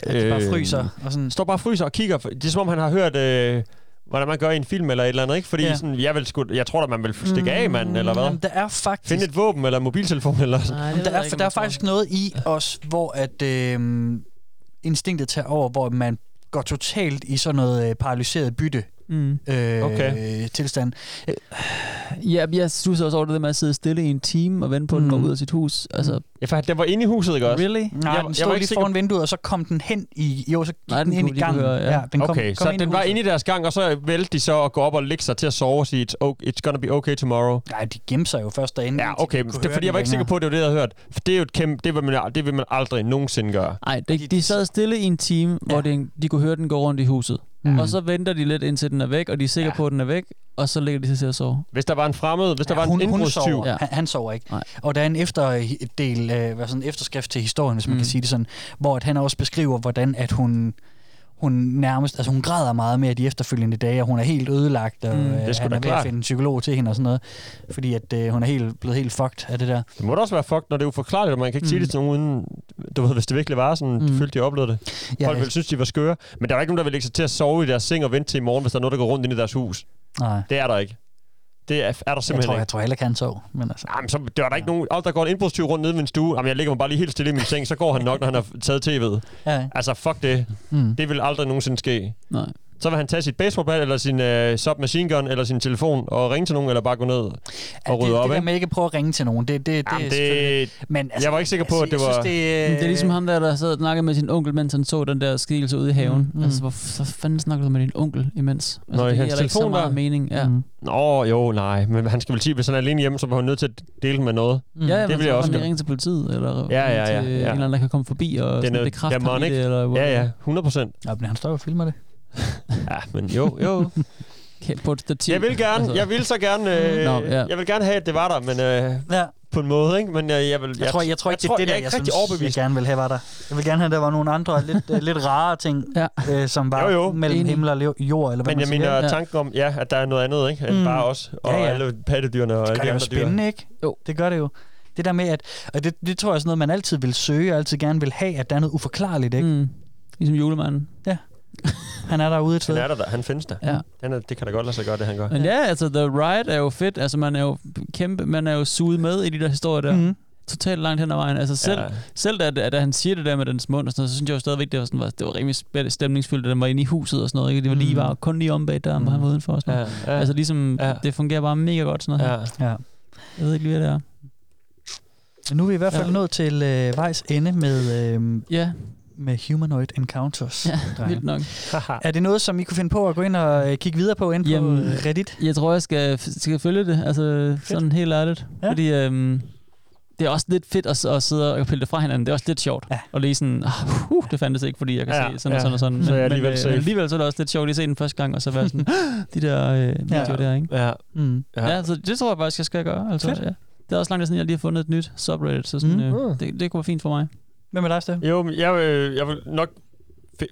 At de bare fryser og sådan... Står bare og fryser og kigger. Det er som om, han har hørt... Øh, hvordan man gør i en film eller et eller andet, ikke? Fordi Ja. sådan, jeg, vil sgu, jeg tror da, man vil stikke af, mand, eller hvad? Jamen, der er faktisk... Finde et våben eller mobiltelefon eller sådan. Nej, Jamen, der er, der er faktisk noget i os, hvor at øh, instinktet tager over, hvor man går totalt i sådan noget øh, paralyseret bytte. Mm. Øh, Okay. tilstand. Ja, jeg synes også over det der med at sidde stille i en time og vente på, at den går Mm. ud af sit hus. Altså, Ja, for den var inde i huset, ikke også? really? Nej, Jeg- jeg, den jeg stod var lige foran vinduet, og så kom den hen i... Jo, så gik Nej, den, den ind i gangen. høre, ja. den kom, Okay, kom så ind i den var inde i deres gang, og så valgte de så at gå op og lægge sig til at sove og sige, it's, okay, it's gonna be okay tomorrow. Nej, de gemte sig jo først derinde. Ja, okay, det er fordi, jeg var den ikke sikker på, at det var det, jeg havde hørt. For det er jo et kæmpe, det vil man, det vil man aldrig nogensinde gøre. Nej, de, de sad stille i en time, hvor de, de kunne høre, den gå rundt i huset. Mm. Og så venter de lidt, indtil den er væk, og de er sikre Ja. på, at den er væk, og så lægger de sig til at sove. Hvis der var en fremmed, hvis der Ja, var en hun, hun indbrudstyv, sover. Ja. Han, han sover ikke. Nej. Og der er en efterdel, øh, sådan en efterskrift til historien, hvis man Mm. kan sige det sådan, hvor at han også beskriver, hvordan at hun hun nærmest, altså hun græder meget mere de efterfølgende dage, og hun er helt ødelagt, og Mm. mm, Det øh, han er ved at finde en psykolog til hende og sådan noget, fordi at øh, hun er helt, blevet helt fucked af det der. det må da også være fucked, når det er uforklarligt, og man kan ikke mm. sige Mm. det til nogen, uden, du ved, hvis det virkelig var sådan, mm. Mm. følte, de oplevede det. Ja, Folk ville synes, de var skøre. Men der er ikke nogen, der vil lægge sig til at sove i deres seng og vente til i morgen, hvis der er noget, der går rundt ind i deres hus. nej. Det er der ikke. Det er, er der Jeg simpelthen tror, ikke. jeg tror heller ikke, han sov. Men altså, Jamen, så der er der ikke nogen... Og der går en indbrudstyv rundt nede ved en stue. Jamen, jeg ligger mig bare lige helt stille i min seng, så går han nok, når han har taget tv'et. ja, Altså, fuck det. mm. Det vil aldrig nogensinde ske. Nej. Så vil han tage sit baseballbat, eller sin uh, submachine gun, eller sin telefon, og ringe til nogen, eller bare gå ned og Ja, rydde det, op, det der ikke? med ikke at prøve at ringe til nogen, det, det, det, Jamen, er det, Men altså, jeg var ikke sikker på, at det var- Synes, det, Det er ligesom ham der, der sad og snakkede med sin onkel, mens han så den der skigelse ude i haven. Mm, Mm, altså, hvor så fanden snakker du med din onkel imens? Altså, Nå, det hans giver da ikke så telefon meget der? mening. Ja. Mm. Nå, jo, nej. Men han skal vel sige, hvis han er alene hjemme, så var han nødt til at dele med noget. Mm. Ja, det men vil jeg kan også gøre. ringe til politiet, eller Ja, ja, ja, til ja. en eller anden, der kan komme forbi og sådan er bekræfte ham i demonic. det, eller Ja, ja, 100 procent. Ja, men han står og filmer det. Ja, men jo, jo. På et stativ. Jeg vil gerne, jeg vil så gerne, øh, Nå, ja. jeg vil gerne have, at det var der, men øh, Ja. på en måde, ikke? Men jeg, jeg, vil, Jeg, tror, jeg tror ikke, det er det, der, jeg, jeg, synes, overbevist. jeg gerne vil have, var der. Jeg vil gerne have, at der var nogle andre lidt, øh, lidt rare ting, ja. øh, som var Jo, jo. mellem Enig. himmel og jord, eller hvad Men jeg mener tanken om, ja, at der er noget andet, ikke? End Mm. bare os og Ja, ja. alle pattedyrene og Det alle gør de det jo andre dyr. spændende, ikke? Jo. Det gør det jo. Det der med, at og det, det tror jeg er sådan noget, man altid vil søge, og altid gerne vil have, at der er noget uforklarligt, ikke? Mm. Ligesom julemanden. Ja. Han er derude et sted. Han er der, der. Han findes der. Ja. Han er, det kan da godt lade sig gøre, det han gør. Men ja, altså The Ride er jo fedt. Altså man er jo kæmpe, man er jo suget med i de der historier der. Mhm. Totalt langt hen ad vejen. Altså selv, Ja. selv da, da, han siger det der med dens mund og sådan noget, så synes jeg jo stadigvæk, det var, sådan, var, det var rimelig stemningsfyldt, at den var inde i huset og sådan noget. Ikke? Det var lige, Mhm. var kun lige om bag døren, hvor han var udenfor. Og sådan noget. Ja, ja. Altså ligesom, Ja. det fungerer bare mega godt sådan noget. Ja. Ja. Jeg ved ikke lige, hvad det er. Men nu er vi i hvert fald ja. nået til øh, vejs ende med, øh, Ja, med Humanoid Encounters. ja drenge. vildt nok. Er det noget, som I kunne finde på at gå ind og øh, kigge videre på ind på Jamen, øh, Reddit? Jeg tror, jeg skal, skal følge det, altså sådan helt ærligt. Ja. Fordi øhm, det er også lidt fedt at, at sidde og pille det fra hinanden. Det er også lidt sjovt. Ja. Og lige sådan, ah, uh, det fandtes ikke, fordi jeg kan Ja, se sådan og ja. sådan og sådan. Så er jeg men, alligevel men, øh, safe. alligevel så er det også lidt sjovt lige at se den første gang, og så være sådan, de der øh, videoer Ja. der, ikke? Ja. Mm. Ja. ja, så det tror jeg faktisk, jeg skal gøre. Altså, Fedt. ja. Det er også lang tid siden, jeg lige har fundet et nyt subreddit, så sådan, Mm. mm. øh, det, det kunne være fint for mig. Hvem er dig, Steffen? Jo, men jeg, øh, jeg vil nok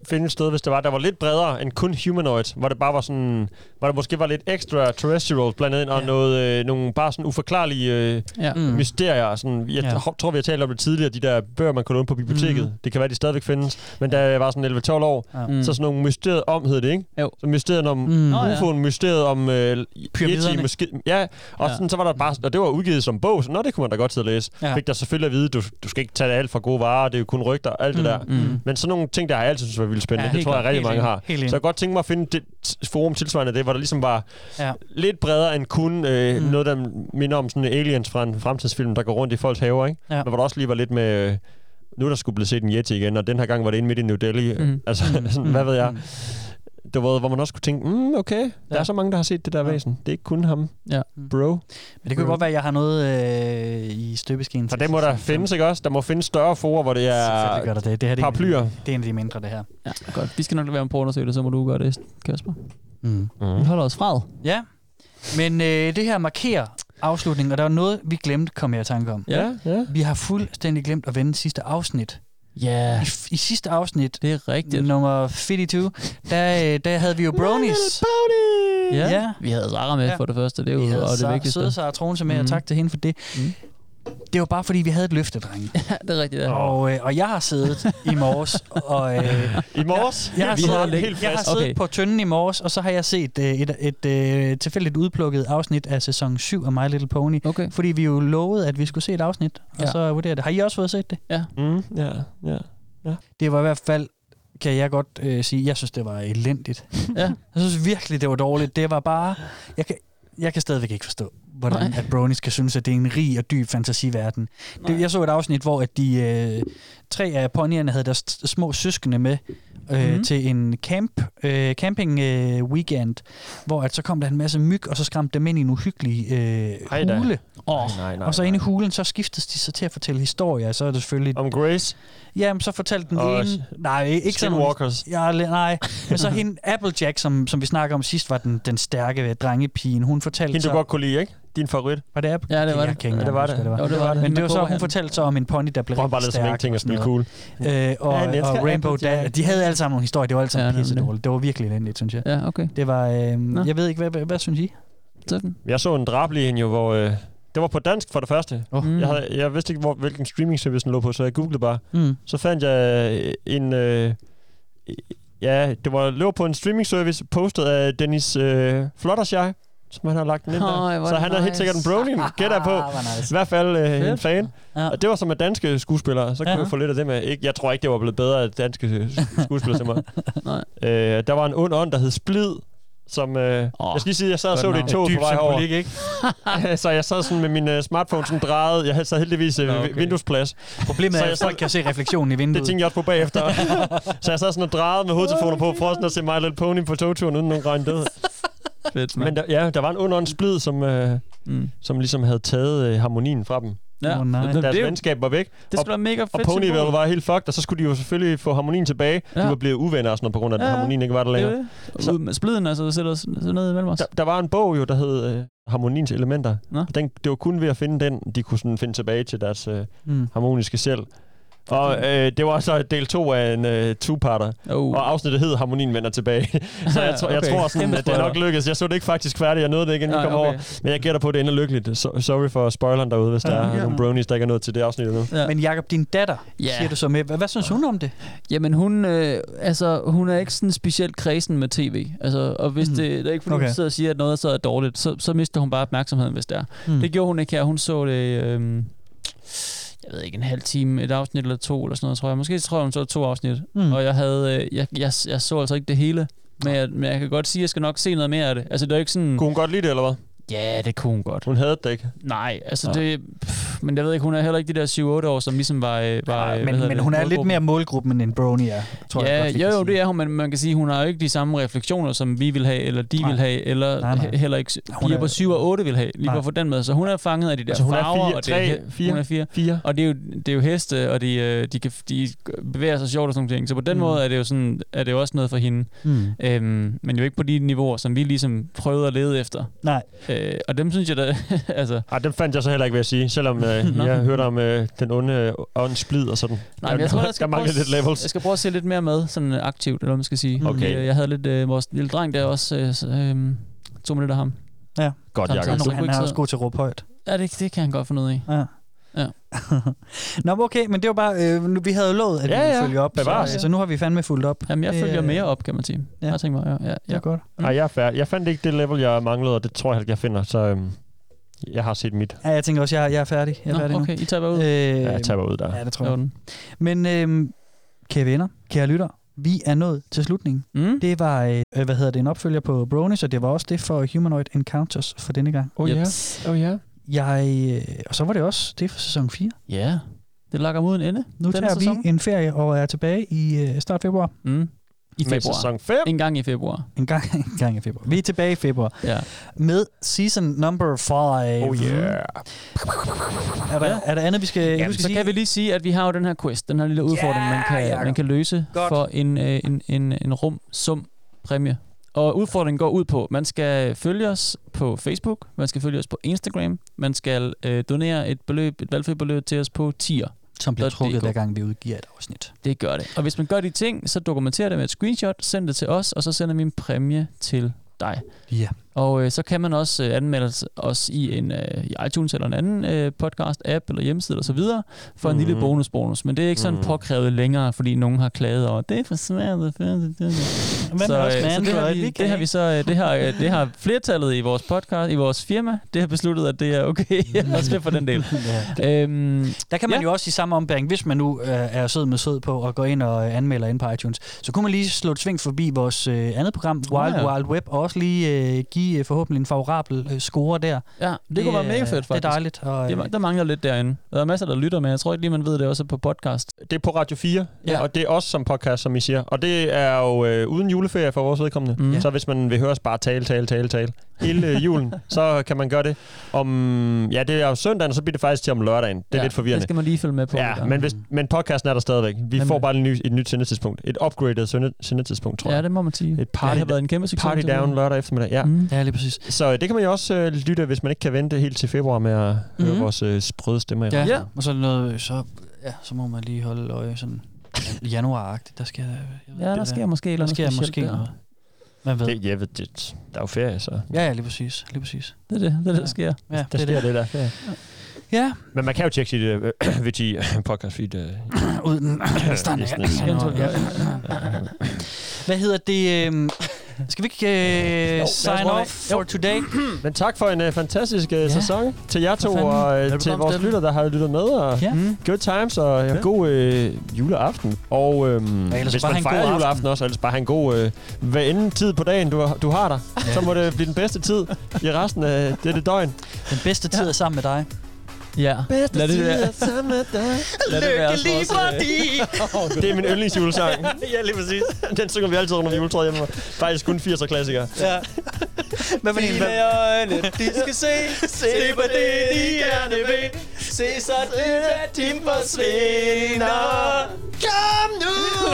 finde et sted, hvis det var, der var lidt bredere end kun humanoid, hvor det bare var sådan, hvor der måske var lidt extra terrestrial blandet ind, og Ja. noget, øh, nogle bare sådan uforklarlige øh, Ja. Mm. mysterier. Sådan, jeg Ja. tror, vi har talt om det tidligere, de der bøger, man kunne låne på biblioteket. Mm. Det kan være, de stadigvæk findes. Men da jeg var sådan 11-12 år, Ja. Mm. så sådan nogle mysteriet om, hed det, ikke? Jo. Så mysteriet om Mm. UFO'en, mysteriet om øh, Pyramiderne. Yeti, måske, ja, og Ja. sådan, så var der bare, og det var udgivet som bog, så nå, det kunne man da godt sidde og læse. Ja. Fik der selvfølgelig at vide, du, du skal ikke tage alt for gode varer, det er jo kun rygter, alt det Mm. der. Mm. Men sådan nogle ting, der har altid synes var vildt spændende. Ja, det tror jeg rigtig mange har. Så jeg kunne godt tænke mig at finde det forum tilsvarende det, hvor der ligesom var Ja. lidt bredere end kun øh, Mm. mm. noget, der minder om sådan aliens fra en fremtidsfilm, der går rundt i folks haver, ikke? Ja. Men hvor der også lige var lidt med... Øh, nu er der skulle blive set en Yeti igen, og den her gang var det inde midt i New Delhi. Mm. Mm. Altså, Mm. hvad ved jeg? Mm. Det var, hvor man også kunne tænke, mm, okay, der Ja. er så mange, der har set det der Ja. væsen. Det er ikke kun ham, Ja. bro. Men det kan jo godt være, at jeg har noget øh, i støbeskeen. For det må der findes, ikke også? Der må findes større forer, hvor det Selvfølgelig gør er der det. Det her det er, en, paraplyer. det er en af de mindre, det her. Ja, godt. Vi skal nok lade være med på at undersøge det, så må du gøre det, Kasper. Mm. Vi holder os fra. Ja, men øh, det her markerer afslutningen, og der var noget, vi glemte, kom jeg i tanke om. Ja. ja. Vi har fuldstændig glemt at vende sidste afsnit. Ja, I, I sidste afsnit, det er rigtigt. nummer 52, der, øh, der havde vi jo bronies. Ja. Ja. Vi havde Zara med Ja. for det første, det er Vi jo havde og det så, vigtigste. søde Sara Troense med, mm. og Mhm. tak til hende for det. Mm. Det var bare fordi, vi havde et løfte, drenge. Ja, det er rigtigt, ja. Og, øh, og jeg har siddet i morges, og øh, I morges? jeg har, Vi siddet, lidt- jeg har siddet Okay. på tynden i morges, og så har jeg set øh, et, et, et øh, tilfældigt udplukket afsnit af sæson 7 af My Little Pony. Okay. Fordi vi jo lovede, at vi skulle se et afsnit, og Ja. så vurderede det. Har I også fået set det? Ja. Mm, ja, ja. Det var i hvert fald, kan jeg godt øh, sige, jeg synes, det var elendigt. Ja. Jeg synes virkelig, det var dårligt. Det var bare... Jeg kan, jeg kan stadigvæk ikke forstå, hvordan Nej. at bronies kan synes, at det er en rig og dyb fantasiverden. Det, jeg så et afsnit, hvor at de øh, tre af ponyerne havde deres små søskende med øh, Mhm. til en camp, øh, camping øh, weekend, hvor at så kom der en masse myg, og så skræmte dem ind i en uhyggelig øh, Ej hule. Åh, Nej, nej, nej. Og så inde i hulen, så skiftes de så til at fortælle historier. Så er det selvfølgelig... Om Grace. Jamen, så fortalte den Og ene... Nej, ikke sådan Skinwalkers. Ja, nej. Men så hende, Applejack, som, som vi snakker om sidst, var den, den stærke drengepigen. Hun fortalte Hende, så... du godt kunne lide, ikke? Din favorit. Var det Apple? Ja, det var jeg det. ikke Ja, det var det. hvad Jo, det var det. Men det var så, hun fortalte så om en pony, der blev bare rigtig lidt som stærk. og at spille sådan cool. Øh, og, Ja, jeg og Rainbow, Applejack. da, de havde alle sammen nogle historier. Det var alle sammen Ja, pisse dårligt. Det var virkelig elendigt, synes jeg. Ja, okay. Det var... Øh, jeg ved ikke, hvad, hvad, hvad synes I? Steffen? Jeg så en drabelig en jo, hvor... Øh, det var på dansk for det første. Oh. Mm. Jeg, havde, jeg vidste ikke, hvor, hvilken streaming service den lå på, så jeg googlede bare. Mm. Så fandt jeg øh, en... Øh, ja, det var lå på en streaming service, postet af Dennis øh, Fluttershy, som han har lagt den ind der. Hvor så han er helt nice. sikkert en brony, gætter på. Ah, nice. I hvert fald øh, en fan. Ja. Og det var som af danske skuespillere, så kunne Ja. jeg få lidt af det med. Ikke, jeg tror ikke, det var blevet bedre af danske skuespillere til mig. Nej. Øh, der var en ond ånd, der hed Splid, som... Øh, oh, jeg skal lige sige, jeg sad og så det i toget på vej over. ikke? så jeg sad sådan med min uh, smartphone sådan drejet. Jeg sad heldigvis uh, okay. vinduesplads. Problemet Så er, jeg at folk kan se refleksionen i vinduet. Det tænkte jeg også på bagefter. så jeg sad sådan og drejede med hovedtelefoner på, for sådan at se My Little Pony på togturen, uden nogen regn Fedt, Men der, ja, der var en ond ånd splid, som, uh, Mm. som ligesom havde taget uh, harmonien fra dem. Ja, Åh, nej. det, Deres det, venskab var væk. det skulle være mega fedt Og Ponyville symbol. var helt fucked, og så skulle de jo selvfølgelig få harmonien tilbage. Ja. De var blevet uvenner og sådan noget, på grund af, at Ja, harmonien ikke var der er længere. det. Med spliden, altså, sætter os ned imellem os. Der, der var en bog jo, der hed uh, harmoniens elementer. Nå. Den, det var kun ved at finde den, de kunne sådan finde tilbage til deres øh, Mm. harmoniske selv. Og øh, det var så del to af en øh, two-parter. Oh. Og afsnittet hed Harmonien vender tilbage. så jeg, tror, jeg Okay. tror sådan, at det nok lykkedes. Jeg så det ikke faktisk færdigt. Jeg nåede det ikke, inden vi kom okay. over. Men jeg gætter på, at det ender lykkeligt. So, sorry for spoileren derude, hvis der Ja. er nogle bronies, der ikke er nået til det afsnit endnu. Ja. Men Jacob, din datter, Ja. siger du så med. Hvad, hvad synes hun om det? Jamen hun, øh, altså, hun er ikke sådan specielt kredsen med tv. Altså, og hvis Mhm. det, det er ikke fordi, Okay. hun sidder og siger, at noget så er dårligt, så, så mister hun bare opmærksomheden, hvis det er. Mm. Det gjorde hun ikke her. Hun så det, øh, jeg ved ikke, en halv time, et afsnit eller to, eller sådan noget, tror jeg. Måske tror jeg, hun så to afsnit. Mm. Og jeg havde, øh, jeg, jeg, jeg så altså ikke det hele. Men jeg, men jeg kan godt sige, at jeg skal nok se noget mere af det. Altså, det er ikke sådan... Kunne hun godt lide det, eller hvad? Ja, det kunne hun godt. Hun havde det ikke. Nej, altså Nå. det... Pff, men jeg ved ikke, hun er heller ikke de der 7-8 år, som ligesom var... øh, var Nej, øh, men, hvad hedder men det, hun er lidt mere målgruppen, end Brony er, tror jeg ja, godt, vi jo, jo, sige. det er hun, men man kan sige, hun har jo ikke de samme refleksioner, som vi vil have, eller de Nej. vil have, eller Nej, nej. he- heller ikke Hun piger er- på 7 og 8 vil have, lige Nej. for at få den med. Så hun er fanget af de der Altså, hun er farver. fire- og det er, tre, fire? Hun er fire. Fire. Og det er jo, det er jo heste, og de, øh, de, kan, de bevæger sig sjovt og sådan nogle ting. Så på den mm. måde er det jo sådan, er det jo også noget for hende. Mm. Øhm, men jo ikke på de niveauer, som vi ligesom prøvede at lede efter. Nej. Øh, og dem synes jeg da, altså... Ej, dem fandt jeg så heller ikke, vil jeg sige. Selvom øh, jeg hørte om øh, den onde øh, åndsblid og sådan. Nej, men jeg tror, jeg der skal, mangler prøve, lidt levels. jeg skal prøve at se lidt mere med, sådan øh, aktivt, eller hvad man skal sige. Okay. Øh, Jeg havde lidt, øh, vores lille dreng der også, øh, øh, tog mig lidt af ham. Ja. Godt, Jacob. Han, han ikke er så- også god til at råbe højt. Ja, det, det kan han godt finde ud af. Ja. Ja. Nå, okay, men det var bare, øh, nu, vi havde jo lovet, at Ja, vi ville ja. følge op, Bevares. så, så nu har vi fandme fulgt op. Jamen, jeg Det, følger øh, mere op, kan man sige. ja. Jeg tænker mig, ja, ja, Det ja. er godt. Ej, jeg, er færdig. jeg fandt ikke det level, jeg manglede, og det tror jeg, jeg finder. Så øhm, jeg har set mit. Ja, jeg tænker også, jeg, jeg er færdig. Jeg er Nå, færdig nu. okay, I tager bare ud. Øh, Ja, jeg tager bare ud der. Ja, det tror jeg. den. Men øh, kære venner, kære lytter, vi er nået til slutningen. Mm. Det var, øh, hvad hedder det, en opfølger på Bronies, og det var også det for Humanoid Encounters for denne gang. Oh ja. Jeps. Oh ja. Jeg, øh, og så var det også det for sæson 4. Ja, det lakker mod en ende. Nu tager sæson. vi en ferie og er tilbage i øh, start februar. Mm. I Med februar. sæson 5. En gang i februar. En gang, en gang i februar. Vi er tilbage i februar Ja. med season number 5. Oh yeah. Er der, er der andet, vi skal Jamen, huske så at kan vi lige sige, at vi har jo den her quest, den her lille udfordring, man, kan, Jacob. man kan løse Godt. for en, øh, en, en, en rum sum præmie. Og udfordringen går ud på, man skal følge os på Facebook, man skal følge os på Instagram, man skal øh, donere et beløb, et valgfrit beløb til os på tier. Som bliver trukket, hver gang vi udgiver et afsnit. Det gør det. Og hvis man gør de ting, så dokumenterer det med et screenshot, send det til os, og så sender vi en præmie til dig. Ja. Og øh, så kan man også øh, anmelde os- i en øh, i iTunes eller en anden øh, podcast-app eller hjemmeside og så videre for en Mhm. lille bonus-bonus. Men det er ikke sådan Mhm. påkrævet længere, fordi nogen har klaget over, det er for svært. Det er det- det- så, øh, så det har, vi, det har vi så øh, det har, øh, det har flertallet i vores podcast, i vores firma, det har besluttet, at det er okay. også med for den del. Ja. Øhm, Der kan man Ja. jo også i samme ombæring, hvis man nu øh, er sød med sød på og går ind og øh, anmelder ind på iTunes, så kunne man lige slå et sving forbi vores øh, andet program, Wild ja. Wild Web, og også lige øh, give øh, forhåbentlig en favorabel øh, score der. ja, det, det kunne være mega fedt, faktisk. Det er dejligt. Og, Det, øh, der mangler lidt derinde. Der er masser, der lytter, men jeg tror ikke lige, man ved det også på podcast. Det er på Radio 4, Ja. ja. og det er også som podcast, som I siger. Og det er jo øh, uden juleferie for vores vedkommende. Mm. Så hvis man vil høre os bare tale, tale, tale, tale hele øh, julen, så kan man gøre det. Om, ja, det er jo søndagen, og så bliver det faktisk til om lørdagen. Det er ja, lidt forvirrende. Det skal man lige følge med på. Ja, men, hvis, men podcasten er der stadigvæk. Vi Nemlig. får bare et, ny, et nyt sendetidspunkt. Et upgraded sende- sendetidspunkt, tror Ja, jeg. det må man sige. Et party, det har været en kæmpe succes. party down lørdag eftermiddag. Ja. Mm. Ja, lige præcis. Så øh, det kan man jo også øh, lytte, hvis man ikke kan vente helt til februar med at høre Mhm. vores øh, sprøde stemmer. i Ja. Ja. Og så noget, så, ja, så må man lige holde øje sådan januar-agtigt. Der sker, jeg ved Ja, der hvad- sker måske eller der sker måske der. noget. Man ved. Det, jeg ved, det, der er jo ferie, så Ja, ja, lige præcis. Lige præcis. Det er det, det, er det der sker. Ja, der det er sker det. det der. Ferie. Ja, Men man kan jo tjekke sit øh, VT podcast feed. Øh, uden stand. Ja. Ja. Hvad hedder det? øhm, Skal vi ikke uh, sign off for today? Men tak for en uh, fantastisk uh, ja. sæson til jer to, og uh, til vores lytter, der har lyttet med. Og Ja. Mm. Good times, og ja. god uh, juleaften. Og øhm, ellers hvis bare man have en god fejrer aften. juleaften også, ellers bare have en god... Uh, hvad end tid på dagen, du, har- du har der, Ja. så må det blive den bedste tid i resten af dette døgn. Den bedste tid er sammen med dig. Ja. Bedste Lad det være. er sammen med dig. Lad det være vores, øh, Det er min yndlingsjulesang. ja, lige præcis. Den synger vi altid under juletræet hjemme. Faktisk kun 80'er klassikere. Ja. Hvad med din? Dine øjne, de skal se, se på det, de gerne vil. Se så det, at de forsvinder. Kom nu,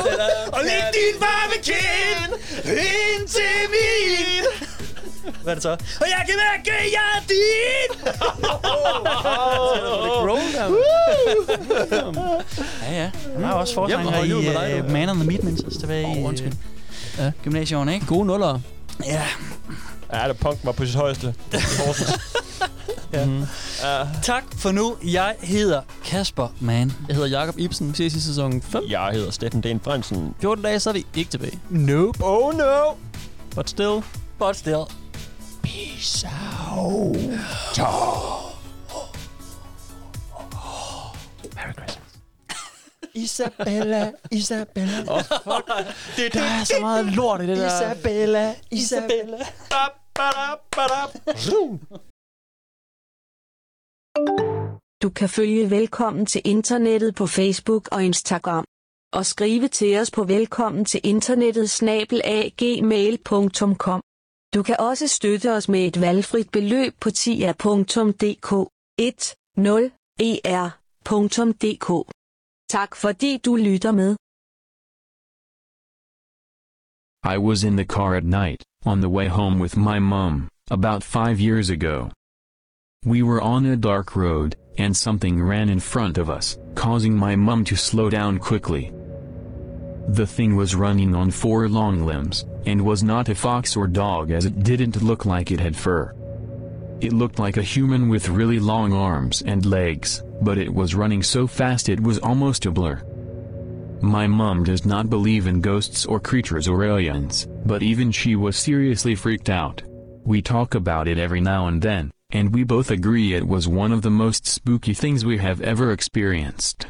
og læg din varme kind ind til min. Hvad er det så? Og jeg kan mærke, jeg er din! ja, ja. Han har også forsanger hold i uh. Man on the Meatmans tilbage Åh, i uh, Ja. gymnasieårene, ikke? Gode nuller. Ja. Ja, det punk var på sit højeste. ja. Mm. Tak for nu. Jeg hedder Kasper Mann. Jeg hedder Jakob Ibsen. Vi ses i sæson 5. Jeg hedder Steffen Den Brandsen. 14 dage, så er vi ikke tilbage. Nope. Oh no! But still. But still. Peace out. Merry Christmas. Isabella, Isabella. Oh, fuck. Det, der er så meget lort i det der. Isabella, Isabella. Du kan følge Velkommen til internettet på Facebook og Instagram. Og skrive til os på velkommen til internettet snabelagmail.com. Du kan også støtte os med et valgfrit beløb på tia.dk 10er.dk. Tak fordi du lytter med. I was in the car at night, on the way home with my mom, about five years ago. We were on a dark road, and something ran in front of us, causing my mum to slow down quickly. The thing was running on four long limbs, and was not a fox or dog as it didn't look like it had fur. It looked like a human with really long arms and legs, but it was running so fast it was almost a blur. My mum does not believe in ghosts or creatures or aliens, but even she was seriously freaked out. We talk about it every now and then, and we both agree it was one of the most spooky things we have ever experienced.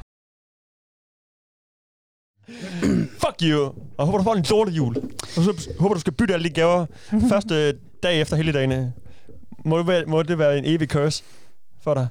Fuck you! Og jeg håber, du får en lorte jul. Og så håber, du skal bytte alle de gaver første dag efter helligdagene. Må det være, må det være en evig curse for dig?